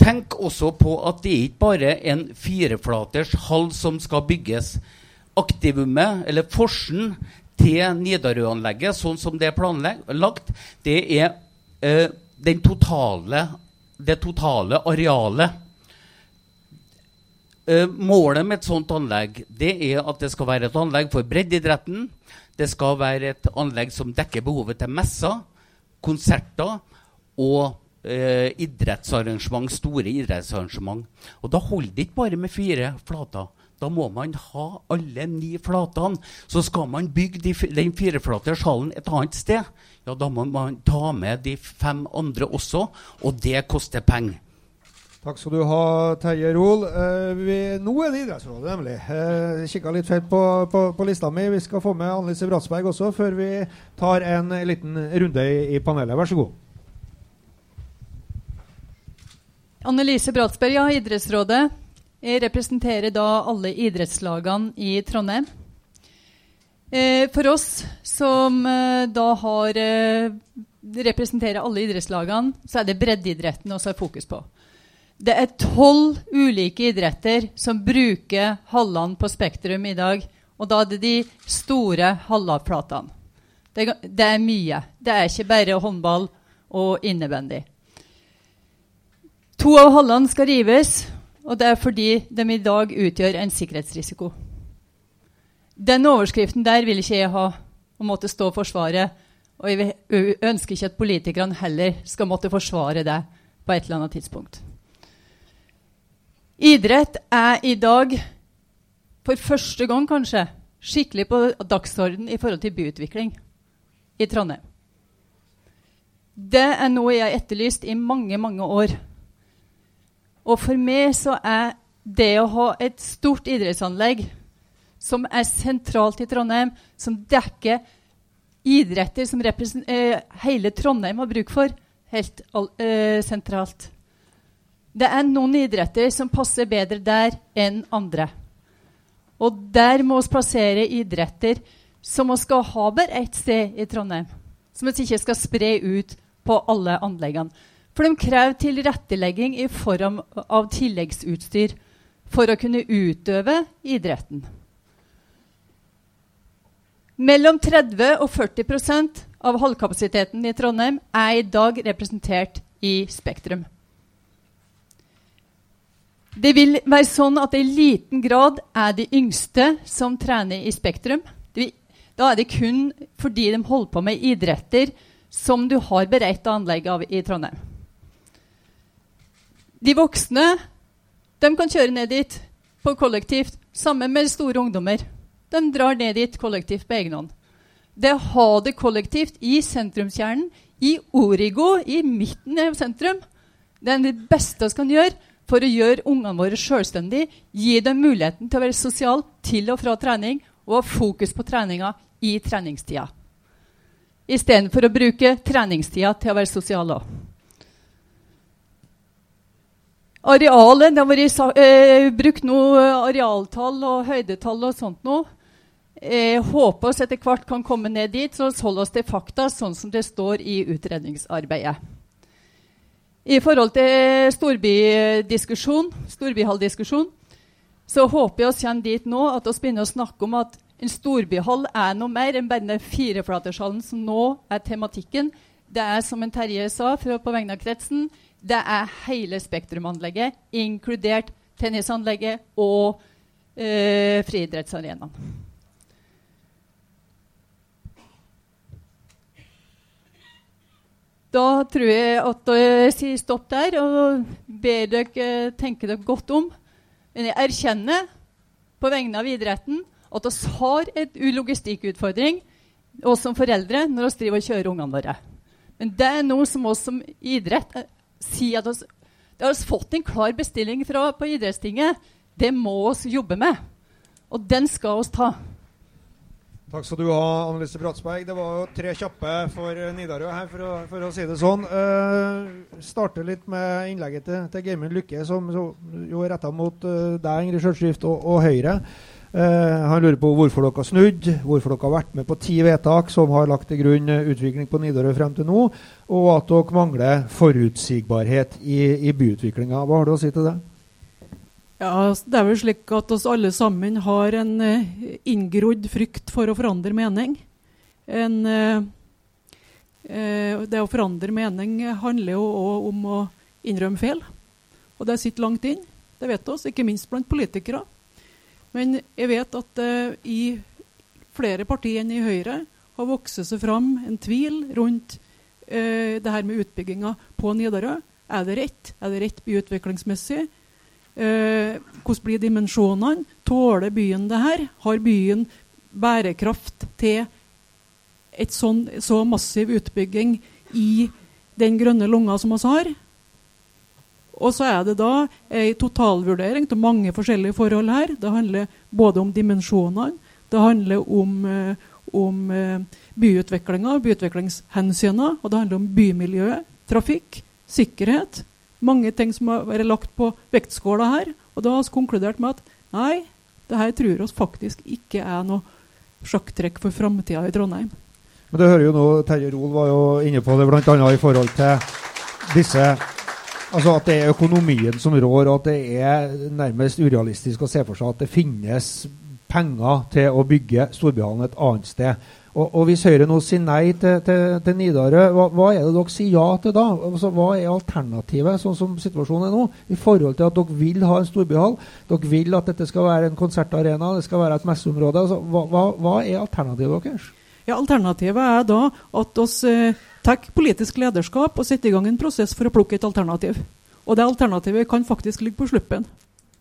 Tenk også på at det er ikke bare en fireflaters hall som skal bygges. Aktivumet, eller forsen, til Nidarøanlegget, sånn som det er planlagt, det er eh, totale, det totale arealet. Eh, målet med et sånt anlegg det er at det skal være et anlegg for breddeidretten, det skal være et anlegg som dekker behovet til messer, konserter og eh, idrettsarrangement, store idrettsarrangement. Og da holder det ikke bare med fire flater. Da må man ha alle ni flatene. Så skal man bygge de, den fireflate salen et annet sted, ja, da må man ta med de fem andre også, og det koster penger. Takk skal du ha, Terje Rol. Eh, nå er det Idrettsrådet, nemlig. Eh, Kikka litt feil på, på, på, lista mi. Vi skal få med Annelise Bratsberg også, før vi tar en liten runde i, i panelet. Vær så god. Annelise Bratsberg, ja, Idrettsrådet. Jeg representerer da alle idrettslagene i Trondheim. Eh, for oss som eh, da har eh, representerer alle idrettslagene, så er det breddeidretten vi har fokus på. Det er tolv ulike idretter som bruker hallene på Spektrum i dag. Og da er det de store hallavflatene. Det, det, er mye. Det er ikke bare håndball og innebandy. To av hallene skal rives, og det er fordi de i dag utgjør en sikkerhetsrisiko. Den overskriften der vil ikke jeg ha å måtte stå og forsvare. Og jeg ønsker ikke at politikerne heller skal måtte forsvare det på et eller annet tidspunkt. Idrett er i dag, for første gang kanskje, skikkelig på dagsorden i forhold til byutvikling i Trondheim. Det er noe jeg har etterlyst i mange, mange år. Og for meg så er det å ha et stort idrettsanlegg som er sentralt i Trondheim, som dekker idretter som eh, hele Trondheim har bruk for, helt eh, sentralt. Det er noen idretter som passer bedre der enn andre. Og der må vi plassere idretter som vi skal ha bare ett sted i Trondheim. Som vi ikke skal spre ut på alle anleggene. For de krever tilrettelegging i form av tilleggsutstyr for å kunne utøve idretten. Mellom 30 og 40% av halvkapasiteten i Trondheim er i dag representert i Spektrum. Det vil være sånn at det i liten grad er de yngste som trener i Spektrum. Da er det kun fordi de holder på med idretter som du har beredt anlegg av i Trondheim. De voksne de kan kjøre ned dit på kollektivt sammen med store ungdommer. De drar ned dit kollektivt på egen hånd. Det å ha det kollektivt i sentrumskjernen, i Origo, i midten av sentrum, det er det beste vi kan gjøre for å gjøre ungene våre selvstendige, gi dem muligheten til å være sosial til og fra trening og ha fokus på treninga i treningstida. Istedenfor å bruke treningstida til å være sosial òg. Arealet Det har vært eh, brukt noe arealtall og høydetall og sånt noe. Jeg håper vi etter hvert kan komme ned dit, så holder oss til fakta, sånn som det står i utredningsarbeidet. I forhold til storbydiskusjon, storbyhalldiskusjon, så håper jeg vi kommer dit nå at vi begynner å snakke om at en storbyhall er noe mer enn bare den fireflatershallen som nå er tematikken. Det er, som en Terje sa på vegne av kretsen, det er hele spektrumanlegget, inkludert tennisanlegget og eh, friidrettsarenaen. Da tror jeg at jeg sier stopp der og ber dere tenke dere godt om. Men jeg erkjenner på vegne av idretten at vi har en logistikkutfordring, oss som foreldre, når vi driver og kjører ungene våre. Men det er noe som oss som idrett eh, sier at oss, det har vi fått en klar bestilling fra på idrettstinget. Det må vi jobbe med. Og den skal vi ta. Takk skal du ha, Annelise Bratsberg. Det var jo tre kjappe for Nidarø her, for å, for å si det sånn. Uh, starte litt med innlegget til, til Geirmund Lykke, som så, jo er retta mot uh, deg, Ingrid Skjølsskift, og, og, Høyre. Uh, han lurer på hvorfor dere har snudd, hvorfor dere har vært med på ti vedtak som har lagt til grunn utvikling på Nidarø frem til nå, og at dere mangler forutsigbarhet i, i byutviklinga. Hva har du å si til det? Ja, Det er vel slik at oss alle sammen har en uh, inngrodd frykt for å forandre mening. En, uh, uh, det å forandre mening handler jo òg om å innrømme feil. Og det sitter langt inn. Det vet oss, ikke minst blant politikere. Men jeg vet at i flere partier enn i Høyre har vokst seg fram en tvil rundt det her med utbygginga på Nidarø. Er det rett? Er det rett byutviklingsmessig? Eh, hvordan blir dimensjonene? Tåler byen det her? Har byen bærekraft til et sånn, så massiv utbygging i den grønne lunga som vi har? Og så er det da ei totalvurdering av mange forskjellige forhold her. Det handler både om dimensjonene, det handler om, eh, om eh, byutviklinga, byutviklingshensynene, og det handler om bymiljøet, trafikk, sikkerhet. Mange ting som har vært lagt på vektskåla her. Og da har vi konkludert med at nei, det her tror oss faktisk ikke er noe sjakktrekk for framtida i Trondheim. Men det hører jo nå, Terje Roel var jo inne på det bl.a. i forhold til disse Altså at det er økonomien som rår, og at det er nærmest urealistisk å se for seg at det finnes penger til å bygge Storbyhallen et annet sted. Og, og Hvis Høyre nå sier nei til, til, til Nidarø, hva, hva, er det dere sier ja til da? Altså, hva er alternativet, sånn som situasjonen er nå? I forhold til at dere vil ha en storbyhall, dere vil at dette skal være en konsertarena, det skal være et messeområde. Altså, hva, hva, hva, er alternativet deres? Ja, Alternativet er da at vi eh, tar politisk lederskap og setter i gang en prosess for å plukke et alternativ. Og det alternativet kan faktisk ligge på sluppen.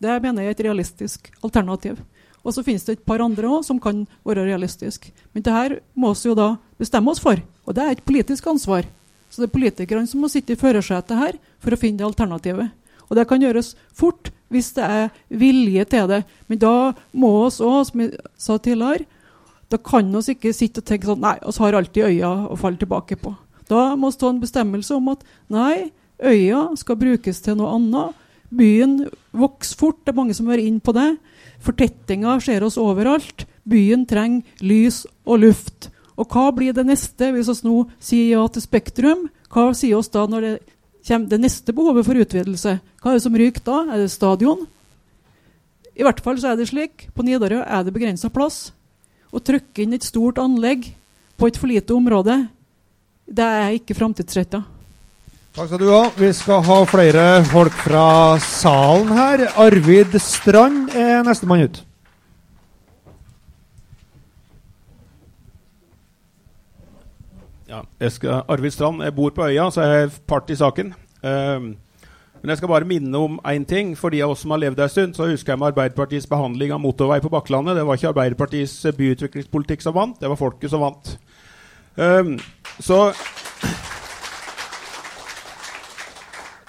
Det mener jeg er et realistisk alternativ. Og så finnes det et par andre også, som kan være realistiske. Men det her må vi jo da bestemme oss for, og det er et politisk ansvar. Så det er politikerne som må sitte i førersetet her for å finne det alternativet. Og det kan gjøres fort hvis det er vilje til det. Men da må vi òg, som jeg sa tidligere, da kan vi ikke sitte og tenke sånn Nei, vi har alltid øya å falle tilbake på. Da må vi ta en bestemmelse om at nei, øya skal brukes til noe annet. Byen vokser fort, det er mange som er inne på det. Fortettinga skjer oss overalt. Byen trenger lys og luft. Og hva blir det neste hvis vi nå sier ja til Spektrum? Hva sier oss da når det kommer det neste behovet for utvidelse? Hva er det som ryker da? Er det stadion? I hvert fall så er det slik. På Nidarø er det begrensa plass. Å trykke inn et stort anlegg på et for lite område, det er ikke framtidsretta. Takk skal du ha. Vi skal ha flere folk fra salen her. Arvid Strand er nestemann ut. Ja, skal, Arvid Strand. Jeg bor på øya, så jeg er part i saken. Um, men jeg skal bare minne om én ting. For de av oss som har levd en stund, så husker jeg med Arbeiderpartiets behandling av motorvei på Bakklandet. Det var ikke Arbeiderpartiets byutviklingspolitikk som vant, det var folket som vant. Um, så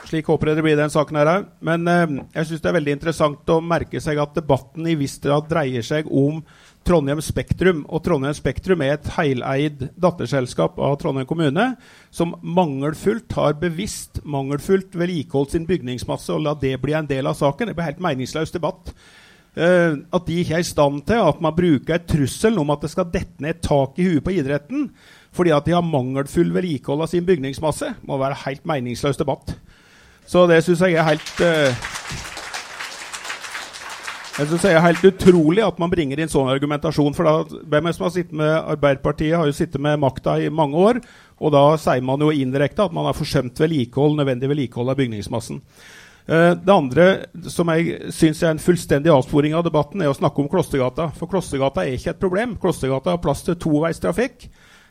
Slik håper jeg det blir i den saken her òg. Men eh, jeg syns det er veldig interessant å merke seg at debatten i viss grad dreier seg om Trondheim Spektrum. Og Trondheim Spektrum er et heileid datterselskap av Trondheim kommune som mangelfullt har bevisst mangelfullt vedlikeholdt sin bygningsmasse og la det bli en del av saken. Det blir helt meningsløs debatt. Uh, at de ikke er i stand til at man bruker et trussel om at det skal dette ned et tak i huet på idretten fordi at de har mangelfull vedlikehold av sin bygningsmasse, må være helt meningsløs debatt. Så det syns jeg er helt uh, jeg synes det er helt utrolig at man bringer inn sånn argumentasjon. For da, hvem er som har sittet med Arbeiderpartiet har jo sittet med makta i mange år. Og da sier man jo indirekte at man har forsømt vedlikehold, nødvendig vedlikehold av bygningsmassen. Uh, det andre som jeg syns er en fullstendig avsporing av debatten, er å snakke om Klostergata. For Klostergata er ikke et problem. Klostergata har plass til toveistrafikk.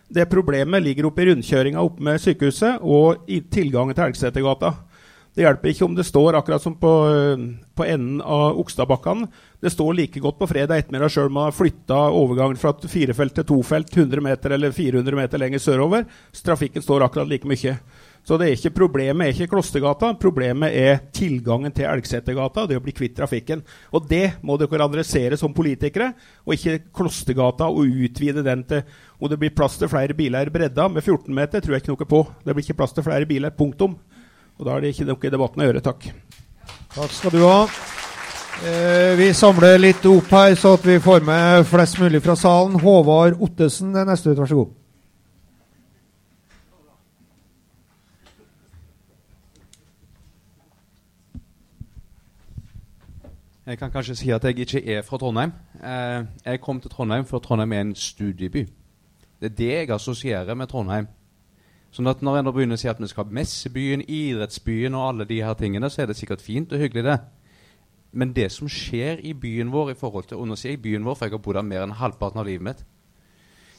Det problemet ligger oppe i rundkjøringa oppe med sykehuset og i tilgangen til Elgsetergata. Det hjelper ikke om det står akkurat som på, eh, på enden av Okstadbakkene. Det står like godt på fredag ettermiddag sjøl om man har flytta overgangen fra firefelt til tofelt 100 meter eller 400 meter lenger sørover. Trafikken står akkurat like mye. Så det er ikke problemet er ikke Klostergata, problemet er tilgangen til Elgsetergata. Det å bli kvitt trafikken. Og det må dere adressere som politikere, og ikke Klostergata og utvide den til Om det blir plass til flere biler i bredda med 14 meter, tror jeg ikke noe på. Det blir ikke plass til flere biler. Punktum. Og da er det ikke noe i debatten å gjøre. Takk. Takk skal du ha. Eh, vi samler litt opp her, så at vi får med flest mulig fra salen. Håvard Ottesen er neste ut. Vær så god. Jeg kan kanskje si at jeg ikke er fra Trondheim. Eh, jeg kom til Trondheim for Trondheim er en studieby. Det er det jeg assosierer med Trondheim. Sånn at Når en begynner å si at vi skal ha messebyen, idrettsbyen og alle de her tingene, så er det sikkert fint og hyggelig, det. Men det som skjer i byen vår i forhold til, og nå sier jeg byen vår, for jeg har bodd her mer enn halvparten av livet mitt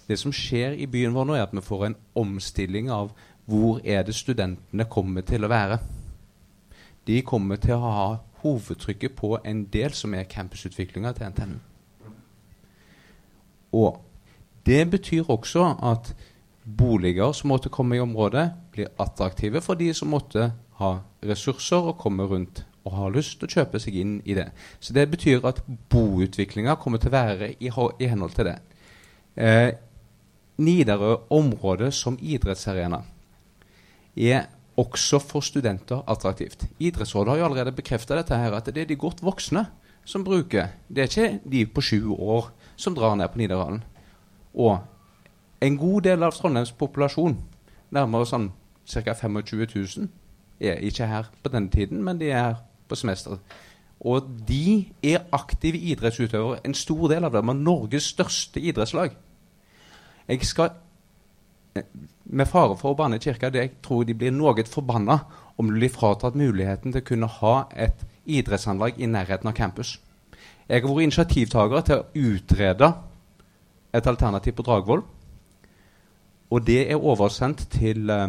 Det som skjer i byen vår nå, er at vi får en omstilling av hvor er det studentene kommer til å være. De kommer til å ha hovedtrykket på en del som er campusutviklinga til NTNU. Og det betyr også at boliger som måtte komme i området, blir attraktive for de som måtte ha ressurser og komme rundt og har lyst til å kjøpe seg inn i det. Så det betyr at boutviklinga kommer til å være i, i henhold til det. Eh, Nidarø område som idrettsarena er også for studenter attraktivt. Idrettsrådet har jo allerede bekrefta dette her, at det er de godt voksne som bruker. Det er ikke de på sju år som drar ned på Nidarøhallen. Og en god del av Trondheims populasjon, nærmere sånn ca. 25 000, er ikke her på denne tiden, men de er her på semesteret. Og de er aktive idrettsutøvere. En stor del av dem er Norges største idrettslag. Jeg skal med fare for å banne kirka, det jeg tror de blir noe forbanna om du blir fratatt muligheten til å kunne ha et idrettsanlegg i nærheten av campus. Jeg har vært initiativtaker til å utrede et alternativ på Dragvoll. Og det er oversendt til, uh,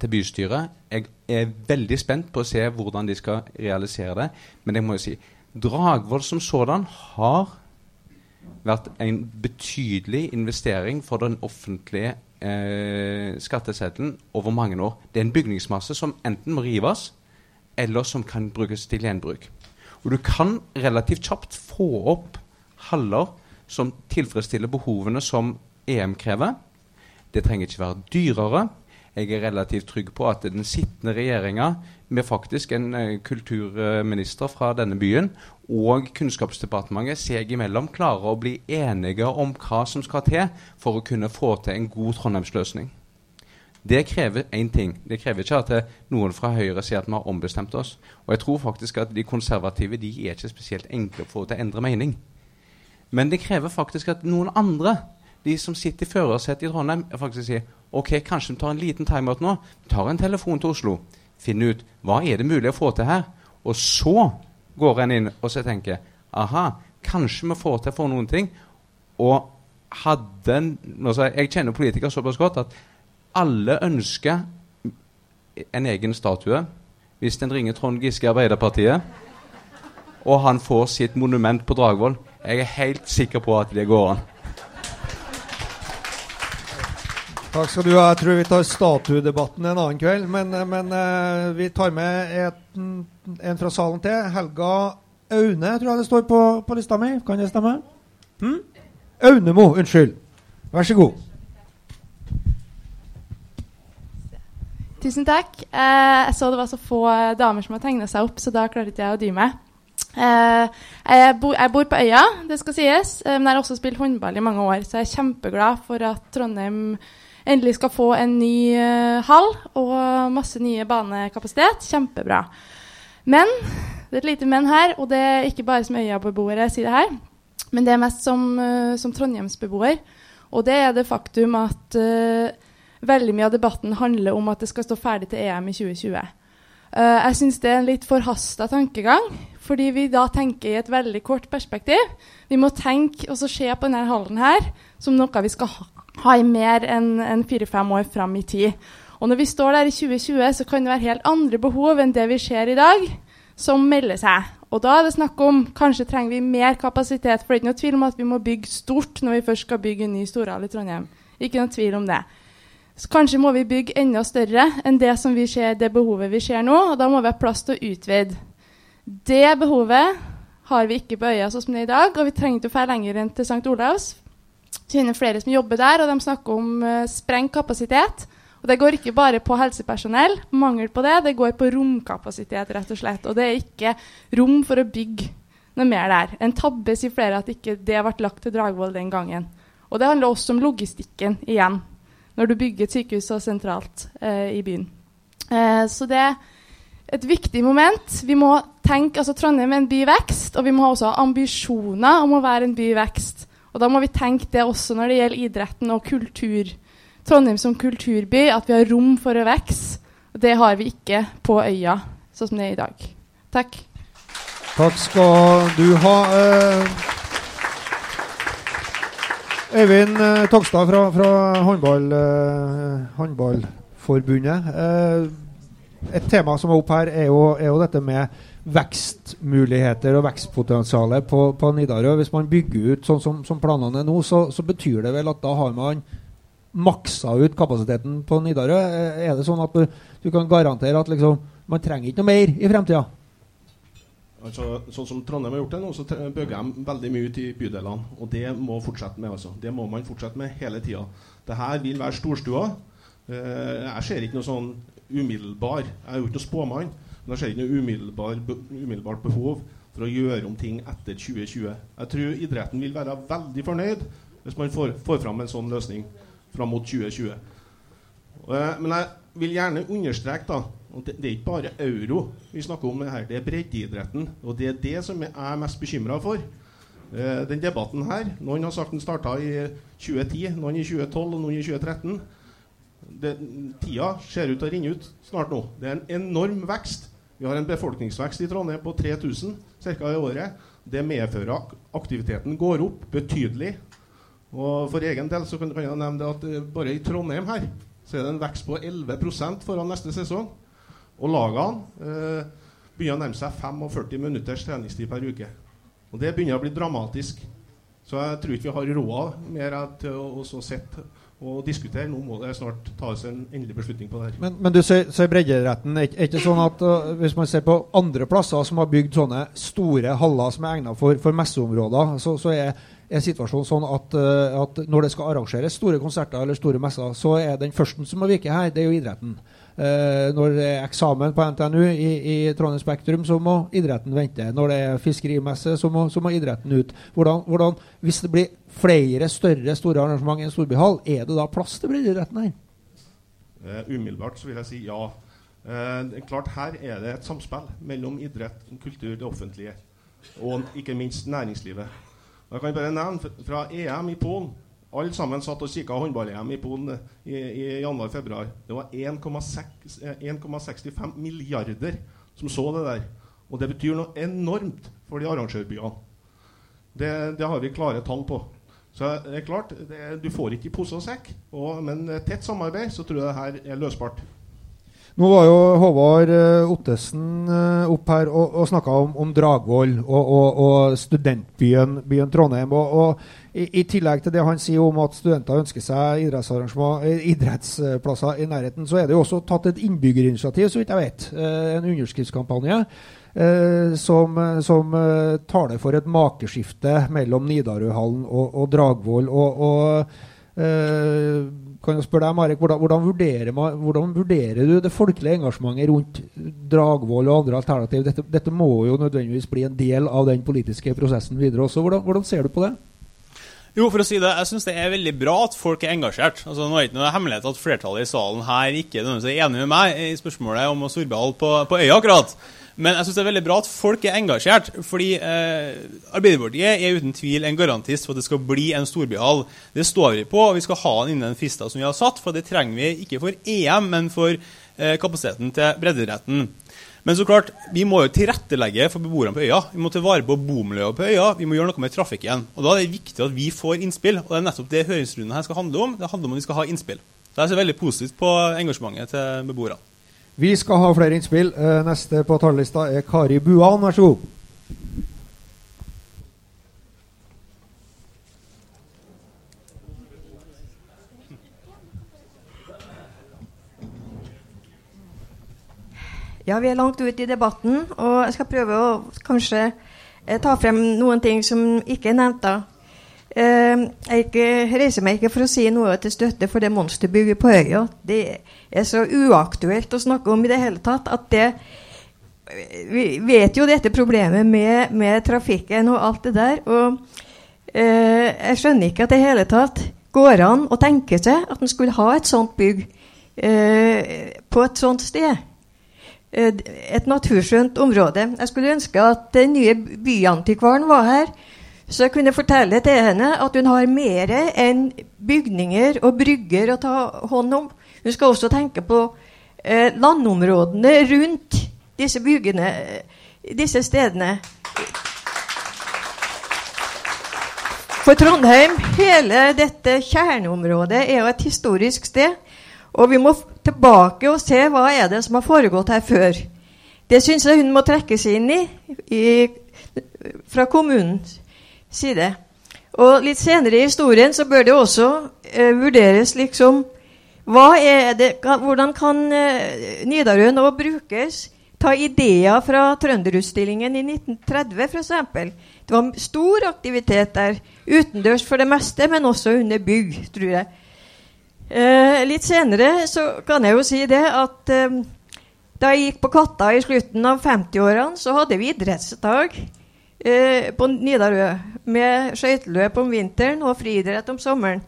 til bystyret. Jeg er veldig spent på å se hvordan de skal realisere det. Men jeg må jo si Dragvoll som sådan har vært en betydelig investering for den offentlige eh, skatteseddelen over mange år. Det er en bygningsmasse som enten må rives, eller som kan brukes til gjenbruk. Og du kan relativt kjapt få opp haller som tilfredsstiller behovene som EM krever. Det trenger ikke være dyrere. Jeg er relativt trygg på at den sittende regjeringa, med faktisk en uh, kulturminister fra denne byen, og Kunnskapsdepartementet seg imellom klarer å bli enige om hva som skal til for å kunne få til en god Trondheimsløsning. Det krever én ting. Det krever ikke at noen fra Høyre sier at vi har ombestemt oss. Og jeg tror faktisk at de konservative de er ikke spesielt enkle å få til å endre mening. Men det krever faktisk at noen andre, de som sitter i førersetet i Trondheim, faktisk sier ok, kanskje vi tar en liten timeout nå. Tar en telefon til Oslo. Finner ut hva er det mulig å få til her. Og så går en inn og så tenker aha, kanskje vi får til for noen ting. Og hadde en altså Jeg kjenner politikere såpass godt at alle ønsker en egen statue. Hvis en ringer Trond Giske Arbeiderpartiet, og han får sitt monument på Dragvoll Jeg er helt sikker på at det går an. Takk skal du ha. Jeg tror vi tar statuedebatten en annen kveld. Men, men uh, vi tar med et, en fra salen til. Helga Aune, tror jeg det står på, på lista mi. Kan det stemme? Hm? Aunemo, unnskyld. Vær så god. Tusen takk. Eh, jeg så det var så få damer som har tegna seg opp, så da klarte ikke jeg å dy meg. Eh, jeg, bor, jeg, bor, på øya, det skal sies, eh, men jeg har også spilt håndball i mange år, så jeg er kjempeglad for at Trondheim endelig skal få en ny uh, hall og masse nye banekapasitet. Kjempebra. Men det er et lite men her, og det er ikke bare som Øya-beboere sier det her, men det er mest som, uh, som Trondheimsbeboer. Og det er det faktum at uh, veldig mye av debatten handler om at det skal stå ferdig til EM i 2020. Uh, jeg syns det er en litt forhasta tankegang, fordi vi da tenker i et veldig kort perspektiv. Vi må tenke og se på denne hallen her som noe vi skal ha, ha i mer enn en fire-fem år fram i tid. Og når vi står der i 2020, så kan det være helt andre behov enn det vi ser i dag, som melder seg. Og da er det snakk om kanskje trenger vi mer kapasitet. For det er ikke noe tvil om at vi må bygge stort når vi først skal bygge en ny storhall i Trondheim. Ikke noe tvil om det. Så kanskje må vi bygge enda større enn det, ser, det behovet vi ser nå. Og da må vi ha plass til å utvide. Det behovet har vi ikke på øya sånn som det er i dag. Og vi trenger ikke å dra lenger enn til St. Olavs kjenner flere som jobber der, og de snakker om uh, sprengt kapasitet. Og det går ikke bare på helsepersonell, mangel på det, det går på romkapasitet, rett og slett. Og det er ikke rom for å bygge noe mer der. En tabbe sier flere at ikke det ble lagt til Dragvoll den gangen. Og det handler også om logistikken igjen, når du bygger et sykehus så sentralt uh, i byen. Uh, så det er et viktig moment. Vi må tenke, altså Trondheim er en by vekst, og vi må også ha ambisjoner om å være en by vekst. Og da må vi tenke det også når det gjelder idretten og kultur. Trondheim som kulturby, at vi har rom for å vokse. Det har vi ikke på øya, sånn som det er i dag. Takk. Takk skal du ha. Eh, Øyvind eh, Togstad fra, fra håndball, eh, Håndballforbundet. Eh, et tema som er opp her, er jo, er jo dette med vekstmuligheter og vekstpotensial på, på Nidarø. Hvis man bygger ut sånn som, som planene er nå, så, så, betyr det vel at da har man maksa ut kapasiteten på Nidarø? Er det sånn at du, du kan garantere at liksom, man trenger ikke noe mer i fremtida? Altså, sånn som Trondheim har gjort det nå, så bygger de veldig mye ut i bydelene. Og det må fortsette med. altså. Det må man fortsette med hele tida. Det her vil være storstua. Eh, jeg ser ikke noe sånn umiddelbar Jeg er jo ikke noen spåmann, men jeg ser ikke noe umiddelbar, umiddelbart behov for å gjøre om ting etter 2020. Jeg tror idretten vil være veldig fornøyd hvis man får, får fram en sånn løsning fram mot 2020. Eh, men jeg vil gjerne understreke da, at det, er ikke bare euro vi snakker om. her, Det er breddeidretten. Og det er det som jeg er mest bekymra for. Eh, den debatten her Noen har sagt den starta i 2010, noen i 2012 og noen i 2013. Det, tida ser ut til å renne ut snart nå. Det er en enorm vekst. Vi har en befolkningsvekst i Trondheim på 3000 ca. i året. Det medfører at aktiviteten går opp betydelig. Og For egen del så kan, jeg nevne det at eh, bare i Trondheim her så er det en vekst på 11% foran neste sesong. Og lagene eh, begynner å nærme seg 45 minutters treningstid per uke. Og Det begynner å bli dramatisk. Så jeg tror ikke vi har råd mer til å å sitte og diskutere. Nå må det snart tas en endelig beslutning på det her. Men, men du sier, breddeidretten. Er ikke- sånn at uh, hvis man ser på andre plasser som har bygd sånne store haller som er egnet for, for messeområder, så, så er, er situasjonen sånn at, uh, at når det skal arrangeres store konserter eller store messer, så er den første som må vike her, det er jo idretten. Eh, når det er eksamen på NTNU i, i Trondheim Spektrum, så må idretten vente. Når det er fiskerimesse, så må, så må idretten ut. Hvordan, hvordan, hvis det blir flere større store arrangement i en storbyhall, er det da plass til breddeidretten her? Eh, umiddelbart så vil jeg si ja. Er klart Her er det et samspill mellom idrett, kultur, det offentlige og ikke minst næringslivet. Jeg kan bare nevne fra EM i Polen. Alle sammen satt og kikka håndball-EM i Polen eh, i, i januar-februar. Det var 1,6 eh, 1,65 milliarder som så det der. Og det betyr noe enormt for de arrangørbyene. Det, det har vi klare tall på. Så det er klart, det, Du får ikke i pose og sekk, men tett samarbeid så tror jeg det her er løsbart. Nå var jo Håvard eh, Ottesen eh, opp her og, og snakka om, om Dragvoll og, og, og studentbyen byen Trondheim. Og, i, I tillegg til det han sier om at studenter ønsker seg eh, idrettsplasser i nærheten, så er det jo også tatt et innbyggerinitiativ, så vidt jeg vet. En underskriftskampanje. Eh, som, som taler for et makeskifte mellom Nidarøhallen og, og Dragvoll. Og, og eh, kan jeg spørre deg, Marek, hvordan, hvordan, vurderer hvordan vurderer du det folkelige engasjementet rundt Dragvoll og andre alternativ? Dette, dette må jo nødvendigvis bli en del av den politiske prosessen videre også. Hvordan, hvordan ser du på det? Jo, for å si det, jeg syns det er veldig bra at folk er engasjert. Altså, nå er det ikke noe hemmelighet at flertallet i salen her ikke er enig med meg i spørsmålet om storbehall på, på øya, akkurat. Men jeg syns det er veldig bra at folk er engasjert. Fordi eh, Arbeiderpartiet er uten tvil en garantist for at det skal bli en storbyhall. Det står vi på, og vi skal ha den innen den frista som vi har satt. For det trenger vi ikke for EM, men for eh, kapasiteten til breddeidretten. Men så klart, vi må jo tilrettelegge for beboerne på øya. Vi må ta vare på bomiljøet på øya. Vi må gjøre noe med trafikken. Og Da er det viktig at vi får innspill. Og det er nettopp det høringsrunden her skal handle om. Det handler om at vi skal ha innspill. Så jeg ser veldig positivt på engasjementet til beboerne. Vi skal ha flere innspill. Eh, neste på talerlista er Kari Buan, vær så god. Ja, vi er langt ute i debatten, og jeg skal prøve å kanskje eh, ta frem noen ting som ikke er nevnt. da. Eh, jeg reiser meg ikke for å si noe til støtte for det monsterbygget på øya. Det er så uaktuelt å snakke om i det hele tatt at det Vi vet jo dette problemet med, med trafikken og alt det der. Og eh, jeg skjønner ikke at det i hele tatt går an å tenke seg at en skulle ha et sånt bygg eh, på et sånt sted eh, et naturskjønt område. Jeg skulle ønske at den nye byantikvaren var her, så jeg kunne fortelle til henne at hun har mer enn bygninger og brygger å ta hånd om. Hun skal også tenke på eh, landområdene rundt disse byggene, disse stedene. For Trondheim, hele dette kjerneområdet, er jo et historisk sted. Og vi må tilbake og se hva er det som har foregått her før. Det syns jeg hun må trekkes inn i, i fra kommunens side. Og litt senere i historien så bør det også eh, vurderes liksom det, Hvordan kan eh, Nidarø nå brukes? Ta ideer fra Trønderutstillingen i 1930 f.eks. Det var stor aktivitet der. Utendørs for det meste, men også under bygg, tror jeg. Eh, litt senere så kan jeg jo si det at eh, da jeg gikk på Katta i slutten av 50-årene, så hadde vi idrettsdag eh, på Nidarø med skøyteløp om vinteren og friidrett om sommeren.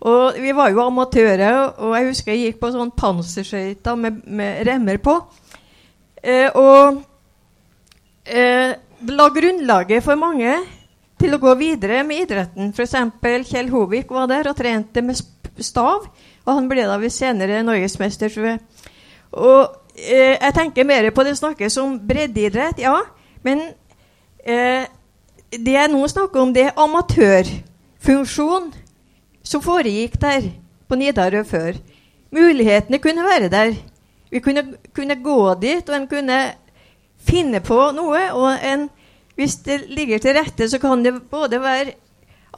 Og vi var jo amatører, og jeg husker jeg gikk på sånn panserskøyter med, med remmer på. Eh, og eh, la grunnlaget for mange til å gå videre med idretten. F.eks. Kjell Hovik var der og trente med stav, og han ble da ved senere norgesmester, tror jeg. Og eh, jeg tenker mer på det snakkes om breddeidrett, ja. Men eh, det jeg nå snakker om, det er amatørfunksjon som foregikk der på Nidarø før. Mulighetene kunne være der. Vi kunne, kunne gå dit, og en kunne finne på noe. Og en, hvis det ligger til rette, så kan det både være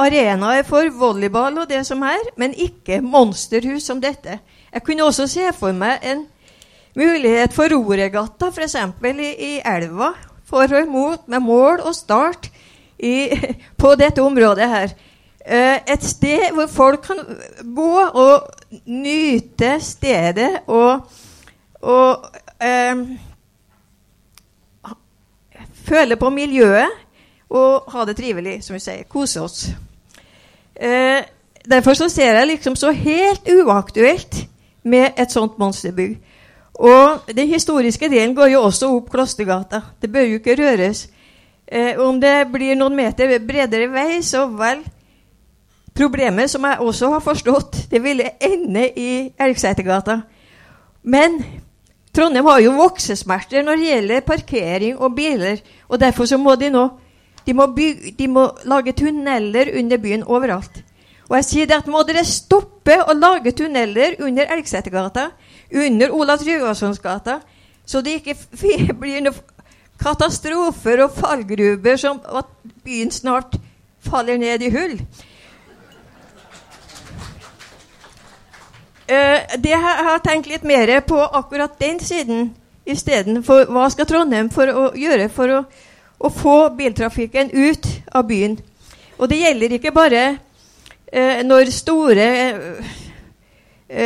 arenaer for volleyball og det som er, men ikke monsterhus som dette. Jeg kunne også se for meg en mulighet for roregatta, f.eks. I, i elva. For og imot, med mål og start i, på dette området her. Uh, et sted hvor folk kan gå og nyte stedet og, og uh, føle på miljøet og ha det trivelig, som vi sier. Kose oss. Eh, derfor så ser jeg liksom så helt uaktuelt med et sånt monsterbygg. Og den historiske delen går jo også opp Klostergata. Det bør jo ikke røres. Eh, om det blir noen meter bredere vei, så vel Problemet, som jeg også har forstått, det ville ende i Elgsetergata. Men Trondheim har jo voksesmerter når det gjelder parkering og biler. og Derfor så må de nå de må, bygge, de må lage tunneler under byen overalt. Og jeg sier det at må dere stoppe å lage tunneler under Elgsetergata, under Olav Tryggvasons gata, så det ikke blir noen katastrofer og fallgruber som at byen snart faller ned i hull. Uh, det jeg har tenkt litt mer på akkurat den siden istedenfor hva skal Trondheim gjøre for å, å, få biltrafikken ut av byen. Og det gjelder ikke bare uh, når store uh,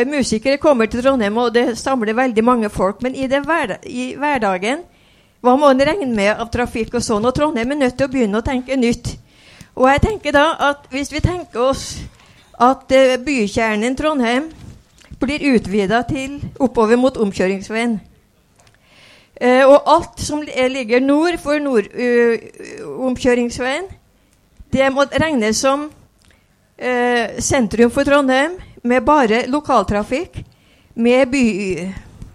musikere kommer til Trondheim, og det samler veldig mange folk, men i, hverdag, i hverdagen hva må en regne med av trafikk og sånn? Og Trondheim er nødt til å begynne å tenke nytt. Og jeg tenker da at hvis vi tenker oss at bykjernen Trondheim blir utvida til oppover mot omkjøringsveien. Eh, og alt som ligger nord for nord, uh, omkjøringsveien, det må regnes som uh, sentrum for Trondheim, med bare lokaltrafikk, med by...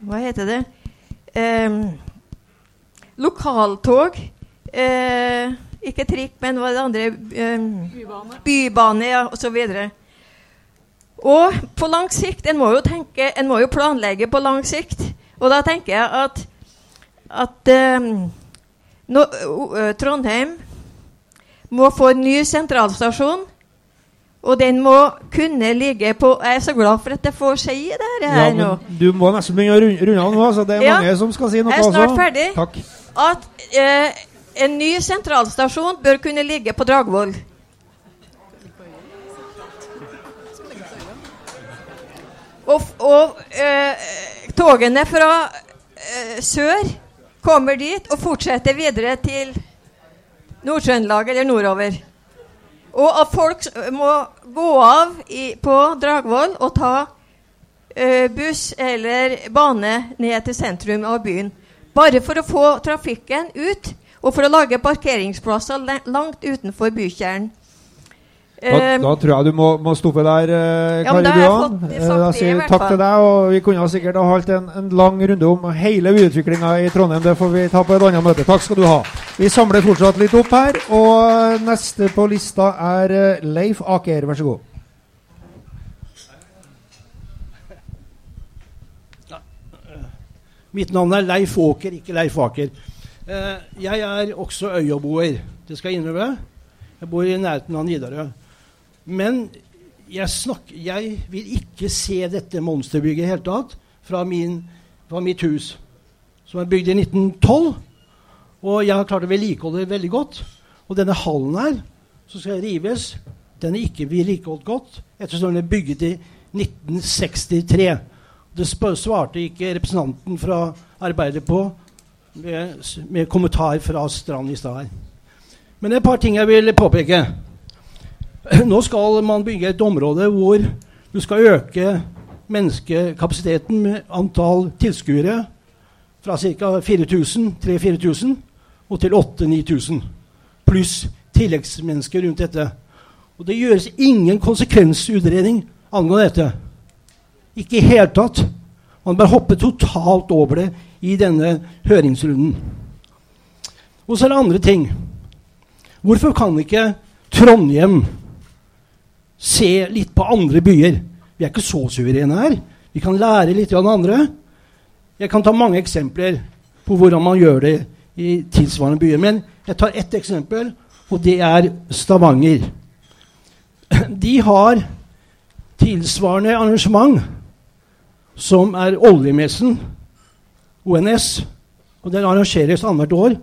Hva heter det? Um, lokaltog. Uh, ikke trikk, men hva er det andre? Um, bybane. Bybane, ja, osv. Og på lang sikt En må jo tenke, en må jo planlegge på lang sikt. Og da tenker jeg at, at um, no, Trondheim må få en ny sentralstasjon. Og den må kunne ligge på Jeg er så glad for at jeg får si det her ja, nå. Du må nesten begynne å runde av nå. Så det er ja, mange som skal si noe. Jeg er snart også. ferdig. Takk. At eh, en ny sentralstasjon bør kunne ligge på Dragvoll. Og, og eh, togene fra eh, sør kommer dit og fortsetter videre til Nord-Trøndelag eller nordover. Og at folk må gå av i, på Dragvoll og ta uh, buss eller bane ned til sentrum av byen. Bare for å få trafikken ut, og for å lage parkeringsplasser langt utenfor bykjernen. Da, da, tror jeg du må, må stoppe der, eh, Kari ja, Duan. Da sier vi takk til deg. og Vi kunne sikkert ha holdt en, en lang runde om hele byutviklinga i Trondheim. Det får vi ta på et annet møte. Takk skal du ha. Vi samler fortsatt litt opp her. Og neste på lista er eh, Leif Aker. Vær så god. Mitt navn er Leif Åker, ikke Leif Aker. Eh, jeg er også øyaboer, det skal jeg innrømme. Jeg bor i nærheten av Nidarø. Men jeg, snakker, jeg vil ikke se dette monsterbygget i det hele tatt fra, min, fra mitt hus, som er bygd i 1912. Og jeg har klart å vedlikeholde det veldig godt. Og denne hallen her, som skal rives, den er ikke vedlikeholdt godt, ettersom den er bygget i 1963. Det svarte ikke representanten fra Arbeidet på med, med kommentar fra Strand i stad. Men det er et par ting jeg vil påpeke. Nå skal man bygge et område hvor du skal øke menneskekapasiteten med antall tilskuere fra ca. 3000-4000 og til 8000-9000. Pluss tilleggsmennesker rundt dette. Og det gjøres ingen konsekvensutredning angående dette. Ikke i hele tatt. Man bare hopper totalt over det i denne høringsrunden. Og så er det andre ting. Hvorfor kan ikke Trondheim se litt på andre byer? Vi er ikke så suverene her. Vi kan lære litt av andre. Jeg kan ta mange eksempler på hvordan man gjør det i tilsvarende byer. Men jeg tar ett eksempel, og det er Stavanger. De har tilsvarende arrangement som er oljemessen, ONS. og Den arrangeres annethvert år.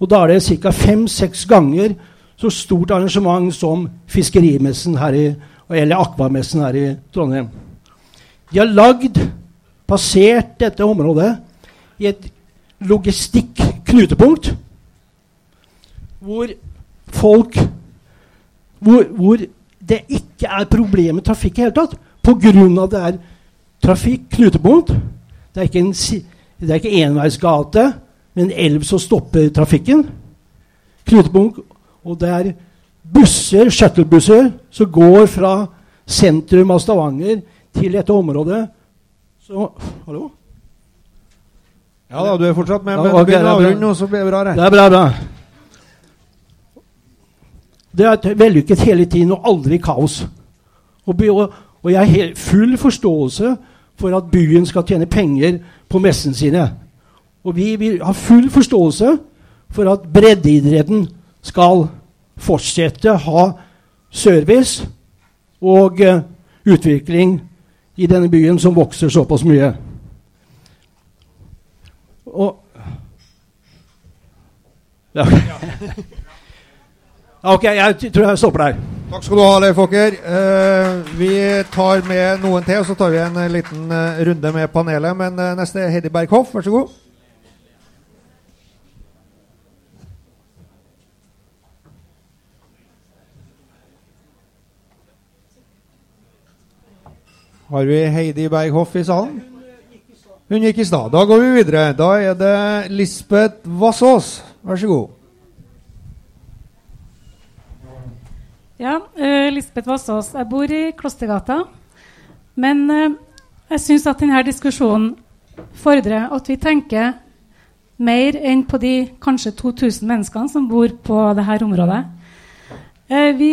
og Da er det ca. fem-seks ganger så stort arrangement som fiskerimessen her i, eller akvamessen her i Trondheim. De har lagd, basert dette området i et logistikk-knutepunkt, hvor folk hvor, hvor det ikke er problem med trafikk i hele tatt. Pga. det er trafikk, knutepunkt. Det er ikke en, det er ikke enveisgate, men en elv som stopper trafikken. Knutepunkt. Og det er busser, shuttlebusser, som går fra sentrum av Stavanger til dette området. Så Hallo? Ja da, du er fortsatt med, Ja, men ok, begynn det å avrunde, og så blir det bra. Det er bra, bra. Det er et vellykket hele tiden og aldri kaos. Og, og, jeg har full forståelse for at byen skal tjene penger på messene sine. Og vi vil ha full forståelse for at breddeidretten skal fortsette ha service og uh, utvikling i denne byen som vokser såpass mye. Og ja. Ok, jeg tror jeg stopper der. Takk skal du ha, Leif Åker. Uh, vi tar med noen til, og så tar vi en eh, liten uh, runde med panelet. Men neste er Heidi Berghoff, vær så god. Har vi Heidi Berghoff i salen? Hun gikk i stad. Da går vi videre. Da er det Lisbeth Vassås. Vær så god. Ja, uh, Lisbeth Vassås. Jeg bor i Klostergata. Men uh, jeg syns at denne diskusjonen fordrer at vi tenker mer enn på de kanskje 2000 menneskene som bor på dette området. Eh, vi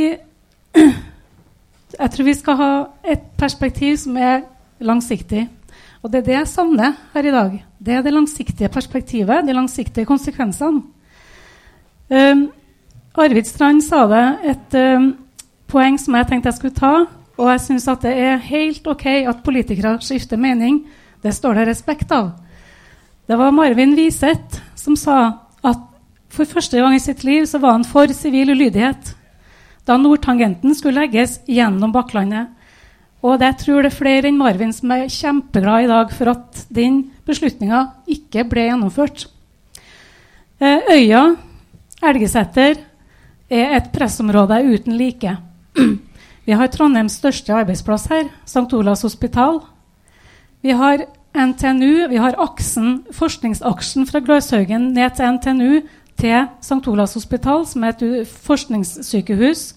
Jeg tror vi skal ha et perspektiv som er langsiktig. Og det er det jeg savner her i dag. Det er det langsiktige perspektivet, de langsiktige konsekvensene. Um, Arvid Strand sa det, et um, poeng som jeg tenkte jeg skulle ta. Og jeg syns at det er helt OK at politikere skifter mening. Det står det respekt av. Det var Marvin Wiseth som sa at for første gang i sitt liv så var han for sivil ulydighet da Nordtangenten skulle legges gjennom Bakklandet. Og det jeg tror det er flere enn Marvin som er kjempeglad i dag for at den beslutninga ikke ble gjennomført. Eh, Øya, Elgeseter, er et pressområde uten like. Vi har Trondheims største arbeidsplass her, St. Olavs hospital. Vi har NTNU, vi har aksen, forskningsaksjen fra Gløshaugen ned til NTNU til St. Olavs hospital, som er et forskningssykehus.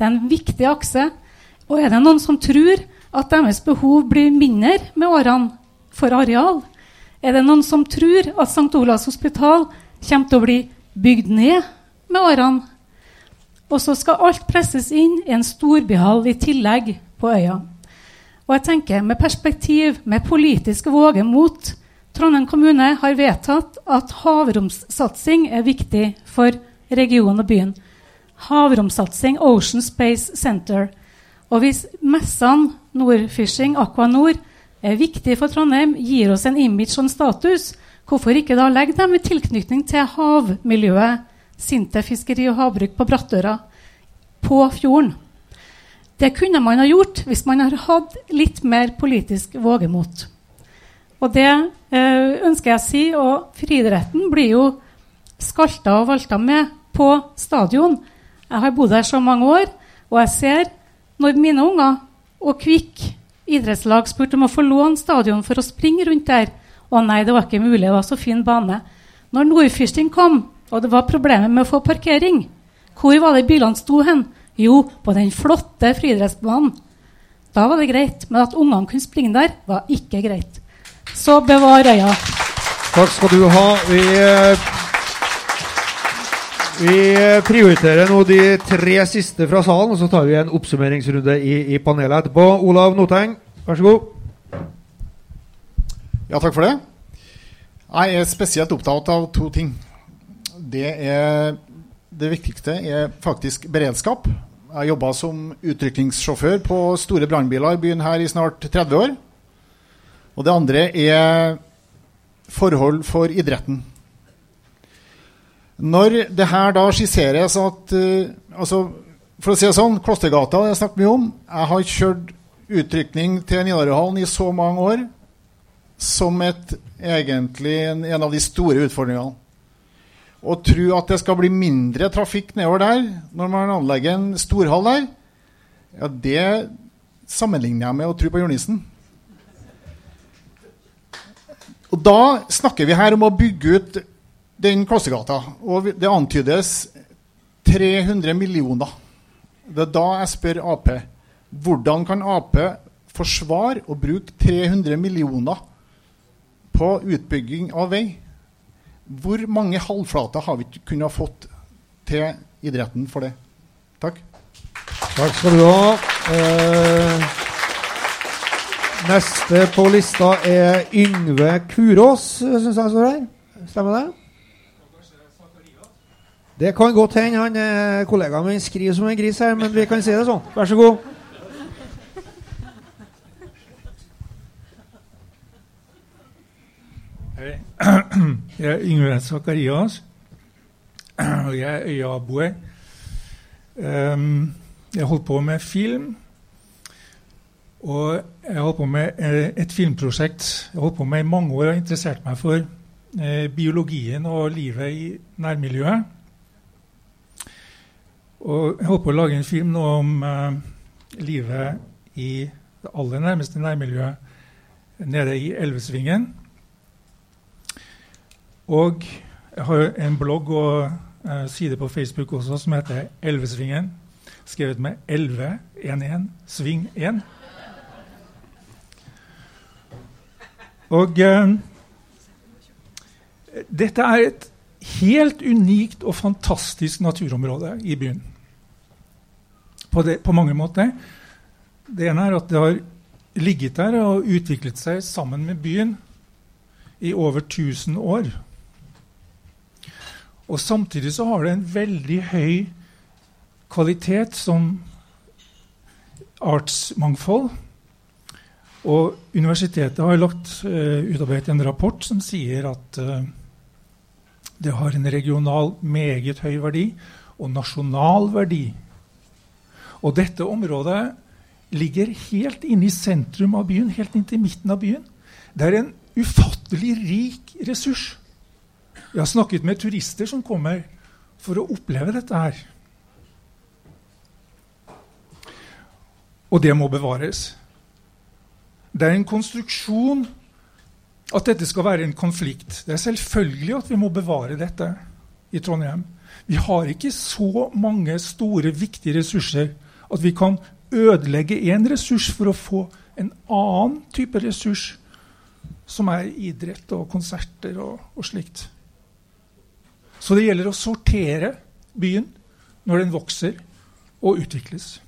Det er en viktig akse. Og er det noen som tror at deres behov blir mindre med årene for areal? Er det noen som tror at St. Olavs hospital kommer til å bli bygd ned med årene? Og så skal alt presses inn i en storbyhall i tillegg på øya. Og jeg tenker med perspektiv, med politisk vågemot Trondheim kommune har vedtatt at havromssatsing er viktig for regionen og byen. Havromsatsing, Ocean Space Center. Og hvis messene Nordfishing, Aqua Nord, er viktige for Trondheim, gir oss en image og en status, hvorfor ikke da legge dem i tilknytning til havmiljøet, Sinte fiskeri og havbruk på Brattøra, på fjorden? Det kunne man ha gjort hvis man har hatt litt mer politisk vågemot. Og det eh, ønsker jeg å si. Og friidretten blir jo skalta og valta med på stadion. Jeg har bodd her så mange år, og jeg ser når mine unger og Kvikk idrettslag spurte om å få låne stadion for å springe rundt der. Å nei, det var ikke mulig. Det var så fin bane. Når Nordfyrsting kom, og det var problemer med å få parkering, hvor var det bilene sto hen? Jo, på den flotte friidrettsbanen. Da var det greit, men at ungene kunne springe der, var ikke greit. Så bevar øya. Takk skal du ha. Vi, eh, vi prioriterer nå de tre siste fra salen, og så tar vi en oppsummeringsrunde i, i panelet etterpå. Olav Noteng, vær så god. Ja, takk for det. Jeg er spesielt opptatt av to ting. Det, er, det viktigste er faktisk beredskap. Jeg jobba som utrykningssjåfør på store brannbiler i byen her i snart 30 år. Og det andre er forhold for idretten. Når det her da skisseres at uh, altså, For å si det sånn, Klostergata har jeg snakket mye om. Jeg har kjørt utrykning til Nidarøhallen i så mange år som et, egentlig en, en av de store utfordringene. Å tro at det skal bli mindre trafikk nedover der når man anlegger en storhall der, ja, det sammenligner jeg med å tro på julenissen. Og Da snakker vi her om å bygge ut den Klostergata. Og det antydes 300 millioner. Det er da jeg spør Ap. Hvordan kan Ap forsvare å bruke 300 millioner på utbygging av vei? Hvor mange halvflater har vi ikke kunnet fått til idretten for det? Takk. Takk skal du ha. Eh, neste på lista er Yngve Kurås, syns jeg står her. Stemmer det? Det kan godt hende. Han er kollegaen min skriver som en gris her, men vi kan si det sånn. Vær så god. Jeg er Yngve Sakarias, og jeg er øyaboer. Um, jeg holdt på med film, og jeg holdt på med eh, et filmprosjekt jeg holdt på med i mange år og interessert meg for eh, biologien og livet i nærmiljøet. Og jeg på å lage en film nå om eh, livet i det aller nærmeste nærmiljøet nede i Elvesvingen. Og jeg har en blogg og eh, side på Facebook også som heter Elvesvingen. Skrevet med 1111 sving 1. Og eh, dette er et helt unikt og fantastisk naturområde i byen. På, det, på, mange måter. Det ene er at det har ligget der og utviklet seg sammen med byen i over 1000 år. Og samtidig så har det en veldig høy kvalitet som artsmangfold. Og universitetet har lagt, uh, utarbeidet en rapport som sier at uh, det har en regional meget høy verdi og nasjonal verdi. Og dette området ligger helt inne i sentrum av byen, helt inntil midten av byen. Det er en ufattelig rik ressurs. Jeg har snakket med turister som kommer for å oppleve dette her. Og det må bevares. Det er en konstruksjon at dette skal være en konflikt. Det er selvfølgelig at vi må bevare dette i Trondheim. Vi har ikke så mange store, viktige ressurser at vi kan ødelegge én ressurs for å få en annen type ressurs, som er idrett og konserter og, og slikt. Så det gjelder å sortere byen når den vokser og utvikles.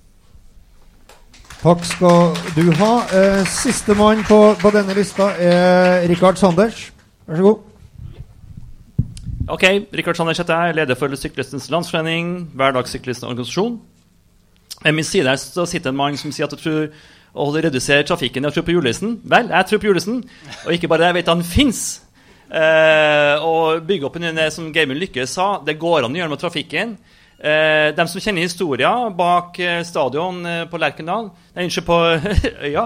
Takk skal du ha. Eh, Sistemann på, på denne lista er Rikard Sanders. Vær så god. Ok, Rikard Sanders heter jeg. Leder for Syklistens Landsforening, hverdagssyklistens organisasjon. Ved min side så sitter en mann som sier at jeg tror å redusere trafikken jeg tror på julenissen. Vel, jeg tror på julenissen. Og ikke bare det, jeg vet han fins. Eh, og bygge opp en som Geirmund Lykke sa, det går an å gjøre med trafikken. Eh, de som kjenner historien bak eh, stadion eh, på Lerkendal, unnskyld, på Øya,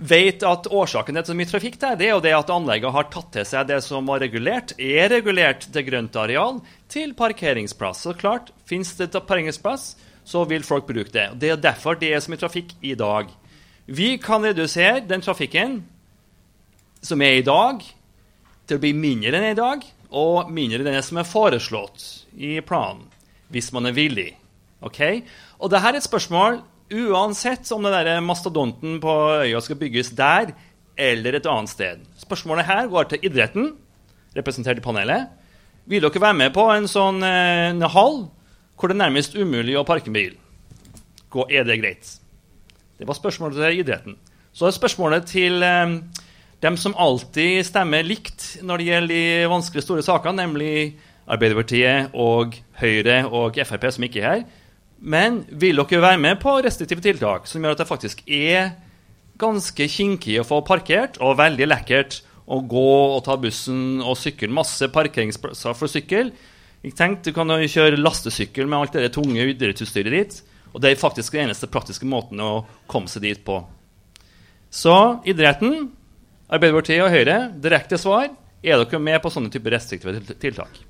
vet at årsaken til så mye trafikk der, det er jo det at anlegget har tatt til seg det som var regulert, er regulert til grøntareal, til parkeringsplass. Så klart, fins det parkeringsplass, så vil folk bruke det. Det er derfor det er så mye trafikk i dag. Vi kan redusere den trafikken som er i dag, til å bli mindre enn i dag, og mindre enn det som er foreslått i planen, hvis man er villig. Ok? Og dette er et spørsmål uansett om den mastodonten på øya skal bygges der eller et annet sted. Spørsmålet her går til idretten, representert i panelet. Vil dere være med på en sånn eh, en hall hvor det er nærmest umulig å parke en bil? Er det greit? Det var spørsmålet til idretten. Så er spørsmålet til eh, dem som alltid stemmer likt når det gjelder de vanskelige, store sakene, nemlig Arbeiderpartiet og Høyre og Frp, som ikke er her. Men vil dere være med på restriktive tiltak som gjør at det faktisk er ganske kinkig å få parkert, og veldig lekkert å gå og ta bussen og sykle? Masse parkeringsplasser for sykkel. Tenk, Du kan jo kjøre lastesykkel med alt det tunge idrettsutstyret ditt. Og det er faktisk den eneste praktiske måten å komme seg dit på. Så idretten Arbeiderpartiet og Høyre, direkte svar. Er dere med på sånne typer restriktive tiltak?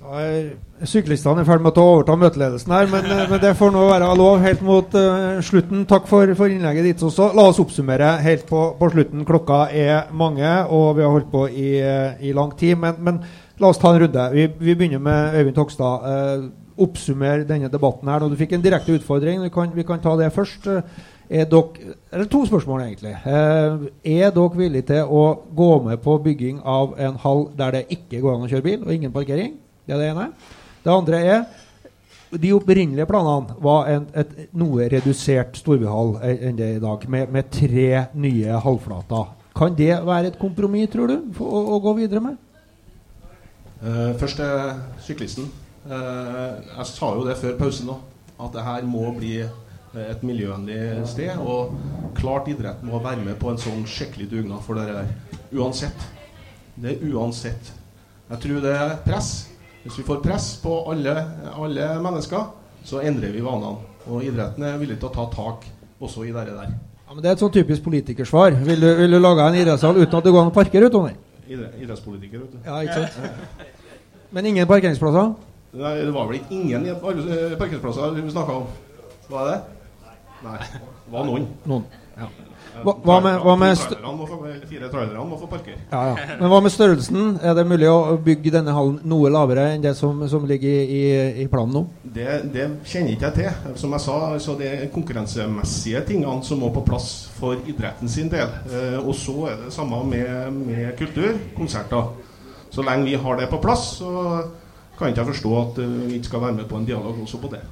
Da er syklistene i ferd med å overta møteledelsen her, men, eh, men, det får nå være lov helt mot uh, slutten. Takk for, for, innlegget ditt også. La oss oppsummere helt på, på, slutten. Klokka er mange, og vi har holdt på i, uh, i lang tid. Men, men, la oss ta en runde. Vi, vi begynner med Øyvind Tokstad. Uh, oppsummer denne debatten her. Når du fikk en direkte utfordring, vi kan, vi kan ta det først. Er dere, eller to spørsmål, egentlig. Eh, er dere villige til å gå med på bygging av en hall der det ikke går an å kjøre bil, og ingen parkering? Det er det ene. Det andre er de opprinnelige planene var en, et noe redusert storbyhall enn det i dag, med, med, tre nye halvflater. Kan det være et kompromiss, tror du, å, å gå videre med? Uh, først til syklisten. Uh, jeg sa jo det før pausen òg, at det her må bli et miljøvennlig sted. Og klart idretten må være med på en sånn skikkelig dugnad for det der. Uansett. Det er uansett. Jeg tror det er press. Hvis vi får press på alle, alle mennesker, så endrer vi vanene. Og idretten er villig til å ta tak også i det der. Ja, men Det er et sånn typisk politikersvar. Vil du, vil du lage en idrettshall uten at det går an å parkere, Idre, Idrettspolitiker, vet du. Ja, ikke sant? Men ingen parkeringsplasser? Nei, Det var vel ikke ingen parkeringsplasser vi snakka om. Var det? Nei. Det var noen. noen. Ja. Hva, hva, med, hva med Fire trailerne må få parkere. Ja, ja. Men hva med størrelsen? Er det mulig å bygge denne hallen noe lavere enn det som, som ligger i, i, planen nå? Det, det, kjenner ikke jeg til. Som jeg sa, så det er konkurransemessige tingene som må på plass for idretten sin del. Eh, og så er det samme med, med kultur, konserter. Så lenge vi har det på plass, så kan ikke jeg forstå at eh, vi ikke skal være med på en dialog også på det.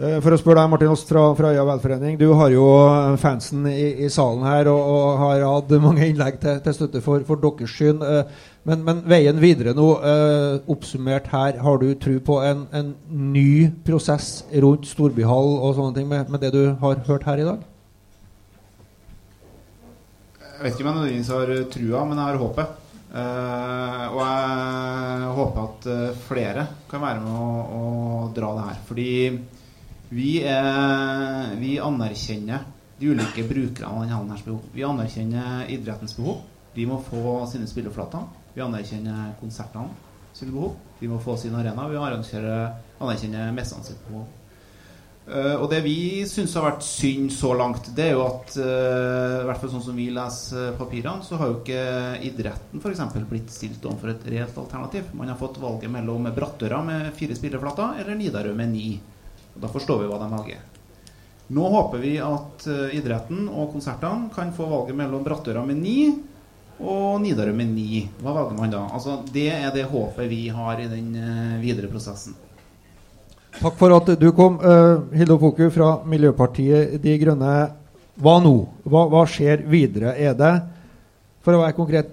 Eh, for å spørre deg, Martin Ost fra, fra Øya velforening. Du har jo eh, fansen i, i salen her og, og, har hatt mange innlegg til, til støtte for, for, deres syn. Eh, men, men, veien videre nå, oppsummert her, har du tro på en, en, ny prosess rundt storbyhall og sånne ting med, med, det du har hørt her i dag? Jeg vet ikke om jeg nødvendigvis har trua, men jeg har håpet. Uh, og jeg håper at flere kan være med å, å dra det her. Fordi vi, er, vi, anerkjenner de ulike brukerne av denne hallens behov. Vi anerkjenner idrettens behov. De må få sine spilleflater. Vi anerkjenner konsertene sine behov. De må få sin arena. Vi anerkjenner messene sitt behov. Uh, og det vi syns har vært synd så langt, det er jo at uh, i hvert fall sånn som vi leser papirene, så har jo ikke idretten f.eks. blitt stilt overfor et reelt alternativ. Man har fått valget mellom Brattøra med fire spilleflater eller Nidarø med ni. Og Da forstår vi hva de velger. Nå håper vi at uh, idretten og konsertene kan få valget mellom Brattøra med ni og Nidarø med ni. Hva velger man da? Altså, det er det håpet vi har i den uh, videre prosessen. Takk for at du kom, uh, Hilde Opoku fra Miljøpartiet De Grønne. Hva nå? Hva, hva, skjer videre? Er det, for å være konkret,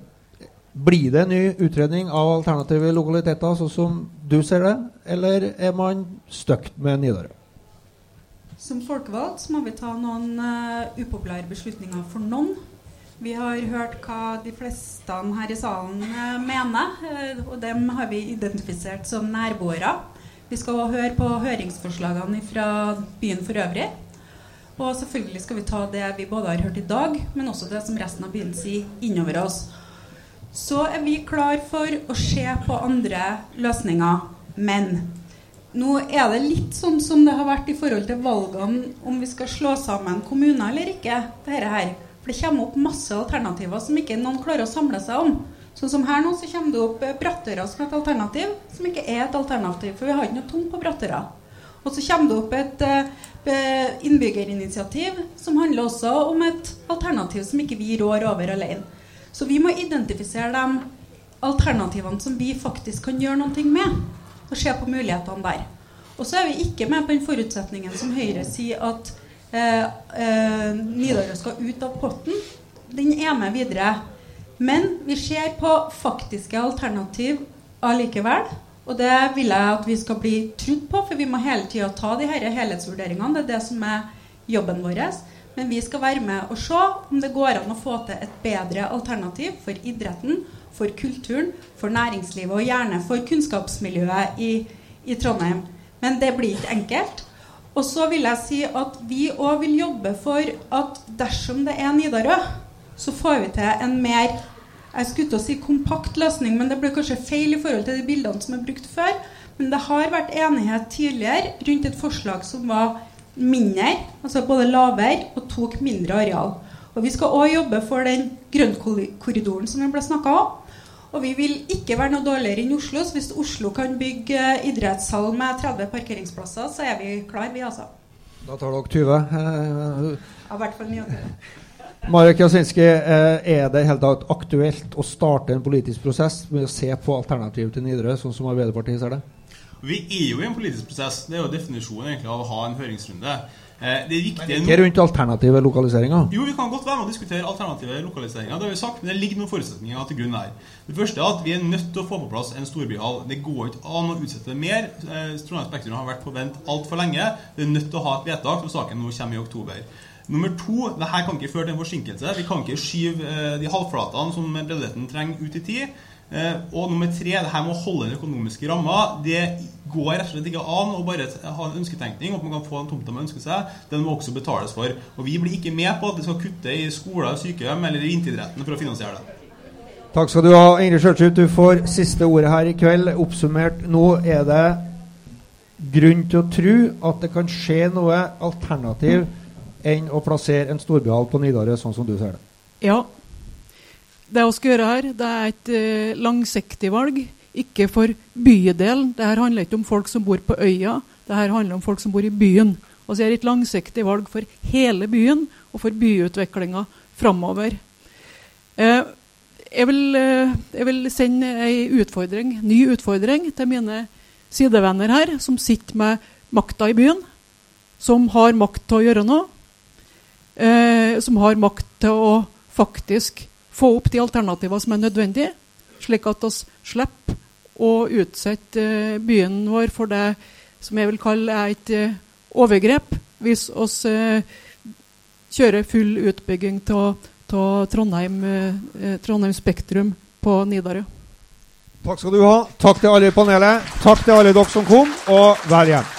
blir det en ny utredning av alternative lokaliteter, sånn som du ser det, eller er man støkt med Nidarø? Som folkevalgt må vi ta noen uh, upopulære beslutninger for noen. Vi har hørt hva de fleste her i salen uh, mener, uh, og dem har vi identifisert som nærboere. Vi skal også høre på høringsforslagene fra byen for øvrig. Og selvfølgelig skal vi ta det vi både har hørt i dag, men også det som resten av byen sier, innover oss. Så er vi klar for å se på andre løsninger. Men nå er det litt sånn som det har vært i forhold til valgene om vi skal slå sammen kommuner eller ikke. Dette her. For det kommer opp masse alternativer som ikke noen klarer å samle seg om. Sånn som her nå så kommer det opp Brattøra som et alternativ, som ikke er et alternativ. For vi har ikke noe tomt på Brattøra. Og så kommer det opp et eh, innbyggerinitiativ som handler også om et alternativ som ikke vi rår over alene. Så vi må identifisere de alternativene som vi faktisk kan gjøre noe med, og se på mulighetene der. Og så er vi ikke med på den forutsetningen som Høyre sier at eh, eh, Nidaros skal ut av potten. Den er med videre. Men vi ser på faktiske alternativ allikevel. Og det vil jeg at vi skal bli trudd på, for vi må hele tida ta de her helhetsvurderingene. Det er det som er jobben vår. Men vi skal være med og se om det går an å få til et bedre alternativ for idretten, for kulturen, for næringslivet og gjerne for kunnskapsmiljøet i, i Trondheim. Men det blir ikke enkelt. Og så vil jeg si at vi òg vil jobbe for at dersom det er Nidarø, så får vi til en mer jeg skulle til å si kompakt løsning, men det ble kanskje feil i forhold til de bildene som er brukt før. Men det har vært enighet tidligere rundt et forslag som var mindre, altså både lavere og tok mindre areal. Og Vi skal òg jobbe for den grøntkorridoren som det ble snakka om. Og vi vil ikke være noe dårligere enn Oslo. Så hvis Oslo kan bygge idrettshall med 30 parkeringsplasser, så er vi klar, vi altså. Da tar dere 20. Eh, Ja, i hvert fall 29. Marek Jasinski, eh, er det helt aktuelt å starte en politisk prosess med å se på alternativ til Nidarø, sånn som Arbeiderpartiet ser det? Vi er jo i en politisk prosess. Det er jo definisjonen egentlig av å ha en høringsrunde. Eh, det er viktig Men ikke rundt alternative lokaliseringer? Jo, vi kan godt være med å diskutere alternative lokaliseringer. Det har vi sagt, men det ligger noen forutsetninger til grunn her. Det første er at vi er nødt til å få på plass en storbyhall. Det går ikke an å utsette det mer. Eh, Trondheim Spektrum har vært på vent altfor lenge. Det er nødt til å ha et vedtak når saken nå kommer i oktober. Nummer to, det her kan ikke føre til en forsinkelse. Vi kan ikke skyve eh, de halvflatene som breddeidretten trenger, ut i tid. Eh, og nummer tre, det her med å holde den økonomiske ramma. Det går rett og slett ikke an å bare ha en ønsketenkning om at man kan få den tomta man ønsker seg. Den må også betales for. Og vi blir ikke med på at vi skal kutte i skoler, sykehjem eller i vinteridretten for å finansiere det. Takk skal du ha, Ingrid Sjølsrud. Du får siste ordet her i kveld. Oppsummert nå er det grunn til å tro at det kan skje noe alternativ enn å plassere en storbyhall på Nidarø, sånn som du ser det. Ja. Det vi skal gjøre her, det er et eh, langsiktig valg. Ikke for bydelen. Her handler ikke om folk som bor på øya. Det her handler om folk som bor i byen. Og så er det et langsiktig valg for hele byen og for byutviklinga framover. Eh, jeg, vil, eh, jeg vil sende ei utfordring, ny utfordring til mine sidevenner her, som sitter med makta i byen, som har makt til å gjøre noe eh, som har makt til å faktisk få opp de alternativene som er nødvendige, slik at vi slipper å utsette eh, byen vår for det som jeg vil kalle et eh, overgrep, hvis vi eh, kjører full utbygging av Trondheim, Trondheim Spektrum på Nidarø. Takk skal du ha. Takk til alle i panelet. Takk til alle dere som kom, og vel hjem.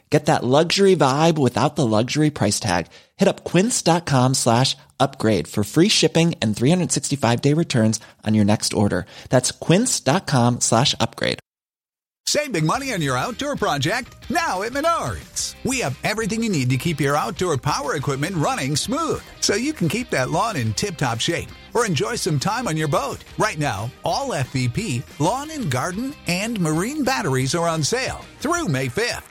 Get that luxury vibe without the luxury price tag. Hit up quince.com slash upgrade for free shipping and 365 day returns on your next order. That's quince.com slash upgrade. Save big money on your outdoor project now at Menards. We have everything you need to keep your outdoor power equipment running smooth so you can keep that lawn in tip top shape or enjoy some time on your boat. Right now, all FVP, lawn and garden, and marine batteries are on sale through May 5th.